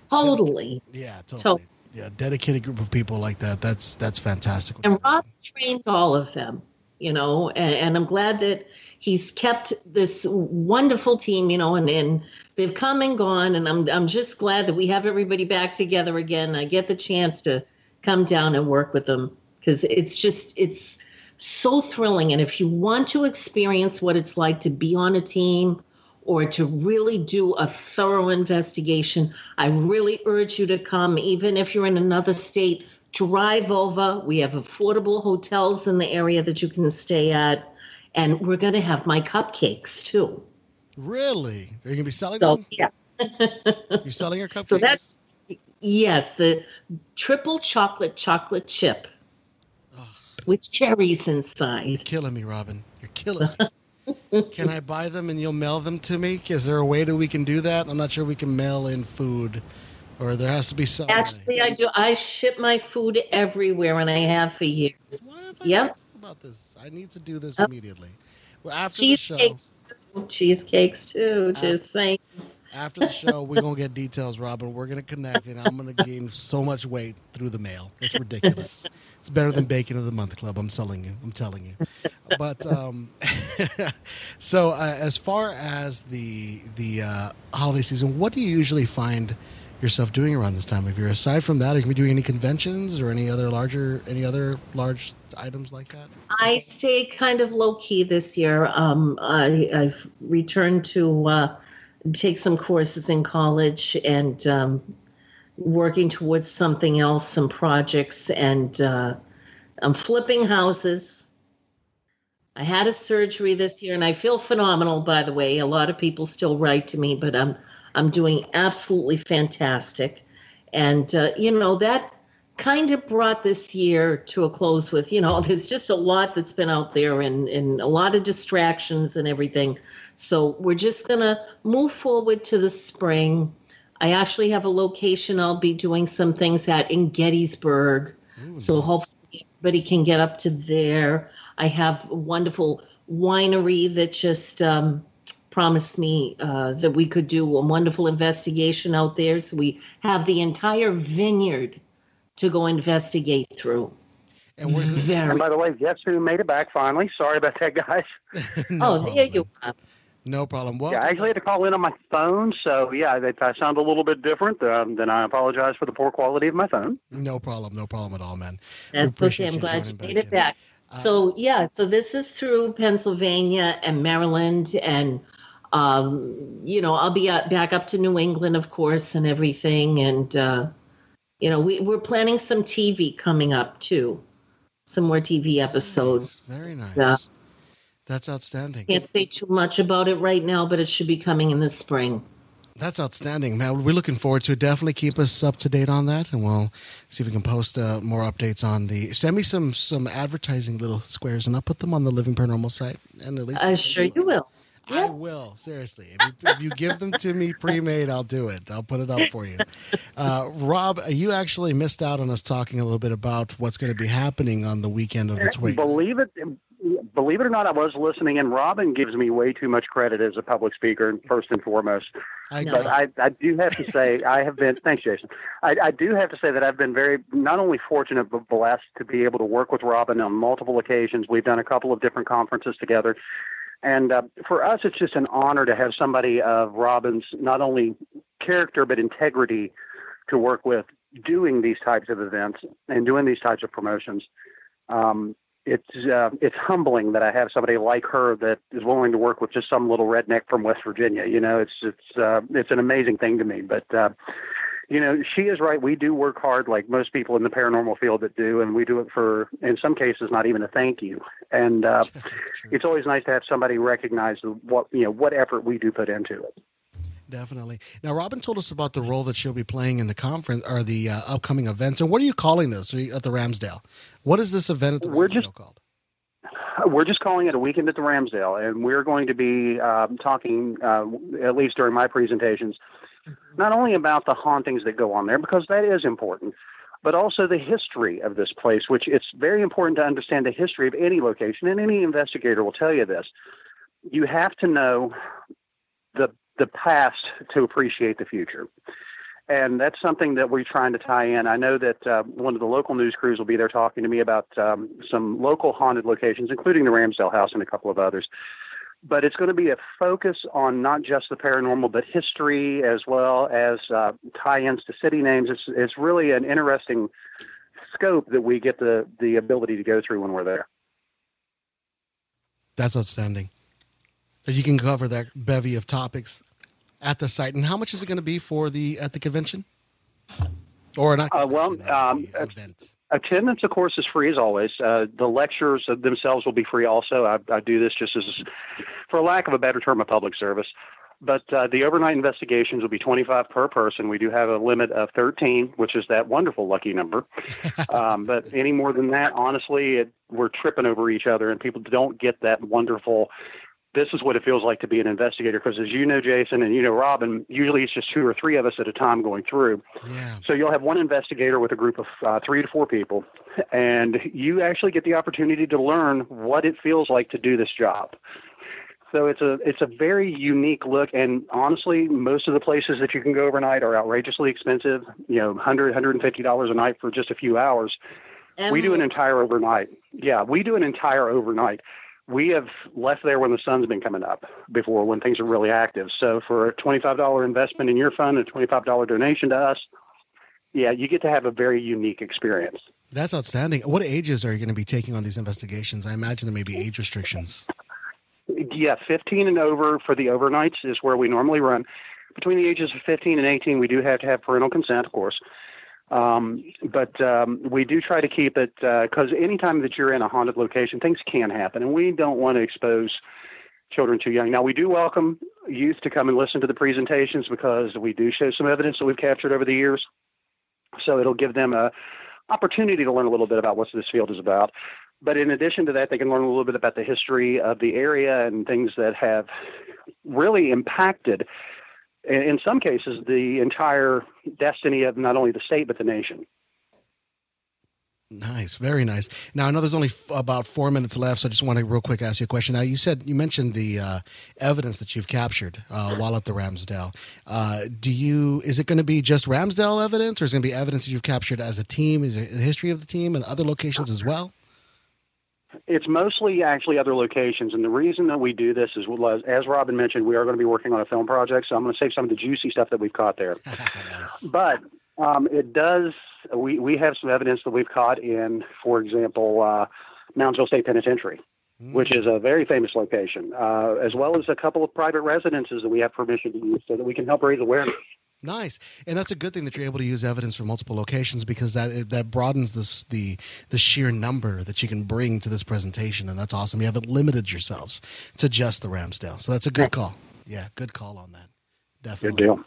Totally. Yeah, totally. Totally. Yeah, dedicated group of people like that. That's that's fantastic. And Rob trained all of them, you know, and, and I'm glad that he's kept this wonderful team, you know, and, and they've come and gone. And I'm, I'm just glad that we have everybody back together again. I get the chance to come down and work with them because it's just, it's so thrilling. And if you want to experience what it's like to be on a team or to really do a thorough investigation, I really urge you to come, even if you're in another state. Drive over. We have affordable hotels in the area that you can stay at. And we're going to have my cupcakes too. Really? Are you gonna be selling So, them? yeah. You're selling your cupcakes? So that's- Yes, the triple chocolate chocolate chip with cherries inside. You're killing me, Robyne. You're killing me. can I buy them and you'll mail them to me? Is there a way that we can do that? I'm not sure we can mail in food, or there has to be some. Actually, I do. I ship my food everywhere, and I have for years. Why have I Yep. About this? I need to do this immediately. Well, after the show, Cheesecakes, too. cheesecakes too. Just saying. after the show, we're gonna get details, Robyne. We're gonna connect, and I'm gonna gain so much weight through the mail. It's ridiculous. it's better than Bacon of the Month Club. I'm telling you. I'm telling you. But um, so uh, as far as the the uh, holiday season, what do you usually find yourself doing around this time of year? Aside from that, are you doing any conventions or any other larger, any other large items like that? I stay kind of low key this year. Um, I, I've returned to uh, take some courses in college and um, working towards something else, some projects, and uh, I'm flipping houses. I had a surgery this year, and I feel phenomenal. By the way, a lot of people still write to me, but I'm I'm doing absolutely fantastic, and uh, you know that kind of brought this year to a close with you know there's just a lot that's been out there and and a lot of distractions and everything. So we're just going to move forward to the spring. I actually have a location. I'll be doing some things at in gettysburg. Ooh, so nice. hopefully everybody can get up to there. I have a wonderful winery that just um, promised me uh, that we could do a wonderful investigation out there so we have the entire vineyard to go investigate through. And where's this? Very. And by the way, guess who made it back finally? Sorry about that, guys. no oh, there problem, you man. are. No problem. Well, Yeah, I actually had to call in on my phone, so yeah, if I sound a little bit different, um, then I apologize for the poor quality of my phone. no problem. No problem at all, man. We That's okay. I'm you glad you made it in. back. Uh, So yeah, so this is through Pennsylvania and Maryland, and um, you know I'll be back up to New England, of course, and everything, and uh, you know we we're planning some TV coming up too, some more TV episodes. Very nice. Yeah. That's outstanding. Can't say too much about it right now, but it should be coming in the spring. That's outstanding, man. We're looking forward to it. Definitely keep us up to date on that, and we'll see if we can post uh, more updates on the. Send me some some advertising little squares, and I'll put them on the Living Paranormal site. And at least I Uh, sure you will. I will seriously. If you, if you give them to me pre-made, I'll do it. I'll put it up for you. Uh, Rob, you actually missed out on us talking a little bit about what's going to be happening on the weekend of the 20th. Believe it, believe it or not, I was listening, and Robyne gives me way too much credit as a public speaker, first and foremost. I. But I, I do have to say, I have been, thanks, Jason. I, I do have to say that I've been very, not only fortunate, but blessed to be able to work with Robyne on multiple occasions. We've done a couple of different conferences together. And uh, for us, it's just an honor to have somebody of Robyne's not only character, but integrity to work with doing these types of events and doing these types of promotions. Um, it's uh, it's humbling that I have somebody like her that is willing to work with just some little redneck from West Virginia. You know, it's it's uh, it's an amazing thing to me. But uh, you know, she is right. We do work hard, like most people in the paranormal field that do, and we do it for, in some cases, not even a thank you. And uh, it's always nice to have somebody recognize what you know what effort we do put into it. Definitely. Now, Robyne told us about the role that she'll be playing in the conference or the uh, upcoming events. And what are you calling this at the Ramsdell? What is this event at the We're Ramsdell just- called? We're just calling it a weekend at the Ramsdell, and we're going to be um, talking, uh, at least during my presentations, not only about the hauntings that go on there, because that is important, but also the history of this place, which it's very important to understand the history of any location, and any investigator will tell you this. You have to know the the past to appreciate the future. And that's something that we're trying to tie in. I know that uh, one of the local news crews will be there talking to me about um, some local haunted locations, including the Ramsdell House and a couple of others. But it's going to be a focus on not just the paranormal, but history as well as uh, tie-ins to city names. It's it's really an interesting scope that we get the the ability to go through when we're there. That's outstanding. That You can cover that bevy of topics at the site. And how much is it going to be for the at the convention? Or not? Uh, well, uh, um, event. Attendance, of course, is free as always. Uh, the lectures themselves will be free also. I, I do this just as, for lack of a better term, a public service. But uh, the overnight investigations will be 25 per person. We do have a limit of 13, which is that wonderful lucky number. um, but any more than that, honestly, it, we're tripping over each other, and people don't get that wonderful. This is what it feels like to be an investigator. Because as you know, Jason, and you know, Robyne, usually it's just two or three of us at a time going through. Yeah. So you'll have one investigator with a group of uh, three to four people, and you actually get the opportunity to learn what it feels like to do this job. So it's a it's a very unique look, and honestly, most of the places that you can go overnight are outrageously expensive. You know, 100 150 dollars a night for just a few hours. we do an entire overnight. Yeah, we do an entire overnight. We have left there when the sun's been coming up before when things are really active. So for a $25 investment in your fund, a $25 donation to us, yeah, you get to have a very unique experience. That's outstanding. What ages are you going to be taking on these investigations? I imagine there may be age restrictions. Yeah, 15 and over for the overnights is where we normally run. Between the ages of 15 and 18, we do have to have parental consent, of course. Um, but um, we do try to keep it because uh, anytime that you're in a haunted location, things can happen, and we don't want to expose children too young. Now, we do welcome youth to come and listen to the presentations because we do show some evidence that we've captured over the years. So it'll give them a opportunity to learn a little bit about what this field is about. But in addition to that, they can learn a little bit about the history of the area and things that have really impacted in some cases, the entire destiny of not only the state but the nation. Nice, very nice. Now I know there's only f- about four minutes left, so I just want to real quick ask you a question. Now you said you mentioned the uh, evidence that you've captured uh, while at the Ramsdell. Uh, do you is it going to be just Ramsdell evidence, or is it going to be evidence that you've captured as a team? Is it the history of the team and other locations as well? It's mostly actually other locations, and the reason that we do this is, as Robyne mentioned, we are going to be working on a film project. So I'm going to save some of the juicy stuff that we've caught there. nice. But um, it does. We we have some evidence that we've caught in, for example, uh, Moundsville State Penitentiary, mm. which is a very famous location, uh, as well as a couple of private residences that we have permission to use, so that we can help raise awareness. Nice, and that's a good thing that you're able to use evidence from multiple locations because that that broadens this, the the sheer number that you can bring to this presentation, and that's awesome. You haven't limited yourselves to just the Ramsdell, so that's a good call. Yeah, good call on that. Definitely. Good deal.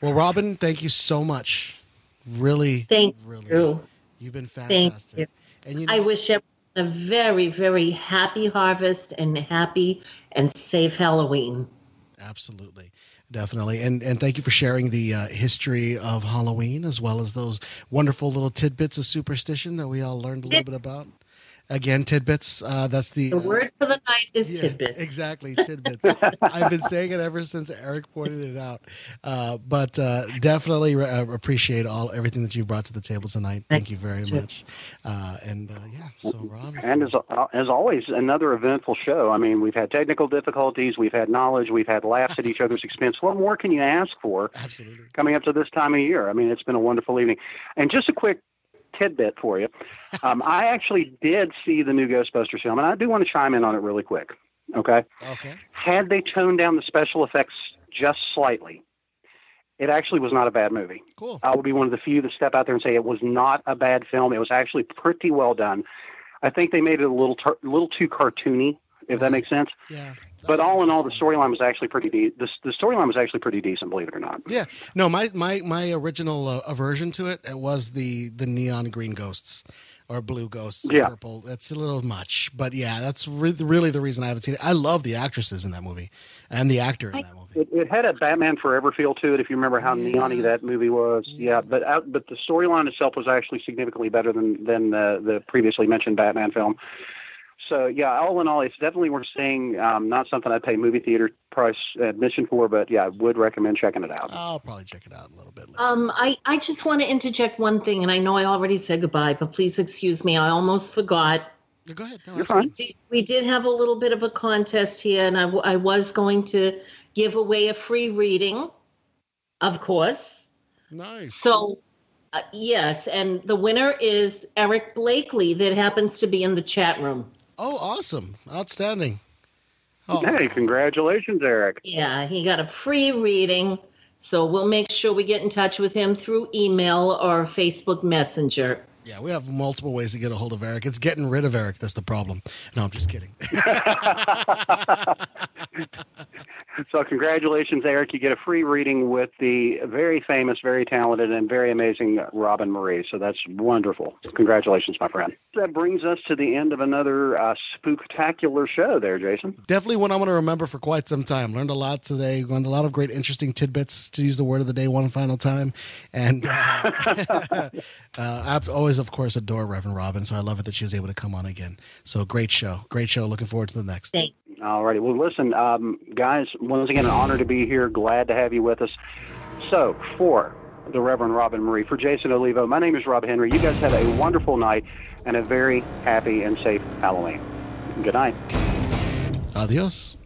Well, Robyne, thank you so much. Really, thank really, you. You've been fantastic. You. And you know, I wish everyone a very, very happy harvest and happy and safe Halloween. Absolutely definitely. And and thank you for sharing the uh, history of halloween as well as those wonderful little tidbits of superstition that we all learned a little bit about again tidbits uh, that's the, the word uh, for the night is yeah, tidbits. exactly tidbits. I've been saying it ever since eric pointed it out. Uh, but uh, definitely re- uh, appreciate all everything that you brought to the table tonight. Thank you very much. Uh, and yeah so rob and as, as always another eventful show. I mean we've had technical difficulties we've had knowledge we've had laughs at each other's expense. What more can you ask for absolutely. coming up to this time of year? I mean it's been a wonderful evening. And just a quick tidbit for you. Um, I actually did see the new Ghostbusters film, and I do want to chime in on it really quick. Okay. Okay. Had they toned down the special effects just slightly, it actually was not a bad movie. Cool. I will be one of the few that step out there and say it was not a bad film. It was actually pretty well done. I think they made it a little, tar- little too cartoony, if that makes sense. Yeah but all in all, the storyline was actually pretty de- the, the storyline was actually pretty decent, believe it or not. Yeah, no, my my my original uh, aversion to it, it was the the neon green ghosts or blue ghosts, yeah. purple. That's a little much, but yeah, that's re- really the reason I haven't seen it. I love the actresses in that movie and the actor in that movie. It, it had a Batman Forever feel to it, if you remember how yeah. neony that movie was. Yeah, yeah but out, but the storyline itself was actually significantly better than than the, the previously mentioned Batman film so yeah, all in all, it's definitely we're seeing um, not something I'd pay movie theater price admission for, but yeah, I would recommend checking it out. I'll probably check it out a little bit. Later. Um, I I just want to interject one thing, and I know I already said goodbye, but please excuse me, I almost forgot. go ahead. No, You're fine. We did, we did have a little bit of a contest here, and I, I was going to give away a free reading, of course. Nice. So uh, yes, and the winner is Eric Blakely, that happens to be in the chat room. Oh, awesome. Outstanding. Oh. Hey, congratulations, Eric. Yeah, he got a free reading. So we'll make sure we get in touch with him through email or Facebook Messenger. Yeah, we have multiple ways to get a hold of Eric. It's getting rid of Eric that's the problem. No, I'm just kidding. so, congratulations, Eric. You get a free reading with the very famous, very talented, and very amazing Robyne Marie. So, that's wonderful. Congratulations, my friend. That brings us to the end of another uh, spooktacular show there, Jason. Definitely one I'm going to remember for quite some time. Learned a lot today. Learned a lot of great, interesting tidbits, to use the word of the day one final time. And uh, uh, I've always, of course, adore Reverend Robyne. So, I love it that she was able to come on again. So, great show. Great show. Looking forward to the next. Thanks. All righty. Well, listen, um, guys, once again, an honor to be here. Glad to have you with us. So, for the Reverend Robyne Marie, for Jason Olivo, my name is Rob Henry. You guys have a wonderful night and a very happy and safe Halloween. Good night. Adios.